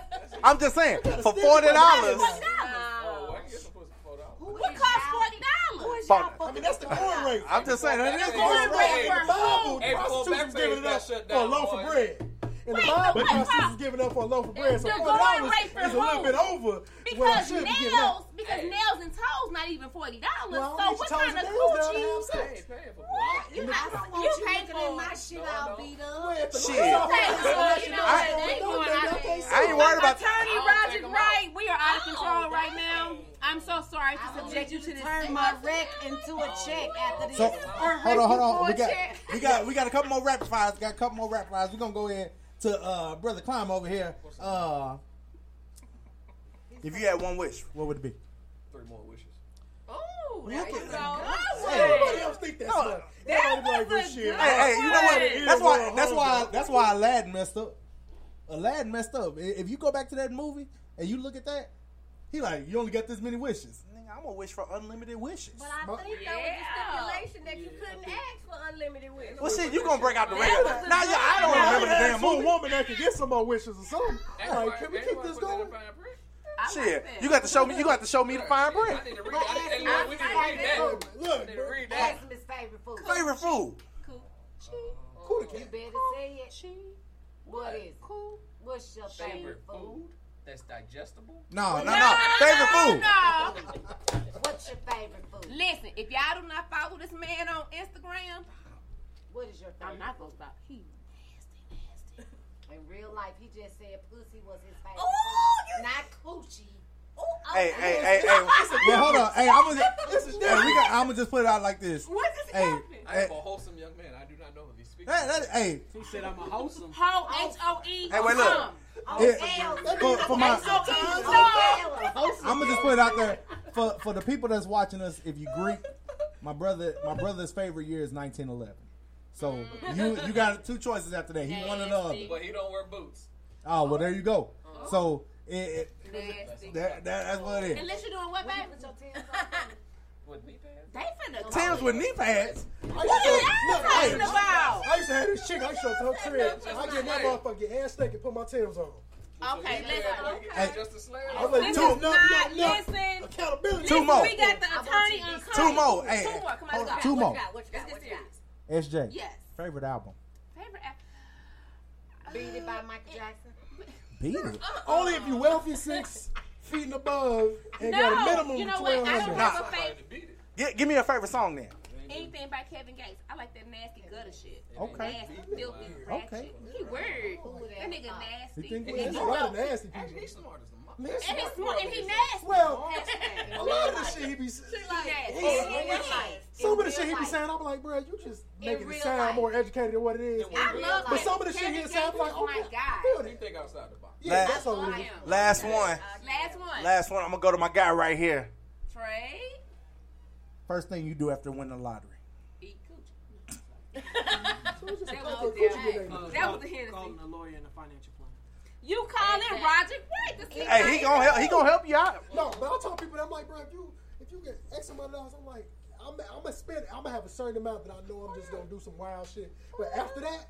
I'm just saying for forty dollars. Forty dollars. Oh, I can get some pussy for $4. What costs forty dollars? I mean, that's the corn rate. I'm just saying that is The corn corn rate rate. for The Bible, Hey, prostitutes giving it up for a loaf of bread. And the Wait, Bible, but wait, is giving up for a loaf of bread. So The forty going dollars rate is a little who? bit over Because should be giving nails, up. because nails and toes not even forty dollars. Well, so what kind of nails down to coochie? have paying for pussy. You, I don't want you you pay for my shit all beat up. Well, if the Shit. lights off, Hey, I'm so, not you sure. know I- what, they I- going I- out I- there. I ain't worried about. Attorney Roger White, we are out of Oh, control right now. I'm so sorry to subject you to this. Turn my wreck into a oh, check after this. So hold on, hold on. We got we got we got a couple more rapid fires. Got a couple more rapid fires. We're gonna go in to uh brother Climb over here. Uh, If you had one wish, what would it be? Three more wishes. Ooh, Look at go. Hey, Nobody else think that's. That Everybody be like, was "Well, a shit, Hey, hey, you know what? That's why. That's why. That's why Aladdin messed up. Aladdin messed up. If you go back to that movie and you look at that, he like you only got this many wishes. Nigga, I'm gonna wish for unlimited wishes. But I think that was the stipulation that you couldn't ask for unlimited wishes. Well, shit, you gonna break out the That regular? was a Now, yeah, I don't I remember the damn for movie. woman that could get some more wishes or something. Ain't All right, can we keep this going? in fine. I Shit, that. you got to show me. You got to show me the fine I need to read that. Hey, look, we need to read that. Look, We need to read that. Ask him his favorite food. Favorite food. Cool You better say it. She what is it? What's your favorite Favorite food? Food that's digestible. No, no, No, no, favorite food. No. What's your favorite food? Listen, if y'all do not follow this man on Instagram, What is your favorite I'm not gonna stop. He nasty, nasty. In real life, he just said pussy was his favorite Ooh. Not coochie. Oh, oh, oh. Hey, hey, hey, hey. Well, hold on. Hey, I'm gonna just, hey, we got, I'm gonna just put it out like this. What is Hey, happening? I am a wholesome young man. I do not know if he's speaking. that, that, hey, He said I'm a wholesome. Ho H O E. Hey, wait, look. Um, come. it, for, for my, H O. I'm gonna just put it out there for for the people that's watching us. If you Greek, my brother, my brother's favorite year is 1911. So you you got two choices after that. He one or the other. But he don't wear boots. Oh well, there you go. So it, it, Nasty. that, that that's what it is. Unless you're doing what, babe? With knee pads? They finna Tim's with knee pads. I What used are to- you look, talking about? I used to have this chick. I showed to her crib. I get that motherfucker get ass steak and put my Tim's on. Okay, listen. Hey, Just a slayer. I was like, This two, is no, not, no, no. listen. Accountability. Two more. We got the attorney on Two more. Hey, Two more. Come on, hold let's go. Two more. What you got? What you got? SJ. Yes. Favorite album. Favorite app. Beat it by Michael uh, Jackson. Beat it. Uh-uh. Only if you wealthy six feet and above and got a No, minimum you know of what? twelve I don't have a favorite. Gi- give me a favorite song then. Anything by Kevin Gates. I like that nasty gutter shit. Okay. Nasty, filthy, Okay. He word. That nigga nasty. You think And we a lot of nasty people? He's smart as a mother. And he's smart and he nasty. Well, a lot of the shit he be He nasty. He's- In real life. some of the shit he be saying, I'm like, bro, you just In making it sound life. more educated than what it is. I love But some of the shit Kevin he sound Gates like, oh, my I guy. feel He it. think outside the box. Yeah, Last- that's all it is. him. Last one. Last one. Last one. I'm gonna go to my guy right here. Trey. First thing you do after winning the lottery. Eat coochie. So That was couple the of coochie Hey, get niggas. That was the call- Hennessy. Calling a lawyer and a financial planner. You call in Roger White to see Hey, he gonna help. He gonna help you out. No, but I tell people, I'm like, bro, if you if you get X amount of dollars, I'm like, I'm, I'm gonna spend, I'm gonna have a certain amount that I know I'm just gonna do some wild shit. But after that,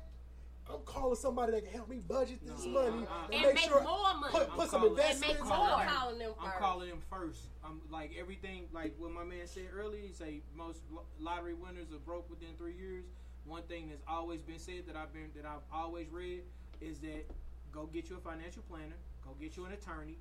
I'm calling somebody that can help me budget this money and, And make make sure more money. put, I'm put some calling- investments. In more. I'm calling them I'm first. calling them first. I'm like everything, like what my man said earlier. He say most lottery winners are broke within three years. One thing that's always been said that I've been that I've always read is that go get you a financial planner, go get you an attorney,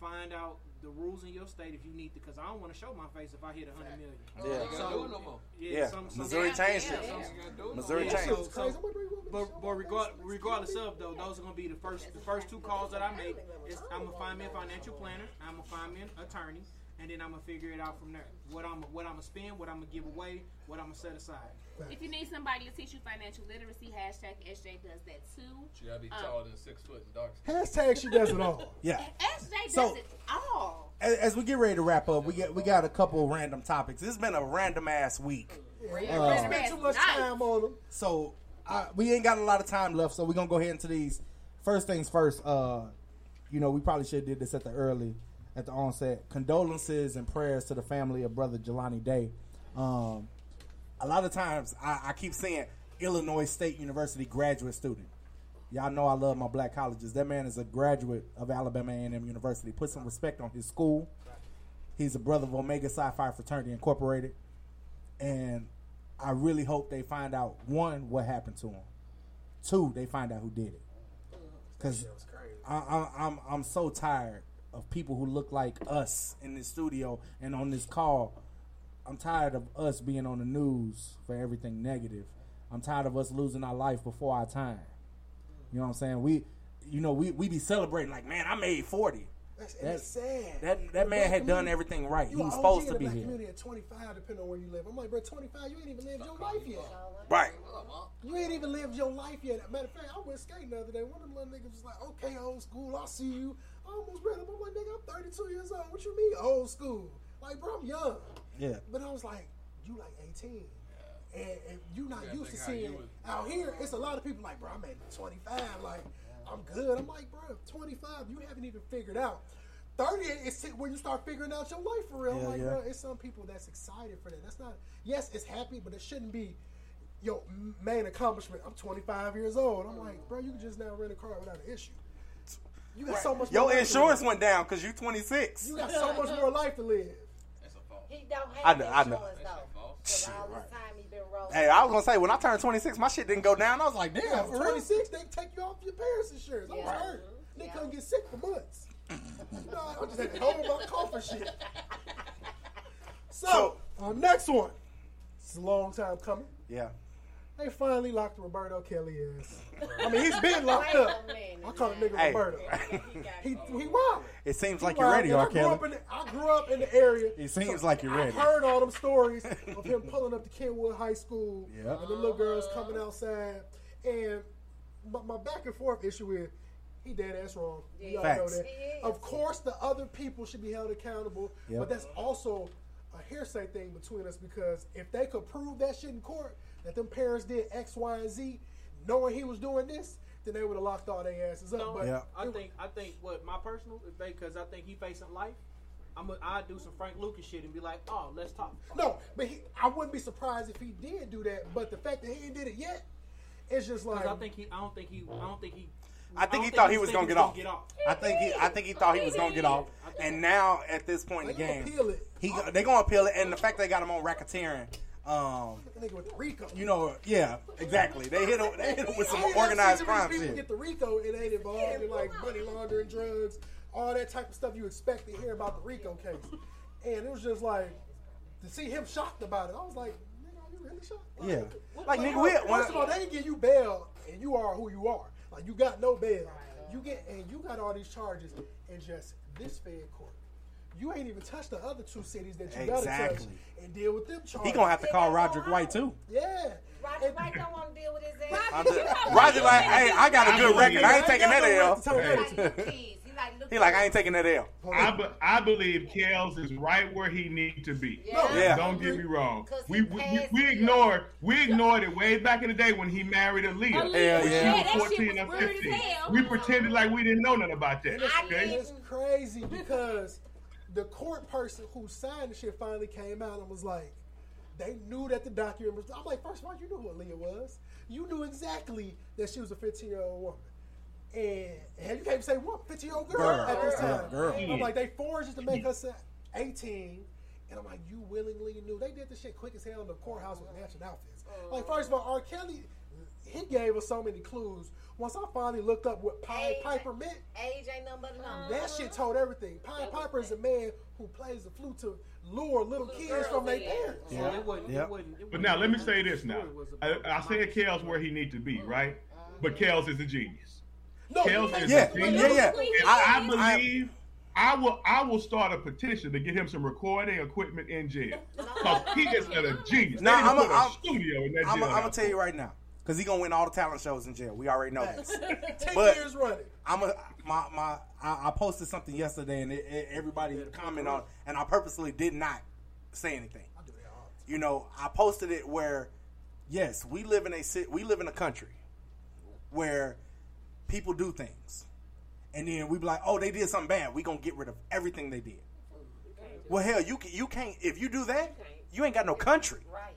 find out the rules in your state if you need to. Because I don't want to show my face if I hit a hundred million. Yeah. Ain't gotta do it no more. Yeah, Yeah, some- some- Missouri changed it. Ain't gotta it Missouri more. Yeah, so, so, but, but regard, regardless of though, those are gonna be the first the first two calls that I make. Is I'm gonna find me a financial planner, I'm gonna find me an attorney, and then I'm gonna figure it out from there. What I'm what I'm gonna spend, what I'm gonna give away, what I'm gonna set aside. If you need somebody to teach you financial literacy, hashtag SJ does that too. She gotta be Um, taller than six foot and dark. Hashtag she does it all. Yeah. SJ does So- it all. As, as we get ready to wrap up, we get we got a couple random topics. This has been a random ass week. Uh, Spend too much time on them. So uh, we ain't got a lot of time left, so we're gonna go ahead into these. First things first, uh, you know, we probably should have did this at the early, at the onset. Condolences and prayers to the family of brother Jelani Day. Um, A lot of times, I, I keep seeing Illinois State University graduate student. Y'all know I love my black colleges. That man is a graduate of Alabama A&M University. Put some respect on his school. He's a brother of Omega Phi Fraternity Incorporated, and I really hope they find out one what happened to him, two they find out who did it. Because I, I, I'm I'm so tired of people who look like us in this studio and on this call. I'm tired of us being on the news for everything negative. I'm tired of us losing our life before our time. You know what I'm saying? We, you know, we, we be celebrating like, man, I made 40. That's, That- sad. that- that man had done everything right. He was supposed to be here. Community at 25, depending on where you live. I'm like, bro, 25, you ain't even lived your life yet. Right. You ain't even lived your life yet. Matter of fact, I went skating the other day. One of them little niggas was like, okay, old school, I'll see you. I almost ran up. I'm like, nigga, I'm 32 years old. What you mean, old school? Like, bro, I'm young. Yeah. But I was like, you like 18. And, and you not Yeah, used to seeing was- out here. It's a lot of people like, bro, I'm at 25. Like, I'm good. I'm like, bro, 25, you haven't even figured out. 30 is when you start figuring out your life for real. Yeah, like, yeah. bro, it's some people that's excited for that. That's not, yes, it's happy, but it shouldn't be your main accomplishment. I'm 25 years old. I'm like, bro, you can just now rent a car without an issue. You got so much. Your more life to insurance live. went down because you're 26. You got so much more life to live. He don't I have know, I know. insurance though. 'Cause all this time he been rolling. Hey, I was gonna say when I turned 26, my shit didn't go down. I was like, damn, Yeah, for for real. 26, they take you off your parents' insurance. I was Yeah. hurt. They couldn't get sick for months. no, I just had to hold my cough and shit. So, our next one. It's a long time coming. Yeah. They finally locked Roberto Kelly ass. I mean, he's been locked up. I call the nigga Hey. Roberto. He he wild. It seems like you're ready, And R. I grew, Kelly. up in the, I grew up in the area. It seems like you're ready. I heard all them stories of him pulling up to Kenwood High School Yep. and the little girls coming outside. And my, my back and forth issue is he dead ass wrong. You all know Facts. that. He is. Of course, the other people should be held accountable, Yep. but that's also a hearsay thing between us because if they could prove that shit in court, that them parents did X, Y, and Z, knowing he was doing this, then they would have locked all their asses up. No, But I think I think what my personal because I think he facing life. I'm a, I do some Frank Lucas shit and be like, oh, let's talk. No, but he, I wouldn't be surprised if he did do that. But the fact that he ain't did it yet, it's just like I think he, I don't think he, I don't think he. I think don't he thought he was was gonna thinking get off. I think he, I think he thought he was gonna get off, and now at this point in the game, he go- they gonna appeal it, and the fact they got him on racketeering, um, the nigga with the Rico. you know, yeah, exactly. They hit him, they hit him with some organized crime People get the Rico, it ain't involved in like money laundering, drugs, all that type of stuff you expect to hear about the Rico case. And it was just like to see him shocked about it. I was like, nigga, are you really shocked? Yeah, Like, like nigga, we first of all, they didn't give you bail, and you are who you are. Like you got no bail. You get and you got all these charges and just this Fed court. You ain't even touched the other two cities that you gotta touch Exactly. and deal with them charges. he gonna have to call Roderick White too. Yeah. Roger White don't want to deal with his ass. I'm Roger like, hey, I got a good record. I ain't taking that L. He like, I ain't taking that L. I, be, I believe Kels is right where he needs to be. Yeah. Don't get me wrong. We, we, we, we ignored we ignored it way back in the day when he married Aaliyah. Hell when yeah. She Yeah, was 14 or 15. We pretended like we didn't know nothing about that. And it's, Okay? it's crazy because the court person who signed the shit finally came out and was like, they knew that the document was. I'm like, first of all, you knew who Aaliyah was. You knew exactly that she was a 15 year old woman. And, and you can't even say what 15 year old girl, Girl. at this time. girl. I'm like, they forged it to make us 18. And I'm like, you willingly knew. They did this shit quick as hell in the courthouse with matching outfits. Like, first of all, R. Kelly, he gave us so many clues. Once I finally looked up what Pied Piper meant, Age ain't nothing but a number. that shit told everything. Pied Piper is a man who plays the flute to lure little kids girls from their in. parents. So it wasn't, Yep. it wasn't, it But wasn't now let me say this now. I, about I said Kels where he need to be, oh. right? Uh-huh. But Kels is a genius. No, Kels is Yeah, a genius. yeah, yeah. And I, I believe I will I will start a petition to get him some recording equipment in jail. Because he is a genius. Nah, They need to I'm put a I'm- studio in that I'm jail. gonna tell you right now, because he gonna win all the talent shows in jail. We already know this. Ten But- years running. I'm a my my I, I posted something yesterday and it, it, everybody commented on, it, and I purposely did not say anything. You know, I posted it where, yes, we live in a ci- we live in a country where people do things, and then we be like, oh, they did something bad. We gonna get rid of everything they did. Well, hell, you can, you can't if you do that, you ain't got no country. Right.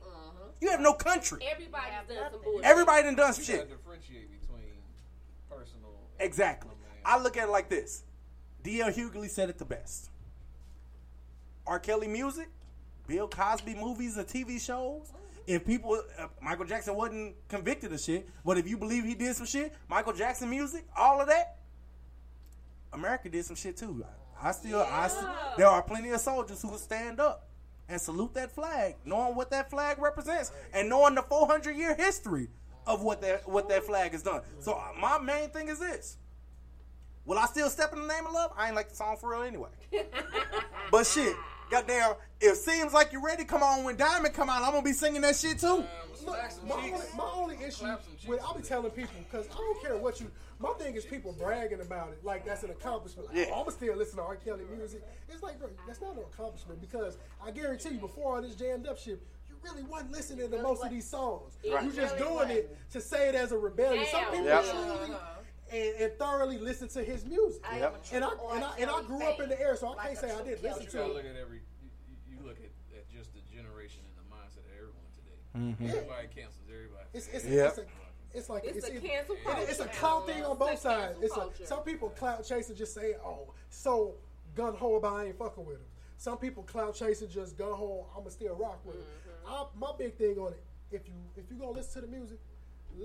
You have no country. Everybody's done some bullshit. Everybody done done some You gotta shit. differentiate between personal. Exactly. I look at it like this. D.L. Hughley said it the best. R. Kelly music, Bill Cosby movies or TV shows. If people, uh, Michael Jackson wasn't convicted of shit, but if you believe he did some shit, Michael Jackson music, all of that, America did some shit too. I still, I still, there are plenty of soldiers who will stand up and salute that flag, knowing what that flag represents and knowing the 400 year history of what that what that flag has done. So uh, my main thing is this: Will I still step in the name of love? I ain't like the song for real anyway. but shit, goddamn, if it seems like you're ready, come on. When Diamond come out, I'm gonna be singing that shit too. Look, my, only, my only issue with I'll be telling people because I don't care what you. My thing is people bragging about it like that's an accomplishment. Like, Yeah. oh, I'm gonna still listen to R. Kelly music. It's like, bro, that's not an accomplishment because I guarantee you, before all this jammed up shit, you really wasn't listening to most of these songs. Right. You just doing it to say it as a rebellion. Some people Yep. truly and, and thoroughly listen to his music. I Yep. And I and I R. and I grew up in the air, so I Like can't say I didn't Kelly listen You to gotta look at every. You, you- you look at, at just the generation and the mindset of everyone today. Mhm. Everybody cancels everybody. It's it's, Yeah. it's, a, it's like It's it's, a cancel it- culture. it's a clout thing on both It's sides. cancel It's like some people clout chasing just say, "Oh, so gun ho about I ain't fucking with him." Some people clout chasing just gun ho. I'ma still rock with him. Mm-hmm. I, my big thing on it, if you if you gonna listen to the music,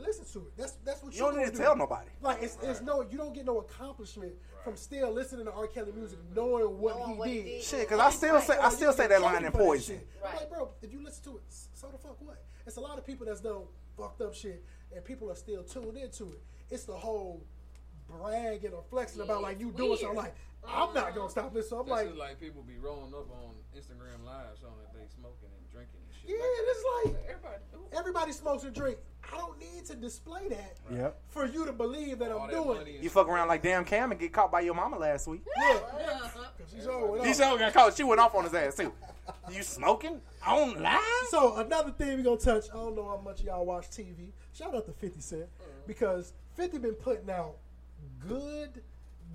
listen to it. That's that's what You you don't need gonna do. tell nobody. Like it's, it's no, you don't get no accomplishment from still listening to R. Kelly music, knowing what Knowing he what he did. Shit, because I still say- I still say that line in Poison. Right. Like, bro, if you listen to it, so the fuck what? It's a lot of people that's done fucked up shit, and people are still tuned into it. It's the whole bragging or flexing about like you doing something. Like I'm not gonna stop this. So I'm That's like, just like people be rolling up on Instagram Live showing that they smoking and drinking and shit. yeah, it's like Everybody everybody smokes and drink. I don't need to display that Yep. for you to believe that All I'm that doing. money it. You fuck around like damn Cam and get caught by your mama last week. Yeah, 'Cause she's over. He sure got caught. She went off on his ass too. You smoking on live? So another thing we gonna touch. I don't know how much y'all watch TV. Shout out to Fifty Cent uh-huh. because Fifty been putting out good,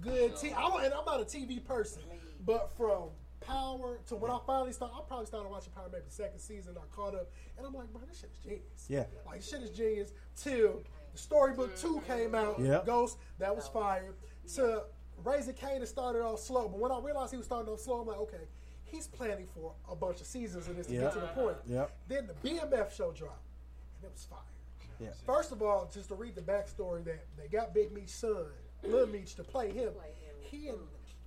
good TV. I don't, and I'm not a TV person, but from Power to when I finally started, I probably started watching Power maybe the second season. I caught up, and I'm like, bro, this shit is genius. Yeah. like shit is genius. Till the Storybook Two mm-hmm. came out, Yep. Ghost that was fire. To Raising Kane, it started off slow, but when I realized he was starting off slow, I'm like, okay, he's planning for a bunch of seasons of this to Yep. get to the point. Yep. Then the BMF show dropped, and it was fire. Yeah. First of all, just to read the backstory that they got Big Meech's son, Lil mm-hmm. Meech, to play him. He and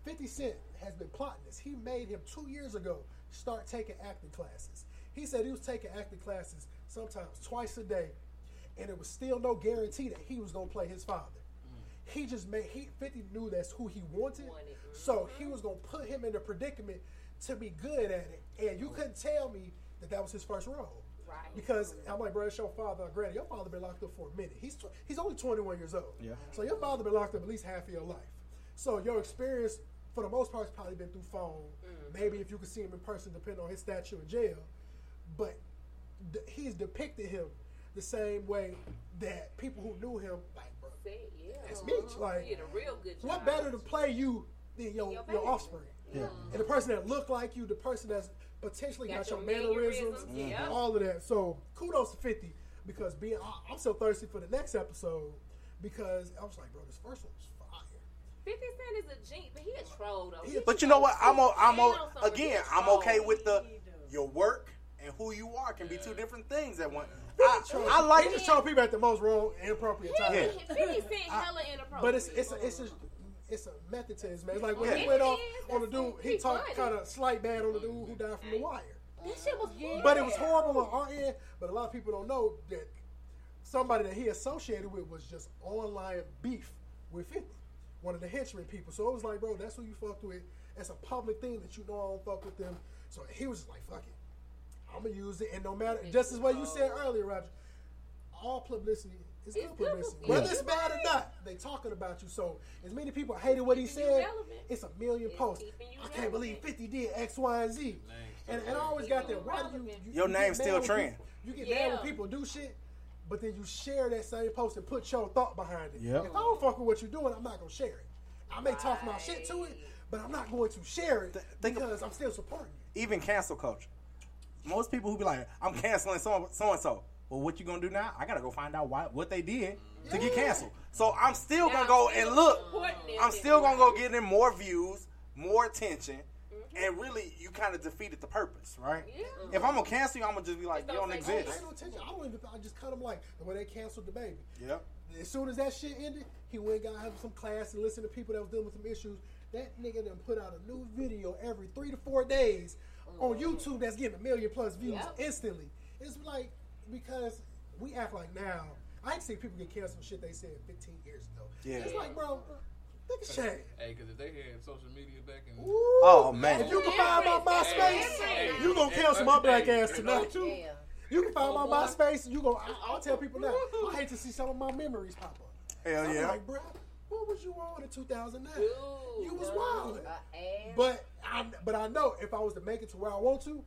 50 Cent has been plotting this. He made him two years ago start taking acting classes. He said he was taking acting classes sometimes twice a day, and it was still no guarantee that he was going to play his father. He just made he 50 knew that's who he wanted, so mm-hmm. he was gonna put him in a predicament to be good at it. And you couldn't tell me that that was his first role, Right. Because I'm like, bro, it's your father. Granted, your father been locked up for a minute. He's tw- he's only 21 years old. Yeah. So your father been locked up at least half of your life. So your experience, for the most part, it's probably been through phone. Mm-hmm. Maybe if you could see him in person, depending on his statue in jail. But d- he's depicted him the same way that people who knew him, like, bro, Say, yeah. that's Meech. Uh-huh. Like, He did a real good job. what better to play you than your, your, baby. offspring? Yeah. And the person that looked like you, the person that's potentially got, Got your, your mannerisms, mannerisms, yeah. all of that. So kudos to 50 because being I- I'm so thirsty for the next episode because I was like, bro, this first one was fire. 50 Cent is a G, but he a troll though. He But you know what? I'm o- I'm o- Ain't no summer, he again. I'm okay with the your work and who you are can be two different things at one. I, I like he just troll people at the most wrong, inappropriate time. Yeah. 50 Cent hella inappropriate. But it's it's a, it's a it's a method to his man. It's like when he Yeah. went off on the dude, he talked kind of slight bad on the dude who died from the wire. that shit was horrible. But it was horrible on our end. But a lot of people don't know that somebody that he associated with was just online beef with 50, one of the henchmen people. So it was like, bro, that's who you fucked with. That's a public thing that you know I don't fuck with them. So he was just like, fuck it. I'm gonna use it, and no matter, just as what you said earlier, Roger, all publicity is good publicity. Yeah. Whether it's bad or not, they talking about you. So as many people hated what he said, it's a million posts. I can't believe 50 did X, Y, and Z. And, and I always got that. Why do you, you Your you name's mad still when trend. people- You get mad when people do shit, but then you share that same post and put your thought behind it. Yep. If I don't fuck with what you're doing, I'm not gonna share it. I may talk my shit to it, but I'm not going to share it because I'm still supporting you. even cancel culture. Most people who be like, I'm canceling so so and so. Well, what you gonna do now? I gotta go find out why what they did to get canceled. So I'm still gonna go and look. I'm still gonna go get them more views, more attention, and really you kind of defeated the purpose, right? If I'm gonna cancel you, I'm gonna just be like, you don't I exist. ain't no attention. I don't even. I just cut him like the way they canceled the baby. Yep. As soon as that shit ended, he went and got him some class and listened to people that was dealing with some issues. That nigga then put out a new video every three to four days on YouTube that's getting a million plus views Yep. instantly. It's like because we act like now. I see people get canceled for shit they said 15 years ago. Yeah. It's like, bro, look at shame. Hey, because if they had social media back in. Oh, man. If you can find my MySpace, you gonna cancel my black ass tonight. Too. You can find my oh, MySpace. And you go. I, I'll tell people now. I hate to see some of my memories pop up. Hell I'm yeah. like, bro, what was you on in 2009? you was wild. But I, but I know if I was to make it to where I want to,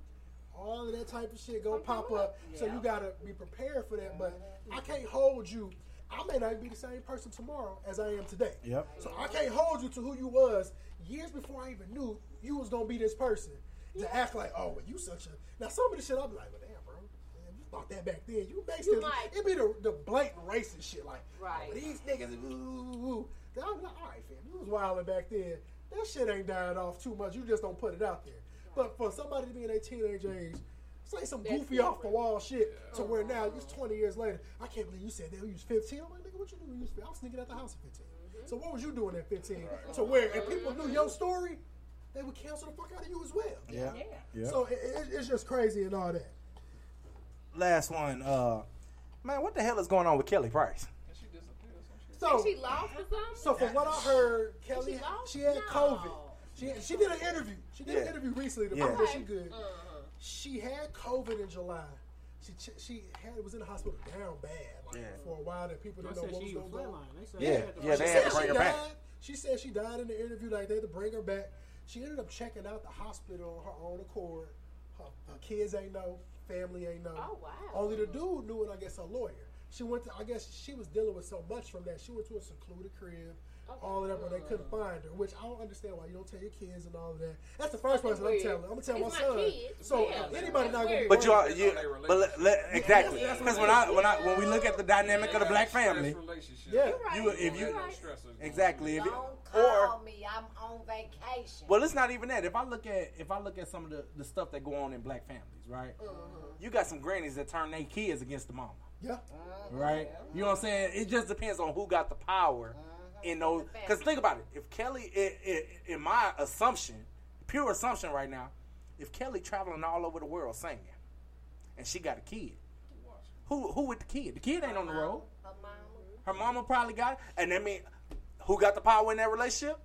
all of that type of shit gonna pop up. So you gotta be prepared for that. But I can't hold you. I may not be the same person tomorrow as I am today. Yep. So I can't hold you to who you was years before I even knew you was gonna be this person. To act like, oh, well, you such a. Now some of the shit I'll be like, well, damn, bro, man, you thought that back then. You may still. might. It be the, the blatant racist shit, like, oh, Right. oh, these niggas, ooh, ooh, ooh. I'm like, all right, fam, you was wilding back then. That shit ain't died off too much. You just don't put it out there. But for somebody to be in their teenage age, say some That's goofy off the wall shit to where now it's 20 years later. I can't believe you said that when you was 15. I'm like, nigga, what you doing you was 15? I was sneaking out the house at 15. So what was you doing at 15? To where if people knew your story, they would cancel the fuck out of you as well. Yeah. Yeah. So it, it, it's just crazy and all that. Last one. Uh, man, what the hell is going on with Kelly Price? So she lost or something? So from what I heard, Kelly, she she had No. COVID. She she did an interview. She did an interview recently to Yeah. that she good. Uh-huh. She had COVID in July. She ch- she had was in the hospital down bad like Yeah. for a while that people They didn't know said what was going on. flatline. Yeah, they had to- yeah, She they said had to she bring her died. back. She said she died in the interview. Like they had to bring her back. She ended up checking out the hospital on her own accord Her, her kids ain't know. Family ain't know. Oh, wow. Only the dude knew, and I guess a lawyer. She went to. I guess she was dealing with so much from that. She went to a secluded crib. All of that, but they couldn't find her, which I don't understand why you don't tell your kids and all of that. That's the first person I'm telling. I'm gonna tell my my son. kids. So Yeah, anybody not gonna be But you, are, you but let, let, exactly that's- that's because what when I when I when we look at the dynamic of the black family, Yeah. you if you exactly if you, Don't or call me. I'm on vacation. well, it's not even that. If I look at if I look at some of the, the stuff that go on in black families, right? Mm-hmm. You got some grannies that turn their kids against the mama, Yeah. Mm-hmm. right? You know what I'm saying? It just depends on who got the power mm-hmm. In those. Because think about it. If Kelly, i i in my assumption, pure assumption right now, if Kelly traveling all over the world singing, and she got a kid, who who with the kid? The kid ain't on the road. Her mama probably got it, and that mean who got the power in that relationship?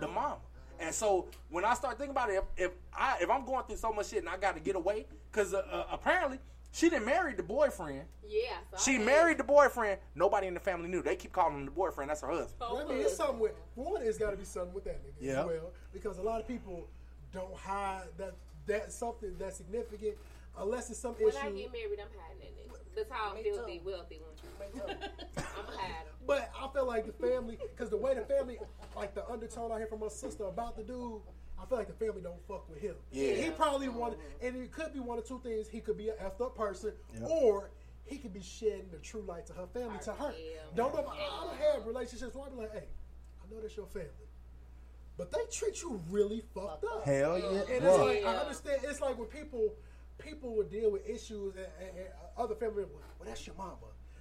The mama. And so when I start thinking about it, if, if I if I'm going through so much shit and I got to get away, because uh, uh, apparently she didn't marry the boyfriend. Yeah. so She I married the boyfriend. Nobody in the family knew. They keep calling him the boyfriend. That's her husband. I mean, it's something with one. It's got to be something with that nigga Yeah. as well, because a lot of people don't hide that that something that's significant unless it's some When issue. When I get married, I'm hiding that nigga. The tall, filthy, wealthy one. I'm hiding. But I feel like the family, because the way the family, like the undertone I hear from my sister about the dude, I feel like the family don't fuck with him. Yeah. He probably wanted, mm-hmm. and it could be one of two things. He could be an effed up person, Yep. or he could be shedding the true light to her family, to her. Don't know. I don't have relationships where I be like, hey, I know that's your family. But they treat you really fucked up. Hell yeah. And it's Bruh. like I understand. It's like when people people would deal with issues and, and, and other family members. Well, that's your mama.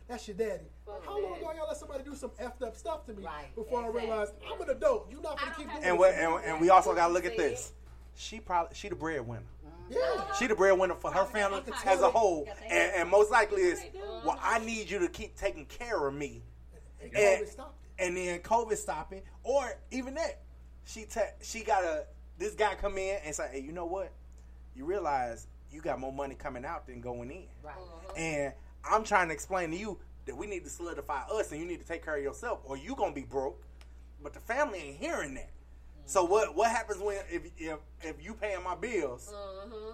That's your daddy. How long ago y'all let somebody do some effed up stuff to me before I realized I'm an adult? You're not gonna keep doing And, this what, and and we also got to look at this. She probably she the breadwinner. Yeah. She the breadwinner for her family as a whole, and, and most likely is, well, I need you to keep taking care of me, And and, and then COVID stopping, or even that, she te- she got a this guy come in and say, hey, you know what? You realize you got more money coming out than going in, Right. and I'm trying to explain to you that we need to solidify us, and you need to take care of yourself, or you gonna be broke. But the family ain't hearing that. So what what happens when if if if you paying my bills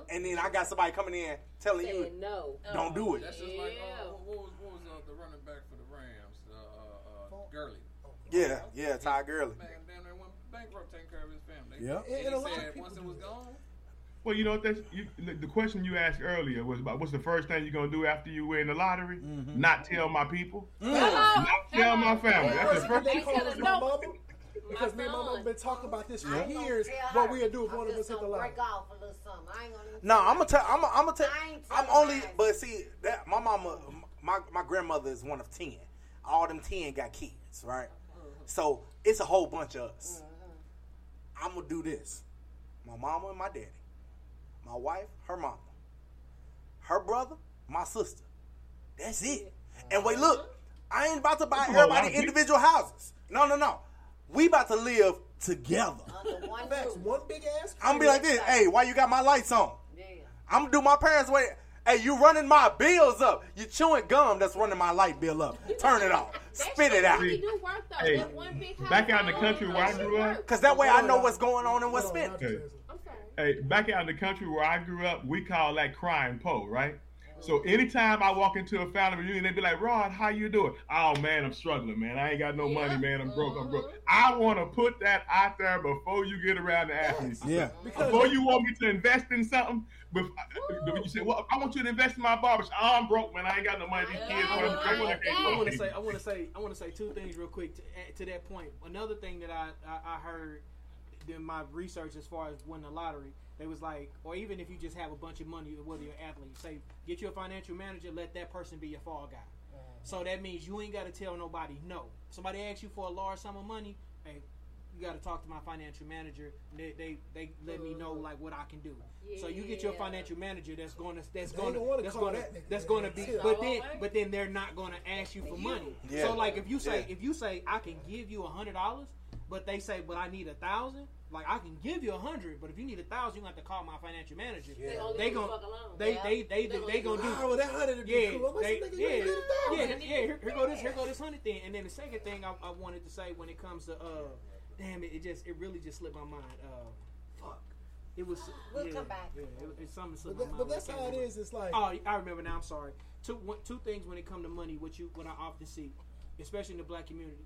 and then I got somebody coming in telling you no. don't do it. That's just like uh, what, what was what was uh, the running back for the Rams, uh, uh, uh, Gurley. Yeah, yeah, Ty Gurley. Man, damn near went bankrupt taking care of his family. Yeah. And, And a he lot of said people once it do was gone, Well, you know what? That's you, the the question you asked earlier was about what's the first thing you're gonna do after you win the lottery? Mm-hmm. Not tell my people. Mm. Not tell my family. That's the first. They call my mama because me and my mama been talking about this for years. What we'll do if one of us hit the lottery. break off a little something. I ain't gonna even No, I'm gonna tell. I'm gonna, I'm gonna tell. I ain't I'm only, but see that my mama, my my grandmother is one of ten. All them ten got kids, right? So it's a whole bunch of us. I'm gonna do this. My mama and my daddy, my wife, her mama, her brother, my sister. That's it. And wait, look, I ain't about to buy That's a whole lot everybody individual houses. No, no, no. We about to live together. under one roof. one big ass. I'm gonna be like this. Hey, why you got my lights on? Yeah. I'm gonna do my parents' way. Hey, you running my bills up. You chewing gum that's running my light bill up. Turn it off. Spit it out. Really do work though. Hey, one big back out in the country where I grew up. Cause that way I know what's going on and what's Hold spent. I'll Hey. just- I'm sorry. Hey, back out in the country where I grew up, we call that crying po, right? So anytime I walk into a family reunion, they be like, "Rod, how you doing?" Oh man, I'm struggling, man. I ain't got no money, man. I'm broke. I'm broke. I want to put that out there before you get around to ask me. Yeah. Before you want me to invest in something, bef- uh, when you say, "Well, I want you to invest in my barbershop," oh, I'm broke, man. I ain't got no money. These kids, Yeah. want to I can't want to say, I want to say, I want to say two things real quick to, eh, to that point. Another thing that I, I, I heard in my research as far as winning the lottery, they was like, or even if you just have a bunch of money, whether you're an athlete, say get you a financial manager, let that person be your fall guy. So that means you ain't got to tell nobody no. Somebody asks you for a large sum of money, hey, you got to talk to my financial manager. They, they they let me know like what I can do. So you get your financial manager that's going to that's going wanna that's going to that nigga, that's going to be. But then but then they're not going to ask you for money. Yeah. So like if you say Yeah. if you say I can give you a hundred dollars, but they say but I need a thousand. Like I can give you a hundred, but if you need a thousand, you have to call my financial manager. They gonna They leave fuck alone. they they they They they, gonna gonna do. Oh, that hundred Yeah, cool. I'm they, nigga, yeah, you ain't get a yeah, yeah. Here, here go this, here go this hundred thing, and then the second thing I, I wanted to say when it comes to, uh, damn it, it just, it really just slipped my mind. Uh, fuck, It was. We'll yeah, come back. Yeah, it, it's something. But, slipped that, my but mind. that's I how can't it remember. is. It's like Oh, I remember now. I'm sorry. Two one, two things when it come to money, what you what I often see, especially in the black community.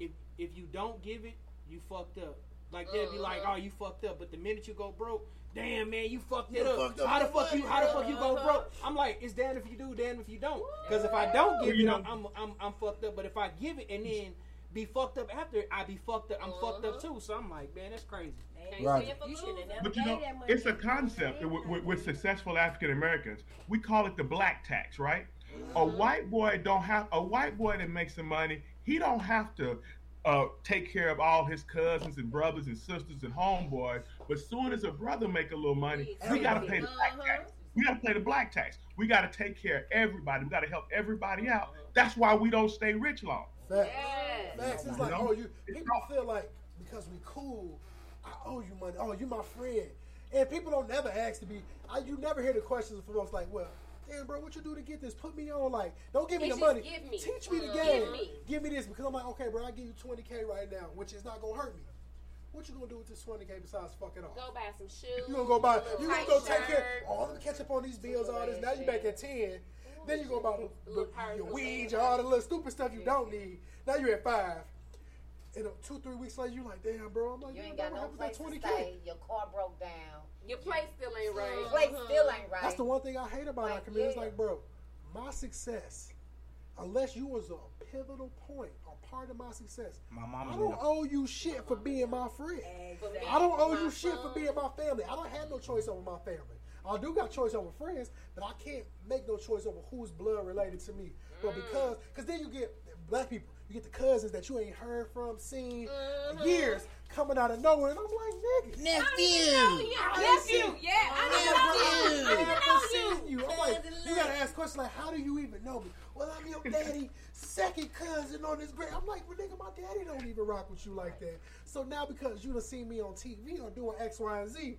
If if you don't give it, you fucked up. Like they'll be like, Uh-huh. "Oh, you fucked up," but the minute you go broke, damn man, you fucked You it up. fucked up how the fuck you? How the fuck you go Uh-huh. broke? I'm like, it's damn if you do, damn if you don't. Because if I don't give You it, I'm, I'm I'm I'm fucked up. But if I give it and then be fucked up after, I be fucked up. I'm fucked up too. So I'm like, man, that's crazy. Right. You should But you know, it's a concept with, with, with successful African Americans. We call it the black tax, right? A white boy don't have a white boy that makes some money. He don't have to uh, take care of all his cousins and brothers and sisters and homeboys. But soon as a brother make a little money, we gotta pay the black tax. We gotta pay the black tax. We gotta take care of everybody. We gotta help everybody out. That's why we don't stay rich long. Facts. Facts. It's like, oh, you people feel like because we cool, I owe you money. Oh, you my friend. And people don't never ask to be. I, you never hear the questions from folks like, well, damn, bro, what you do to get this? Put me on. Like, don't give me It's the money. give me. Teach me the game. Give me. Give me this because I'm like, okay, bro, I give you 20k right now, which is not gonna hurt me. What you gonna do with this 20k besides fuck it off? Go buy some shoes. You gonna go buy? You gonna tight go take care? shirt. Oh, let me catch up on these bills. All this. Now you back at ten. Then you go buy the, the, your weeds, all the little stupid stuff you don't need. Now you're at five. And uh, two, three weeks later, you're like, damn, bro. I'm like, You you ain't got no place to to that 20k? stay. Your car broke down. Your place still ain't right. Place Mm-hmm. still ain't right. That's the one thing I hate about our Like, community. It's like, bro, my success, unless you was a pivotal point or part of my success, My I don't owe you shit for being my friend. For me, I don't owe my you shit for being my family. I don't have no choice over my family. I do got choice over friends, but I can't make no choice over who's blood related to me. But because, because then you get black people, you get the cousins that you ain't heard from, seen Mm-hmm. years coming out of nowhere, and I'm like, nigga, Nephew. I ain't Nephew. seen- Yeah, I I know never, you. I never I know seen you. I'm like, you gotta ask questions like, how do you even know me? Well, I'm your daddy, second cousin on this grade. I'm like, well, nigga, my daddy don't even rock with you like that. So now because you done seen me on TV or doing X, Y, and Z,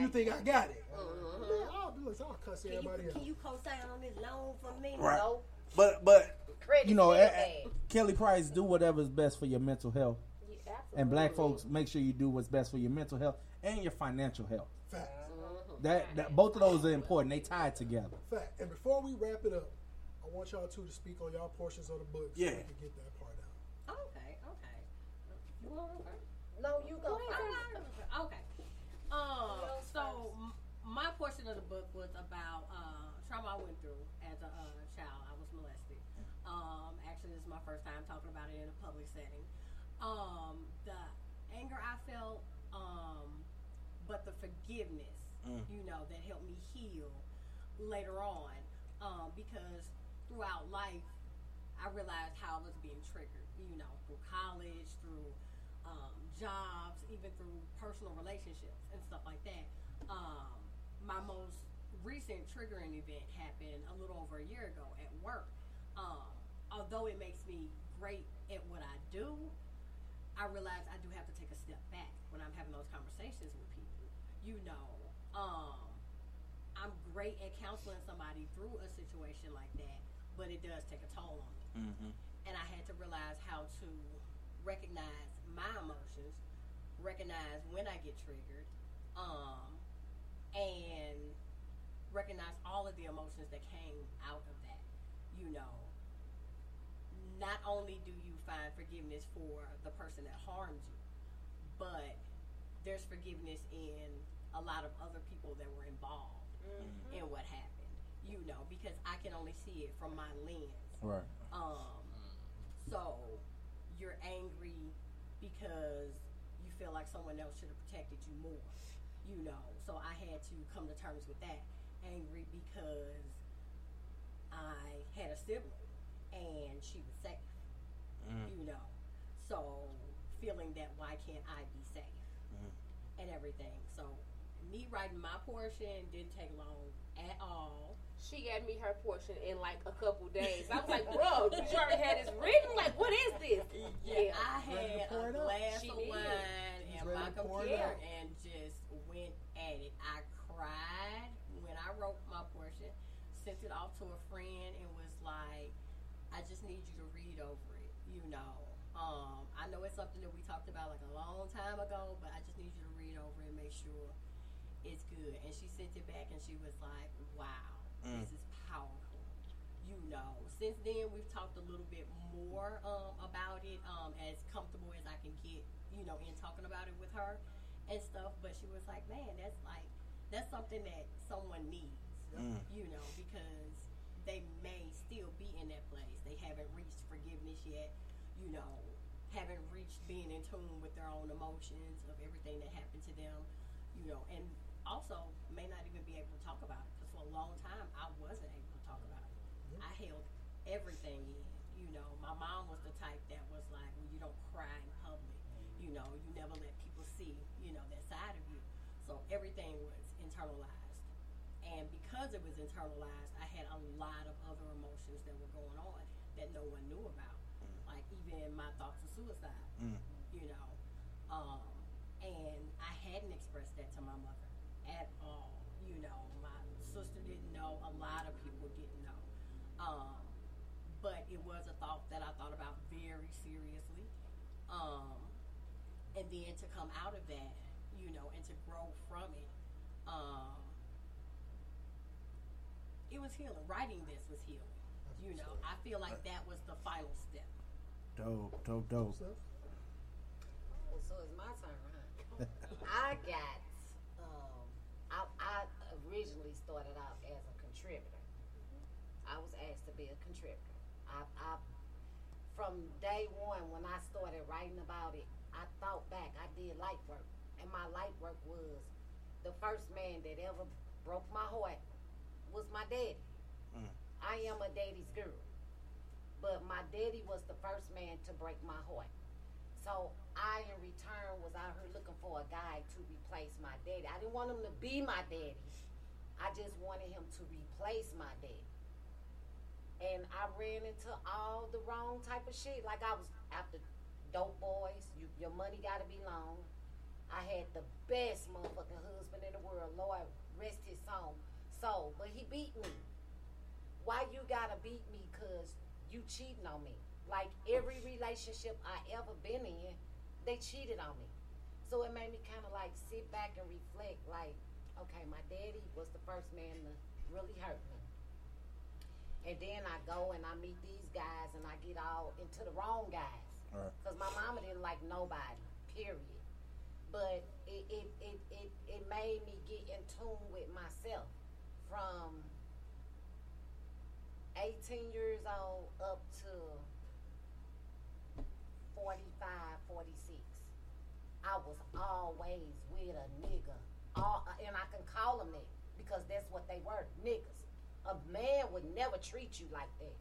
you think I got it? Uh-huh. Man, I'll be listen, I'll cuss Can you, everybody can you co-sign on this loan for me? Right. No. But but Credit you know, still. Kelly Price, do whatever is best for your mental health. And black folks, make sure you do what's best for your mental health and your financial health. Fact. Mm-hmm. That, that both of those are important. They tied together. Fact. And before we wrap it up, I want y'all two to speak on y'all portions of the book so Yeah. we can get that part out. Okay, okay. You want to go? No, you go. first. Okay. Um, so my portion of the book was about uh, trauma I went through as a uh, child. I was molested. Um, actually, this is my first time talking about it in a public setting. Um, the anger I felt, um, but the forgiveness, Mm. you know, that helped me heal later on. Um, because throughout life, I realized how I was being triggered, you know, through college, through um, jobs, even through personal relationships and stuff like that. Um, my most recent triggering event happened a little over a year ago at work. Um, although it makes me great at what I do, I realize I do have to take a step back when I'm having those conversations with people. You know, um, I'm great at counseling somebody through a situation like that, but it does take a toll on me Mm-hmm. and I had to realize how to recognize my emotions, recognize when I get triggered, um, and recognize all of the emotions that came out of that. You know, not only do you find forgiveness for the person that harmed you, but there's forgiveness in a lot of other people that were involved in what happened. You know, because I can only see it from my lens. Right. Um, so you're angry because you feel like someone else should have protected you more. You know, so I had to come to terms with that. Angry because I had a sibling and she was safe. Mm. You know, so feeling that why can't I be safe Mm. and everything. So me writing my portion didn't take long at all. She gave me her portion in like a couple days. I was like, bro, you already had this written? Like, what is this? Yeah, I had pour a it up? glass She of did. wine and my to pour it computer and just went at it. I cried when I wrote my portion, sent it off to a friend, and was like, I just need you to read over it. You know, um, I know it's something that we talked about like a long time ago, but I just need you to read over it and make sure it's good. And she sent it back and she was like, wow, Mm. this is powerful. You know, since then we've talked a little bit more um, about it, um, as comfortable as I can get, you know, in talking about it with her and stuff. But she was like, man, that's like, that's something that someone needs, Mm. you know, because they may still be in that place. They haven't reached forgiveness yet, you know, haven't reached being in tune with their own emotions of everything that happened to them, you know, and also may not even be able to talk about it a long time I wasn't able to talk about it. I held everything in, you know. My mom was the type that was like, well, you don't cry in public, you know, you never let people see, you know, that side of you. So everything was internalized. And because it was internalized, I had a lot of other emotions that were going on that no one knew about. Like even my thoughts of suicide, Mm. you know. Um, and I hadn't expressed that to my mother at all. You know, my sister didn't know, a lot of people didn't know. Um, but it was a thought that I thought about very seriously. Um, and then to come out of that, you know, and to grow from it, um, it was healing. Writing this was healing. You know, I feel like that was the final step. Dope, dope, dope. Well, so it's my turn, huh? I got, um, I, I originally started out as a contributor. I was asked to be a contributor. I, I, from day one, when I started writing about it, I thought back, I did light work. And my light work was the first man that ever broke my heart was my daddy. Mm. I am a daddy's girl. But my daddy was the first man to break my heart. So I, in return, was out here looking for a guy to replace my daddy. I didn't want him to be my daddy. I just wanted him to replace my daddy. And I ran into all the wrong type of shit. Like I was after dope boys. You, your money got to be long. I had the best motherfucking husband in the world. Lord, rest his soul. Soul, but he beat me. Why you gotta beat me? Cause you cheating on me. Like every relationship I ever been in, they cheated on me. So it made me kind of like sit back and reflect. Like, okay, my daddy was the first man to really hurt me. And then I go and I meet these guys and I get all into the wrong guys. Right. Because my mama didn't like nobody, period. But it, it, it, it, it made me get in tune with myself from 18 years old up to 45, 46. I was always with a nigga. All, uh, and I can call them that because that's what they were, niggas. A man would never treat you like that.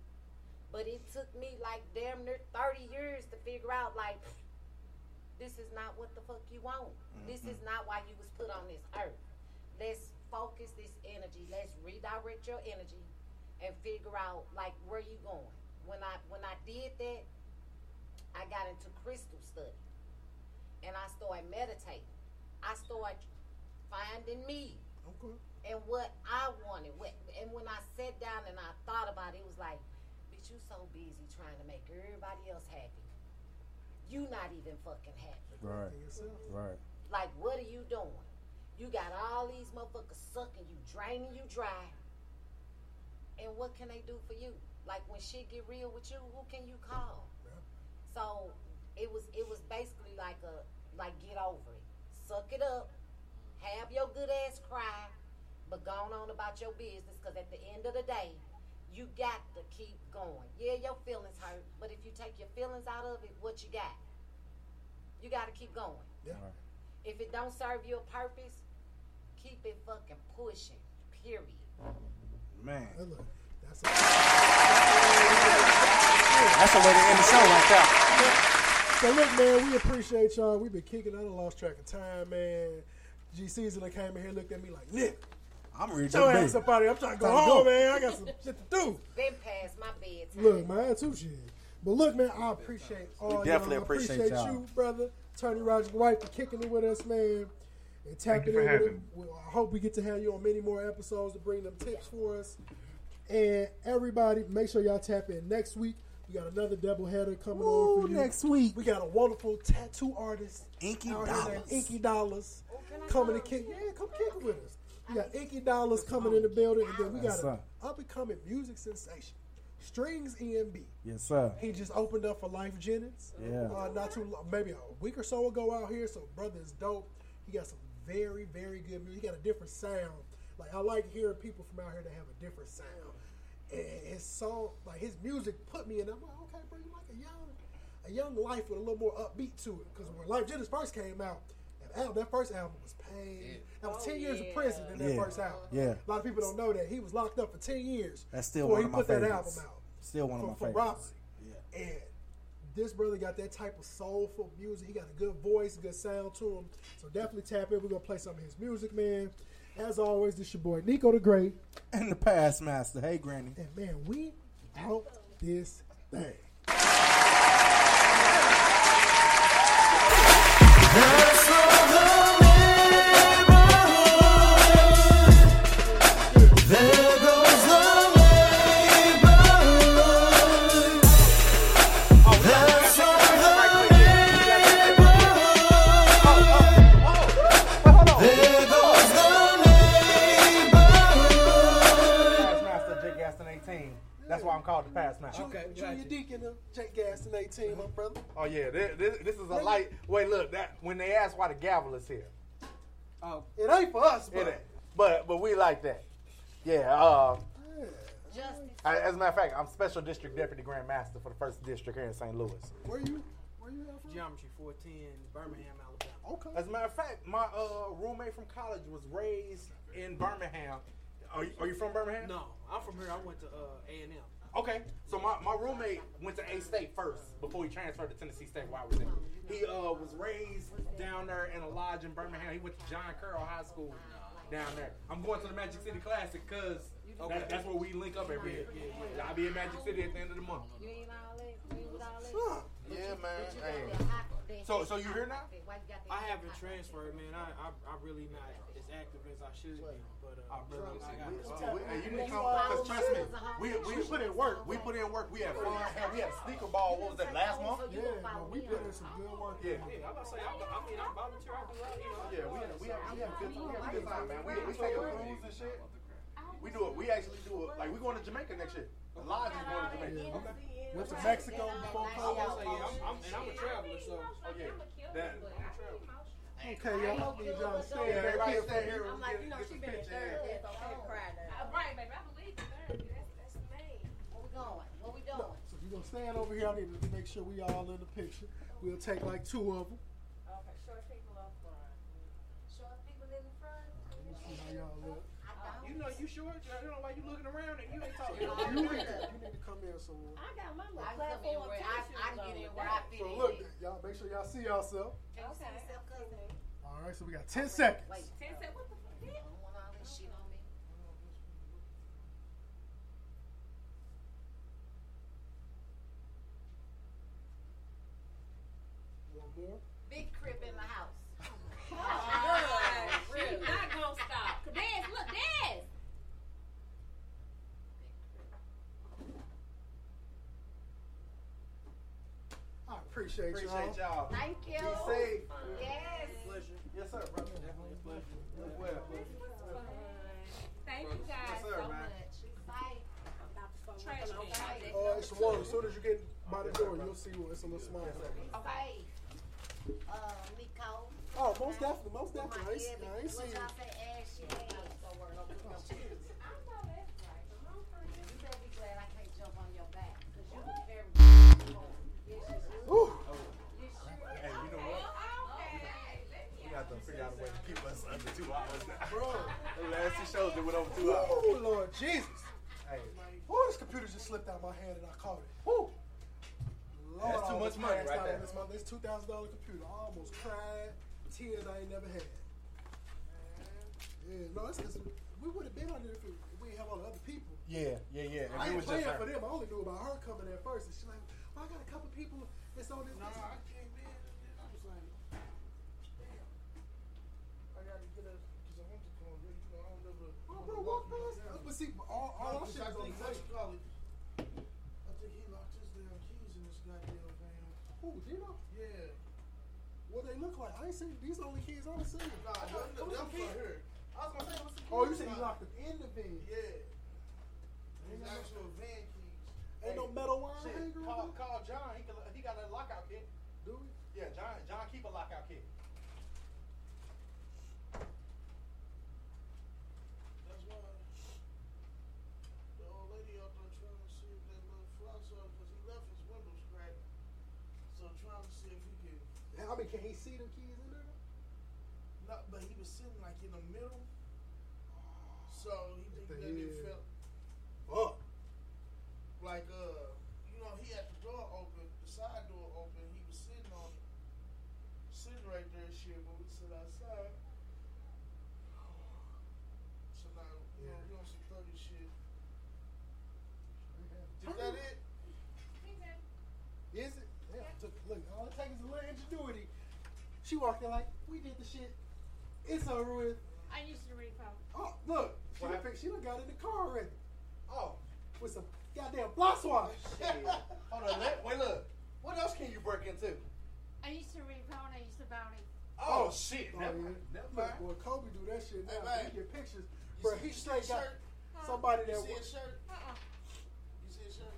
But it took me like damn near 30 years to figure out like this is not what the fuck you want. This is not why you was put on this earth. Let's focus this energy. Let's redirect your energy and figure out like where you going. When I when I did that, I got into crystal study. And I started meditating. I started finding me Okay. and what I wanted. What, and when I sat down and I thought about it, it was like, bitch, you so busy trying to make everybody else happy. You not even fucking happy. Right. Right. Like, what are you doing? You got all these motherfuckers sucking you, draining you dry. And what can they do for you? Like when shit get real with you, who can you call? So it was it was basically like a like get over it. Suck it up. Have your good ass cry, but go on about your business because at the end of the day, you got to keep going. Yeah, your feelings hurt, but if you take your feelings out of it, what you got? You got to keep going. Yeah. If it don't serve you a purpose, keep it fucking pushing. Period. Man. That's That's the way to end the show right there. So look, man, we appreciate y'all. We've been kicking. I done lost track of time, man. G Season that came in here looked at me like, Nick, I'm ready your to ass be. up out here. I'm trying to go Time to home, go. man. I got some shit to do. Been past my bedtime. Look, man, too shit. But look, man, I appreciate all definitely y'all. Appreciate appreciate y'all. you, brother, Tony Roger White, for kicking it with us, man. And tapping you for in with having it. Well, I hope we get to have you on many more episodes to bring them tips for us. And everybody, make sure y'all tap in next week. We got another double header coming on for you. next week. We got a wonderful tattoo artist, Inky out Dollars. Inky Dollars. Coming to kick. Yeah, come kick with us. We got Inky Dollars coming in the building, and then we got Yes, an up and coming music sensation, Strings EMB. Yes, sir. He just opened up for Lyfe Jennings. Yeah. Uh, not too long, maybe a week or so ago out here. So brother is dope. He got some very, very good music. He got a different sound. Like I like hearing people from out here that have a different sound. And his song, like his music, put me in. I'm like, okay, bro, you like a young, a young life with a little more upbeat to it. Because when Lyfe Jennings first came out, album, that first album was pain. That was oh, ten years of prison in that Yeah. first album. Yeah. A lot of people don't know that he was locked up for ten years. That's still before one he of my put that album out Still one for, of my for favorites. robbery. And this brother got that type of soulful music. He got a good voice, good sound to him. So definitely tap in. We're gonna play some of his music, man. As always, this your boy Nico the Great. And the past master. Hey, Granny. And man, we out this thing. There Gaston, 18, my brother. Oh yeah, this, this, this is a light. Wait, look that when they ask why the gavel is here, Oh, it ain't for us, but ain't. But but we like that. Yeah. Uh, Justice. I, as a matter of fact, I'm special district deputy grand master for the first district here in St. Louis. where you? Where you at from? Geometry 410, Birmingham, Alabama. Okay. As a matter of fact, my uh, roommate from college was raised in Birmingham. Are you, are you from Birmingham? No, I'm from here. I went to uh, A&M. Okay, so my, my roommate went to A State first before he transferred to Tennessee State where I was in. He uh, was raised down there in a lodge in Birmingham. He went to John Carroll High School down there. I'm going to the Magic City Classic because Okay. that, that's where we link up every year. I'll be in Magic City at the end of the month. You ain't all that. You all that. Yeah, man. But you got Hey. that hot- that So- so you here now? Why you got that I haven't hot- transferred, man. I, I I really not as active as I should be. But uh, I got we- hey, you need to come because trust me, we, we put in work. We put in work. We had fun. Hell, we had a sneaker ball. What was that last month? Yeah, but we put in some good work. Yeah. Yeah, I'm about to say, I, I mean, I volunteer. I do that, you know. Yeah, we had, we had, we had a good time. We had good time, man. We, we take a cruise and shit. We do it. We actually do it. Like we going to Jamaica next year. The lodge is going to Jamaica. Okay. Went to Mexico before COVID. was say, yeah, I'm, I'm, and I'm a traveler, so. Oh yeah. That, Okay, y'all. Hope you y'all stay yeah, everybody stay here. I'm like, you know, she been in third. It's okay to cry now. Right, baby. I believe in therapy. That's, that's the main. Where we going? What we doing? So you gonna stand over here? I need to make sure we all in the picture. We'll take like two of them. Okay, short people up front. Short people in the front. See how y'all look. Uh, you know, you short. You know why you looking around and you ain't talking. You need to, you need to come in somewhere. I got my little I platform where I, t-shirt I get on in where I fit So in. look, y'all make sure y'all see yourself. Can you see yourself, cousin? All right, so we got ten seconds. Wait, ten seconds. What the fuck? I don't want all this shit on me. One more. Big crib in the house. She's not gonna stop. Dance, look, dance. I appreciate, Appreciate y'all. y'all. Thank you. Be safe. Yes. Yes, sir, brother. Definitely a pleasure. As well. Thank you guys Yes, sir, so man. much. Bye. Trash can. Uh. As soon as you get by the door, you'll see what it's a little small. Okay. Uh, Nico. Oh, most definitely, most definitely. I ain't, I ain't what seen y'all say, ass your ass. So we're gonna put no shoes. I know that's right. You better be glad I can't jump on your back. Cause you can carry me. Yes, you Whew. Hey, you know what? We got to figure out a way to keep us under two hours now. Bro. The last two shows that went over two hours. Oh Lord Jesus. Hey, Oh, this computer just slipped out my hand and I caught it. Woo. Lord, That's too much money right there. on This, month. this two thousand dollar computer. I almost cried. Tears I ain't never had. Yeah, no, it's, it's, we would have been on it if, it, if we didn't have all the other people. yeah, yeah, yeah. If I ain't was playing her. for them. I only knew about her coming at first. And she's like, well, I got a couple people that's on this. Nah, I came in. And I was like, damn. I got to get a, because I want to call you. You know, I don't never. Oh, bro, walk past. But see, all, all our shit is on the table. I think he locked his damn keys in this goddamn van. Who, Dino? Yeah. Where they look like? I ain't seen these only kids I done seen. Nah, them from here. I was gonna say, what's the Oh, you said you locked them in the van. Yeah. These actual van keys. Ain't no metal wire hanger call, call John. He, can, he got a lockout kit. Do we? Yeah, John. John keep a lockout kit. That's why the old lady out there trying to see if that little fly saw because he left his windows cracked. So trying to see if he can. I mean, can he see them keys in there? No, but he was sitting like in the middle. So he think The that it head. felt Fuck. like uh you know he had the door open, the side door open. He was sitting on it, sitting right there, and shit. But we sit outside. So now you know we on some thirty shit. Is that it? Is it? Yeah. Took, look, all it takes is a little ingenuity. She walked in like, we did the shit. It's over with. I used to read power. Oh, look. She What done, happened? she done got in the car already. Oh, With some goddamn block swap. shit. Hold on. Let, wait, look. What else can you break into? I used to read power and I used to bounty. Oh, shit. Oh, Never, yeah. never mind. boy, Kobe do that shit Hey, now. man. he get pictures. You Bro, see- he you see straight his got shirt? somebody You that see his shirt? Uh-uh. You see his shirt?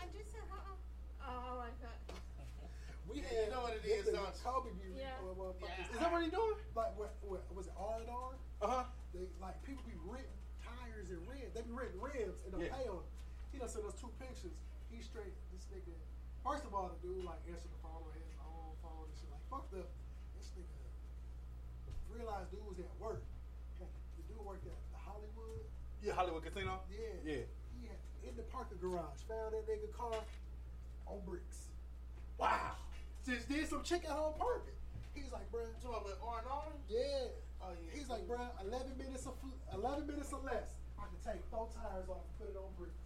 I just said uh-uh. Oh, I like that. We Yeah, had you know what it is, this is, don't you? Kobe be Yeah. motherfuckers. Yeah. Is that what he doing? Like what, what was it R and R? Uh huh. They like people be renting tires and. They be renting rims and they Yeah. pay on. 'em. He done sent us two pictures. He straight this nigga. First of all, the dude like answered the phone on his own phone and shit. Like fuck the this nigga. Realized dude was at work. The dude worked at the Hollywood. Yeah, Hollywood Casino. Yeah. Yeah. He had in the parking garage. Found that nigga car on bricks. Wow. Just did some chicken at home parking. He's like, bruh. You talking about R and R? Yeah. Oh yeah. He's like, bruh, 11 minutes of fl- 11 minutes or less. Take four tires off and put it on bricks.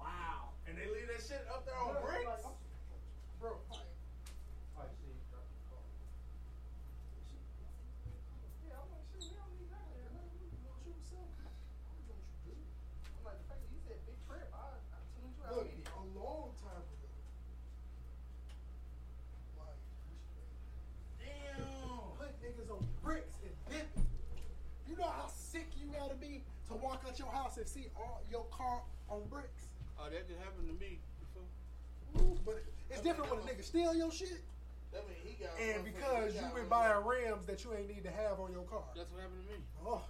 Wow. And they leave that shit up there on bricks? like, I'm- bro, like, yeah, I'm like, shit, we don't need that. Man. Let me go shoot yourself. I don't know what you do. I'm like, the fact that you said big trip, I, I tuned you out Look, immediately. a long time ago. Like, Damn. put niggas on bricks and dipping. You know how sick you gotta be to walk out your house and see all your car on bricks? Oh, that just happened to me before. Ooh, but it's different when a nigga steal your shit. That mean he got. And because he you got been buying of rims that you ain't need to have on your car. That's what happened to me. Oh.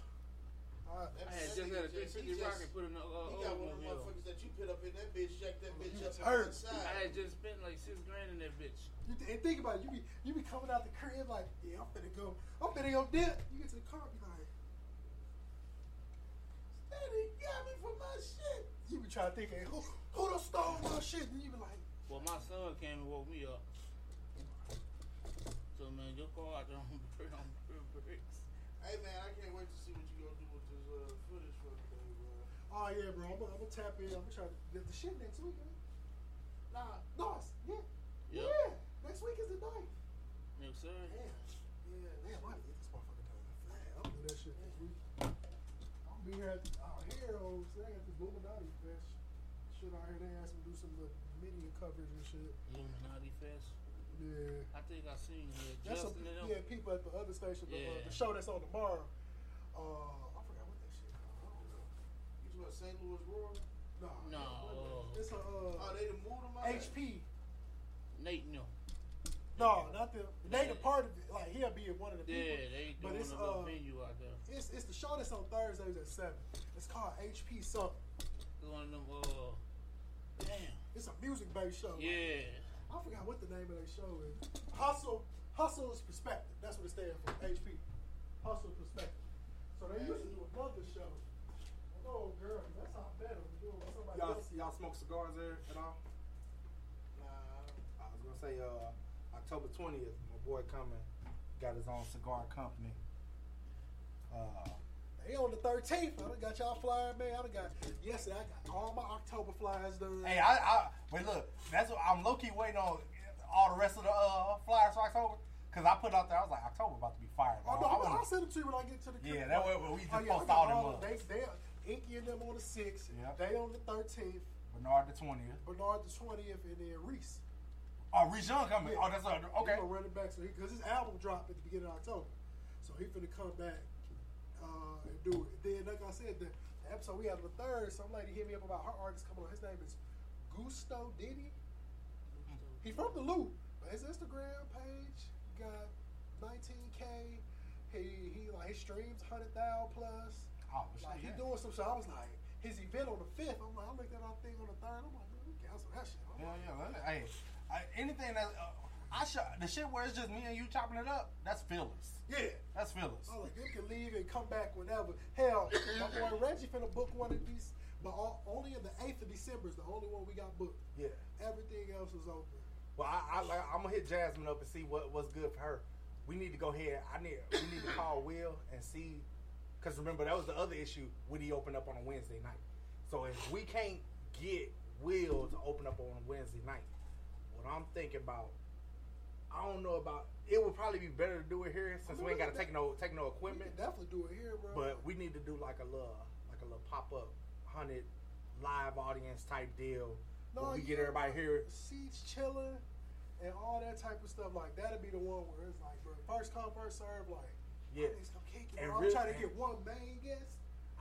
I had just had a 350 rocket put in the uh, He got one of the motherfuckers that you put up in that bitch, jack that bitch up on hurt. one side. I had just spent like six grand in that bitch. You th- and think about it, you be you be coming out the crib like, yeah, I'm finna go, I'm finna go dip. You get to the car, be like, Daddy got me for my shit. You be trying to think, hey, who who done stole my shit? And you be like, Well, my son came and woke me up. So man, your car out there on, on bricks. Hey man, I can't wait to see what you gonna do with this uh, footage for today, bro. oh yeah, bro, I'm gonna, I'm gonna tap in. I'm gonna try to get the shit next week. Man. Nah, no, it's- yeah, Yep. yeah. Next week is the night. Yes, sir. Damn, yeah, damn, I need this motherfucker done. Man, I'm gonna do that shit this week. I'm gonna be here at the, out here on they got this Illuminati fest. Shit out here, they asked me to do some little media coverage and shit. Illuminati Fest. Yeah. I think I seen it. That's some, and them. yeah, people at the other station, the, uh, Yeah. the show that's on tomorrow. Uh, I forgot what that shit called. I don't know. You talking about St. Louis Roar? No, No, uh, it's a uh, Oh, they done moved them out. HP. Nate and them. No, not the. They the part of it. Like he'll be one of the people. Yeah, they but doing it's a little uh, venue out there. it's it's the show that's on Thursdays at seven. It's called HP something. It's one of them. Uh, damn. It's a music based show. Yeah. I forgot what the name of that show is. Hustle, Hustle is Perspective. That's what it stands for. HP. Hustle Perspective. So they used to do another show. Oh, girl, that's not better we doing with somebody Y'all, else. y'all smoke cigars there at all? Nah. I was gonna say uh, October twentieth, my boy coming, got his own cigar company. Uh, They on the 13th. I done got y'all flyer, man. I done got, yesterday, I got all my October flyers done. hey, I, I wait, look, that's what I'm low key waiting on all the rest of the uh, flyers for October. Cause I put out there, I was like, October about to be fired. Oh, no, I I'll, wanna- I'll send them to you when I get to the crib. Yeah, that way we just oh, yeah, post all them up. They, they, Inky and them on the 6th. Yep. They on the 13th. Bernard the twentieth. Bernard the 20th, and then Reese. Oh, Reese Young coming. Oh, that's uh, okay. He gonna run it back so he because his album dropped at the beginning of October, so he finna come back uh, and do it. Then, like I said, the, the episode we had on the third, some lady hit me up about her artist coming on. His name is Gusto Diddy. He's from the Loop, but his Instagram page got 19k. He he like his streams 100,000 plus. Oh, like he yeah. doing some shit. I was like, his event on the fifth. I'm like, I looked at our thing on the third. I'm like, man, we cancel that shit. I'm Yeah, like, yeah. Hey, I, anything that uh, I shot the shit where it's just me and you chopping it up, that's fillers. Yeah. That's fillers. I was like, you can leave and come back whenever. Hell, my boy Reggie finna book one of these, but all, only in the 8th of December is the only one we got booked. Yeah. Everything else is open. Well, I, I like, I'm gonna hit Jasmine up and see what what's good for her. We need to go ahead. I need we need to call Will and see, because remember that was the other issue when he opened up on a Wednesday night. So if we can't get Will to open up on a Wednesday night, what I'm thinking about, I don't know about. It would probably be better to do it here since we ain't got to take no take no equipment. definitely do it here, bro. But we need to do like a little like a little pop up hundred live audience type deal. where we get everybody here. Seats chilling and all that type of stuff. Like that'll be the one where it's like, bro, first come first serve. Like, Yeah. kick it. And. I'm really- trying to get one main guest.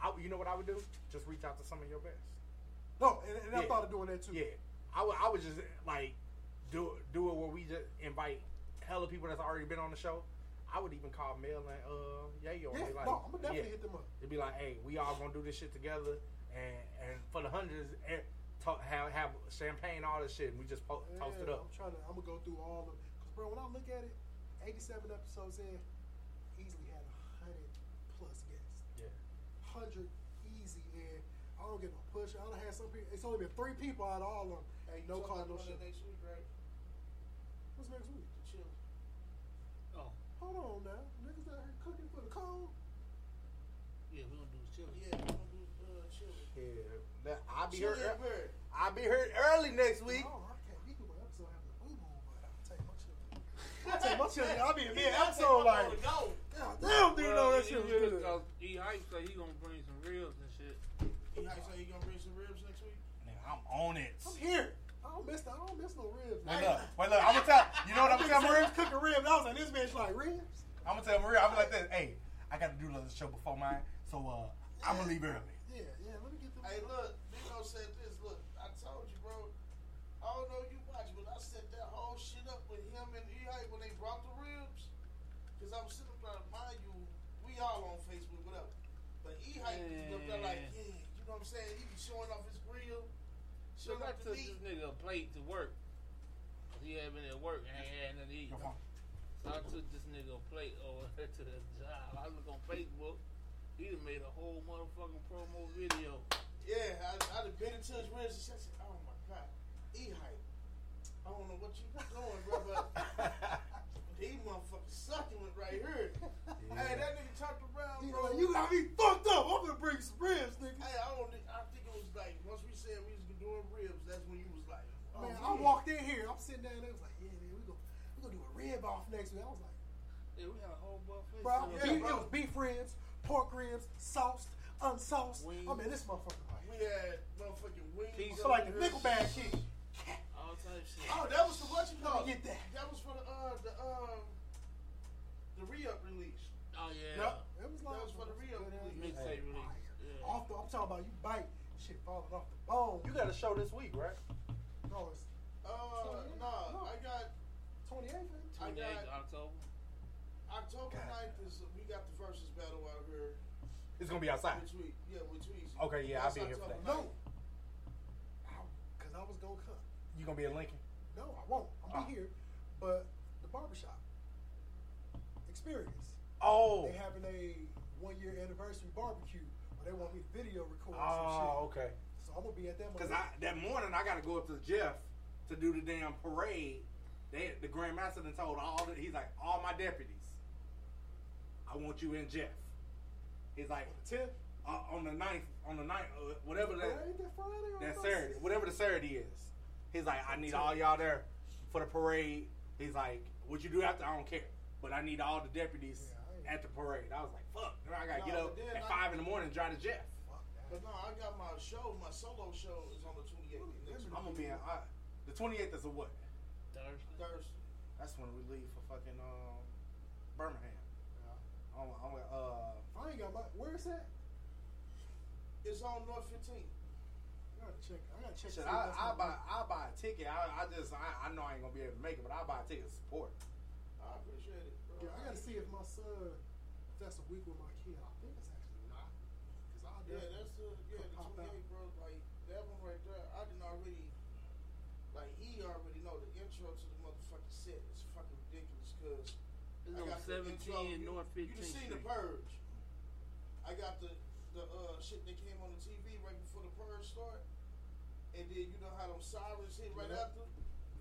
I, you know what I would do? Just reach out to some of your best. No, and, and I thought of doing that too. Yeah, I would. I would just like do do it where we just invite hella people that's already been on the show. I would even call Mel and uh Yayo. and Yeah, be like, no, I'ma definitely yeah. hit them up. It'd be like, hey, we all gonna do this shit together, and and for the hundreds, eh, talk, have have champagne, all this shit, and we just po- toast it up. I'm trying to. I'm gonna go through all of them. Cause bro, when I look at it, 87 episodes in, easily had hundred plus guests. Yeah. Hundred easy, and I don't get no push. I don't have some people. It's only been three people out of all of them. Ain't no call, no shit. next week, right? What's next week? Chill. Oh. Hold on now, niggas out here cooking for the cold. Yeah, we're gonna do chill. Yeah, we're gonna do uh, chill. Yeah, I'll be Chill here. and bird. I'll be here early next week. Oh, I can't be doing an episode having a boo boo, but I'll take my children. I'll take my children. I'll be in mid episode like, God damn, dude, know that shit was good. E hype say he gonna bring some ribs and shit. E hype say he gonna bring some ribs next week. Nigga, I'm on it. I'm here. I don't miss. I don't miss no ribs. Wait, look, wait, look. I'm gonna tell. You know what I'm gonna tell Maria? Cooking ribs. I was like, this bitch like ribs. I'm gonna tell Maria. I'm like this. Hey, I got to do another show before mine, so uh, I'm gonna leave early. Yeah, yeah. Let me get them. Hey, look, Nino said this. Look, I told you, bro. I don't know you watch, but I set that whole shit up with him and E hype when they brought the ribs. Cause I'm sitting up there, mind you, we all on Facebook, whatever. But E hype is up there like, yeah, you know what I'm saying? He be showing off his grill. So Showing I took this nigga a plate to work. He had been at work and ain't had nothing to eat. So I took this nigga a plate over to the job. I look on Facebook. He done made a whole motherfucking promo video. Yeah, I, I done been into his ribs and shit. I said, oh my god, E hype. I don't know what you doing, bro, but these motherfuckers sucking with right here. Hey, that nigga talked around, He bro. like, you got me fucked up. I'm gonna bring some ribs, nigga. Hey, I don't. think- I think it was like once we said we was doing ribs, that's when you was like, oh, Man. I walked in here. I'm sitting down there. I was like, yeah, man, we gonna we gonna do a rib off next week. I was like, Yeah, we had a whole buffet. bro, set up. beef, it was beef ribs, pork ribs, sauced, unsauced. I mean, this motherfucker. Like, We had motherfucking wings. I feel like the Nickelback kid. All type shit. Oh, that was for what you call Let get that. That was for the uh the um the re-up release. Oh yeah. Yep. It was That like was for the re-up release. Mixtape release. Yeah. off the. I'm talking about you bite shit falling off the bone. You got a show this week, right? No, it's Uh, no, I got 28th. I 28th got October. October 9th is we got the versus battle out here. It's gonna be outside. With Tweet, yeah, with Tweezy. Okay, yeah, I'll That's be here for that. 9th. Because I was gonna come. You gonna be in Lincoln? No, I won't. I'll Oh. be here. But the barbershop experience. Oh. They having a one year anniversary barbecue where they want me to video record some Oh, shit. okay. So I'm gonna be at that Cause. I that morning I got to go up to Jeff to do the damn parade. They the grandmaster then told all the, he's like all my deputies. I want you in Jeff. He's like tenth uh, on the ninth, on the ninth, uh, whatever that that Friday that Saturday, whatever the Saturday is. He's like, I need all y'all there for the parade. He's like, what you do after, I don't care, but I need all the deputies at the parade. I was like, fuck, now I gotta No, get up at I- five in the morning and drive to Jeff. But no, I got my show. My solo show is on the 28th. I'm gonna be in. Uh, the 28th is a what? Thursday. Thursday. That's when we leave for fucking um, Birmingham. I'm, I'm, uh, I ain't got my. Where is that? It's on North 15. I gotta check. I gotta check. Shit, I, if I buy I buy a ticket. I, I just I, I know I ain't gonna be able to make it, but I buy a ticket to support. I appreciate it, bro. Yeah, I gotta see if my son. If that's a week with my kid. I think it's actually not. Cause I Yeah, that's the yeah the pop out. 28, bro. Like that one right there, I didn't already like he already know the intro to the motherfucking set is fucking ridiculous because It's I on got the 17 intro. and You- North You 15th seen the purge? I got the the uh shit that came on the TV right before the purge start, and then you know how them sirens hit right Yeah. after.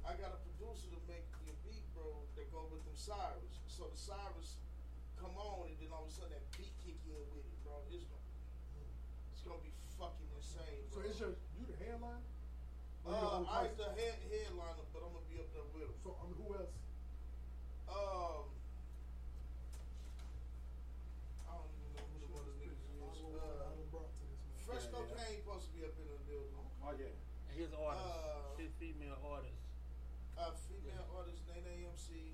I got a producer to make the beat, bro, that go with them sirens. So the sirens come on, and then all of a sudden that beat kick in with it, bro. It's gonna, it's gonna be fucking insane, Bro. So bro. it's your you the headline? Or you the uh, I person? the head headliner, but I'm gonna be up there with him. So I mean, who else? Um, I don't even know who the other niggas is. Uh, Fresh Yeah, yeah. Cocaine supposed to be up in the building. Oh yeah. And his artist, Uh, his female artist. uh, female artist Nene MC.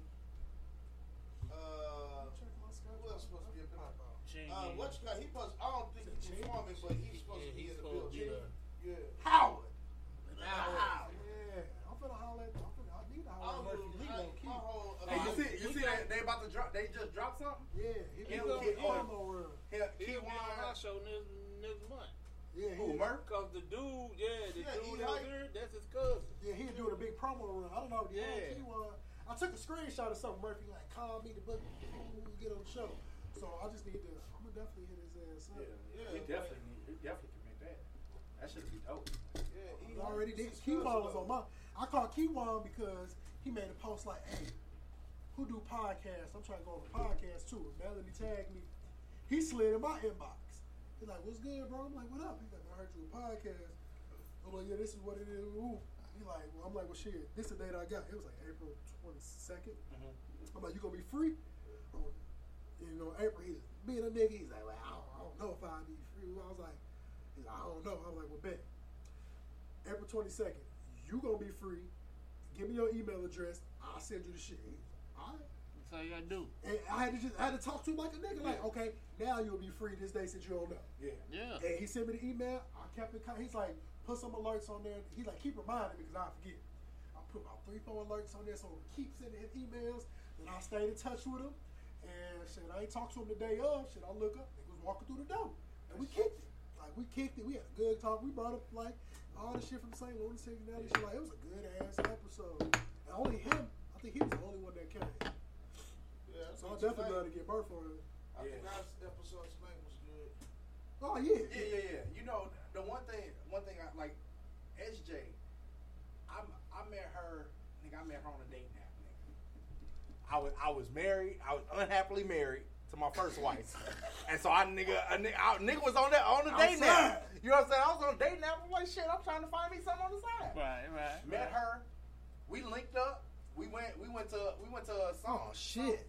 Uh, who else supposed to be up in there? Chingy. Uh, what you got? He supposed. I don't think he's performing, but he's supposed Yeah, to be he's in the supposed building. there. Yeah. Howard. Howard. Yeah, I'm finna holler at. I'm finna. I need to I holler at don't Murphy know. Lee I- low key. My whole. Hey, you uh, see you see that they about to drop? They just dropped something. Yeah, he Him, be on oh, promo run. Him, He'll Key be on One. our show next, next month. Yeah, Who, he, Murph? Cause the dude, yeah, the Yeah, dude he that was hype. here, that's his cousin. yeah, he doing a big promo run. I don't know. Yeah, Yeah. he was. I took a screenshot of something. Murphy like, call me the book when we get on the show. So I just need to. I'm gonna definitely hit his ass up. Yeah, he definitely need, he definitely can make that. That should be dope. Yeah, he He already did. His Keywon was on my. I called Keywon because he made a post like, "Hey, who do podcasts? I'm trying to go on a podcast too." And Melanie tagged me. He slid in my inbox. He's like, "What's good, bro?" I'm like, "What up?" He's like, "I heard you a podcast." I'm like, "Yeah, this is what it is." Ooh. He like, "Well, I'm like, well, shit. This is the date I got. It was like April 22nd." Mm-hmm. I'm like, "You gonna be free?" You know, April. He's being a nigga. He's like, "Well, I don't, I don't know if I'll be free." I was like, he's like, "I don't know." I was like, "Well, bet." April 22nd, you gonna be free. Give me your email address. I'll send you the shit. All right. That's all you gotta do. And I had to just I had to talk to him like a nigga. Like, okay, now you'll be free this day since you don't know. Yeah. Yeah. And he sent me the email. I kept it. He's like, put some alerts on there. He's like, keep reminding me because I forget. I put about three, four alerts on there, so he keep sending his emails. And I stayed in touch with him. And shit, I ain't talked to him the day of. Shit, I look up. He was walking through the door, and we kicked it. Like we kicked it. We had a good talk. We brought up like all the shit from St. Louis, Cincinnati. Shit, like it was a good ass episode. And only him. I think he was the only one that came. Yeah, So I but definitely tonight, love to get birth for him. I think our episode tonight was good. Oh yeah. Yeah, yeah, yeah. You know, the one thing, one thing I like, SJ. I I met her. Nigga, I met her on a date nap. Nigga. I was I was married. I was unhappily married to my first wife, and so I nigga a nigga, I, nigga was on that on the date nap. You know what I'm saying? I was on a date nap. I'm like, shit. I'm trying to find me something on the side. Right, right. Met her. We linked up. We went. We went to. We went to a song. Oh shit.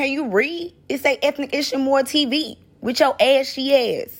Can you read? It's a Ethnic Issue More TV with your ashy ass.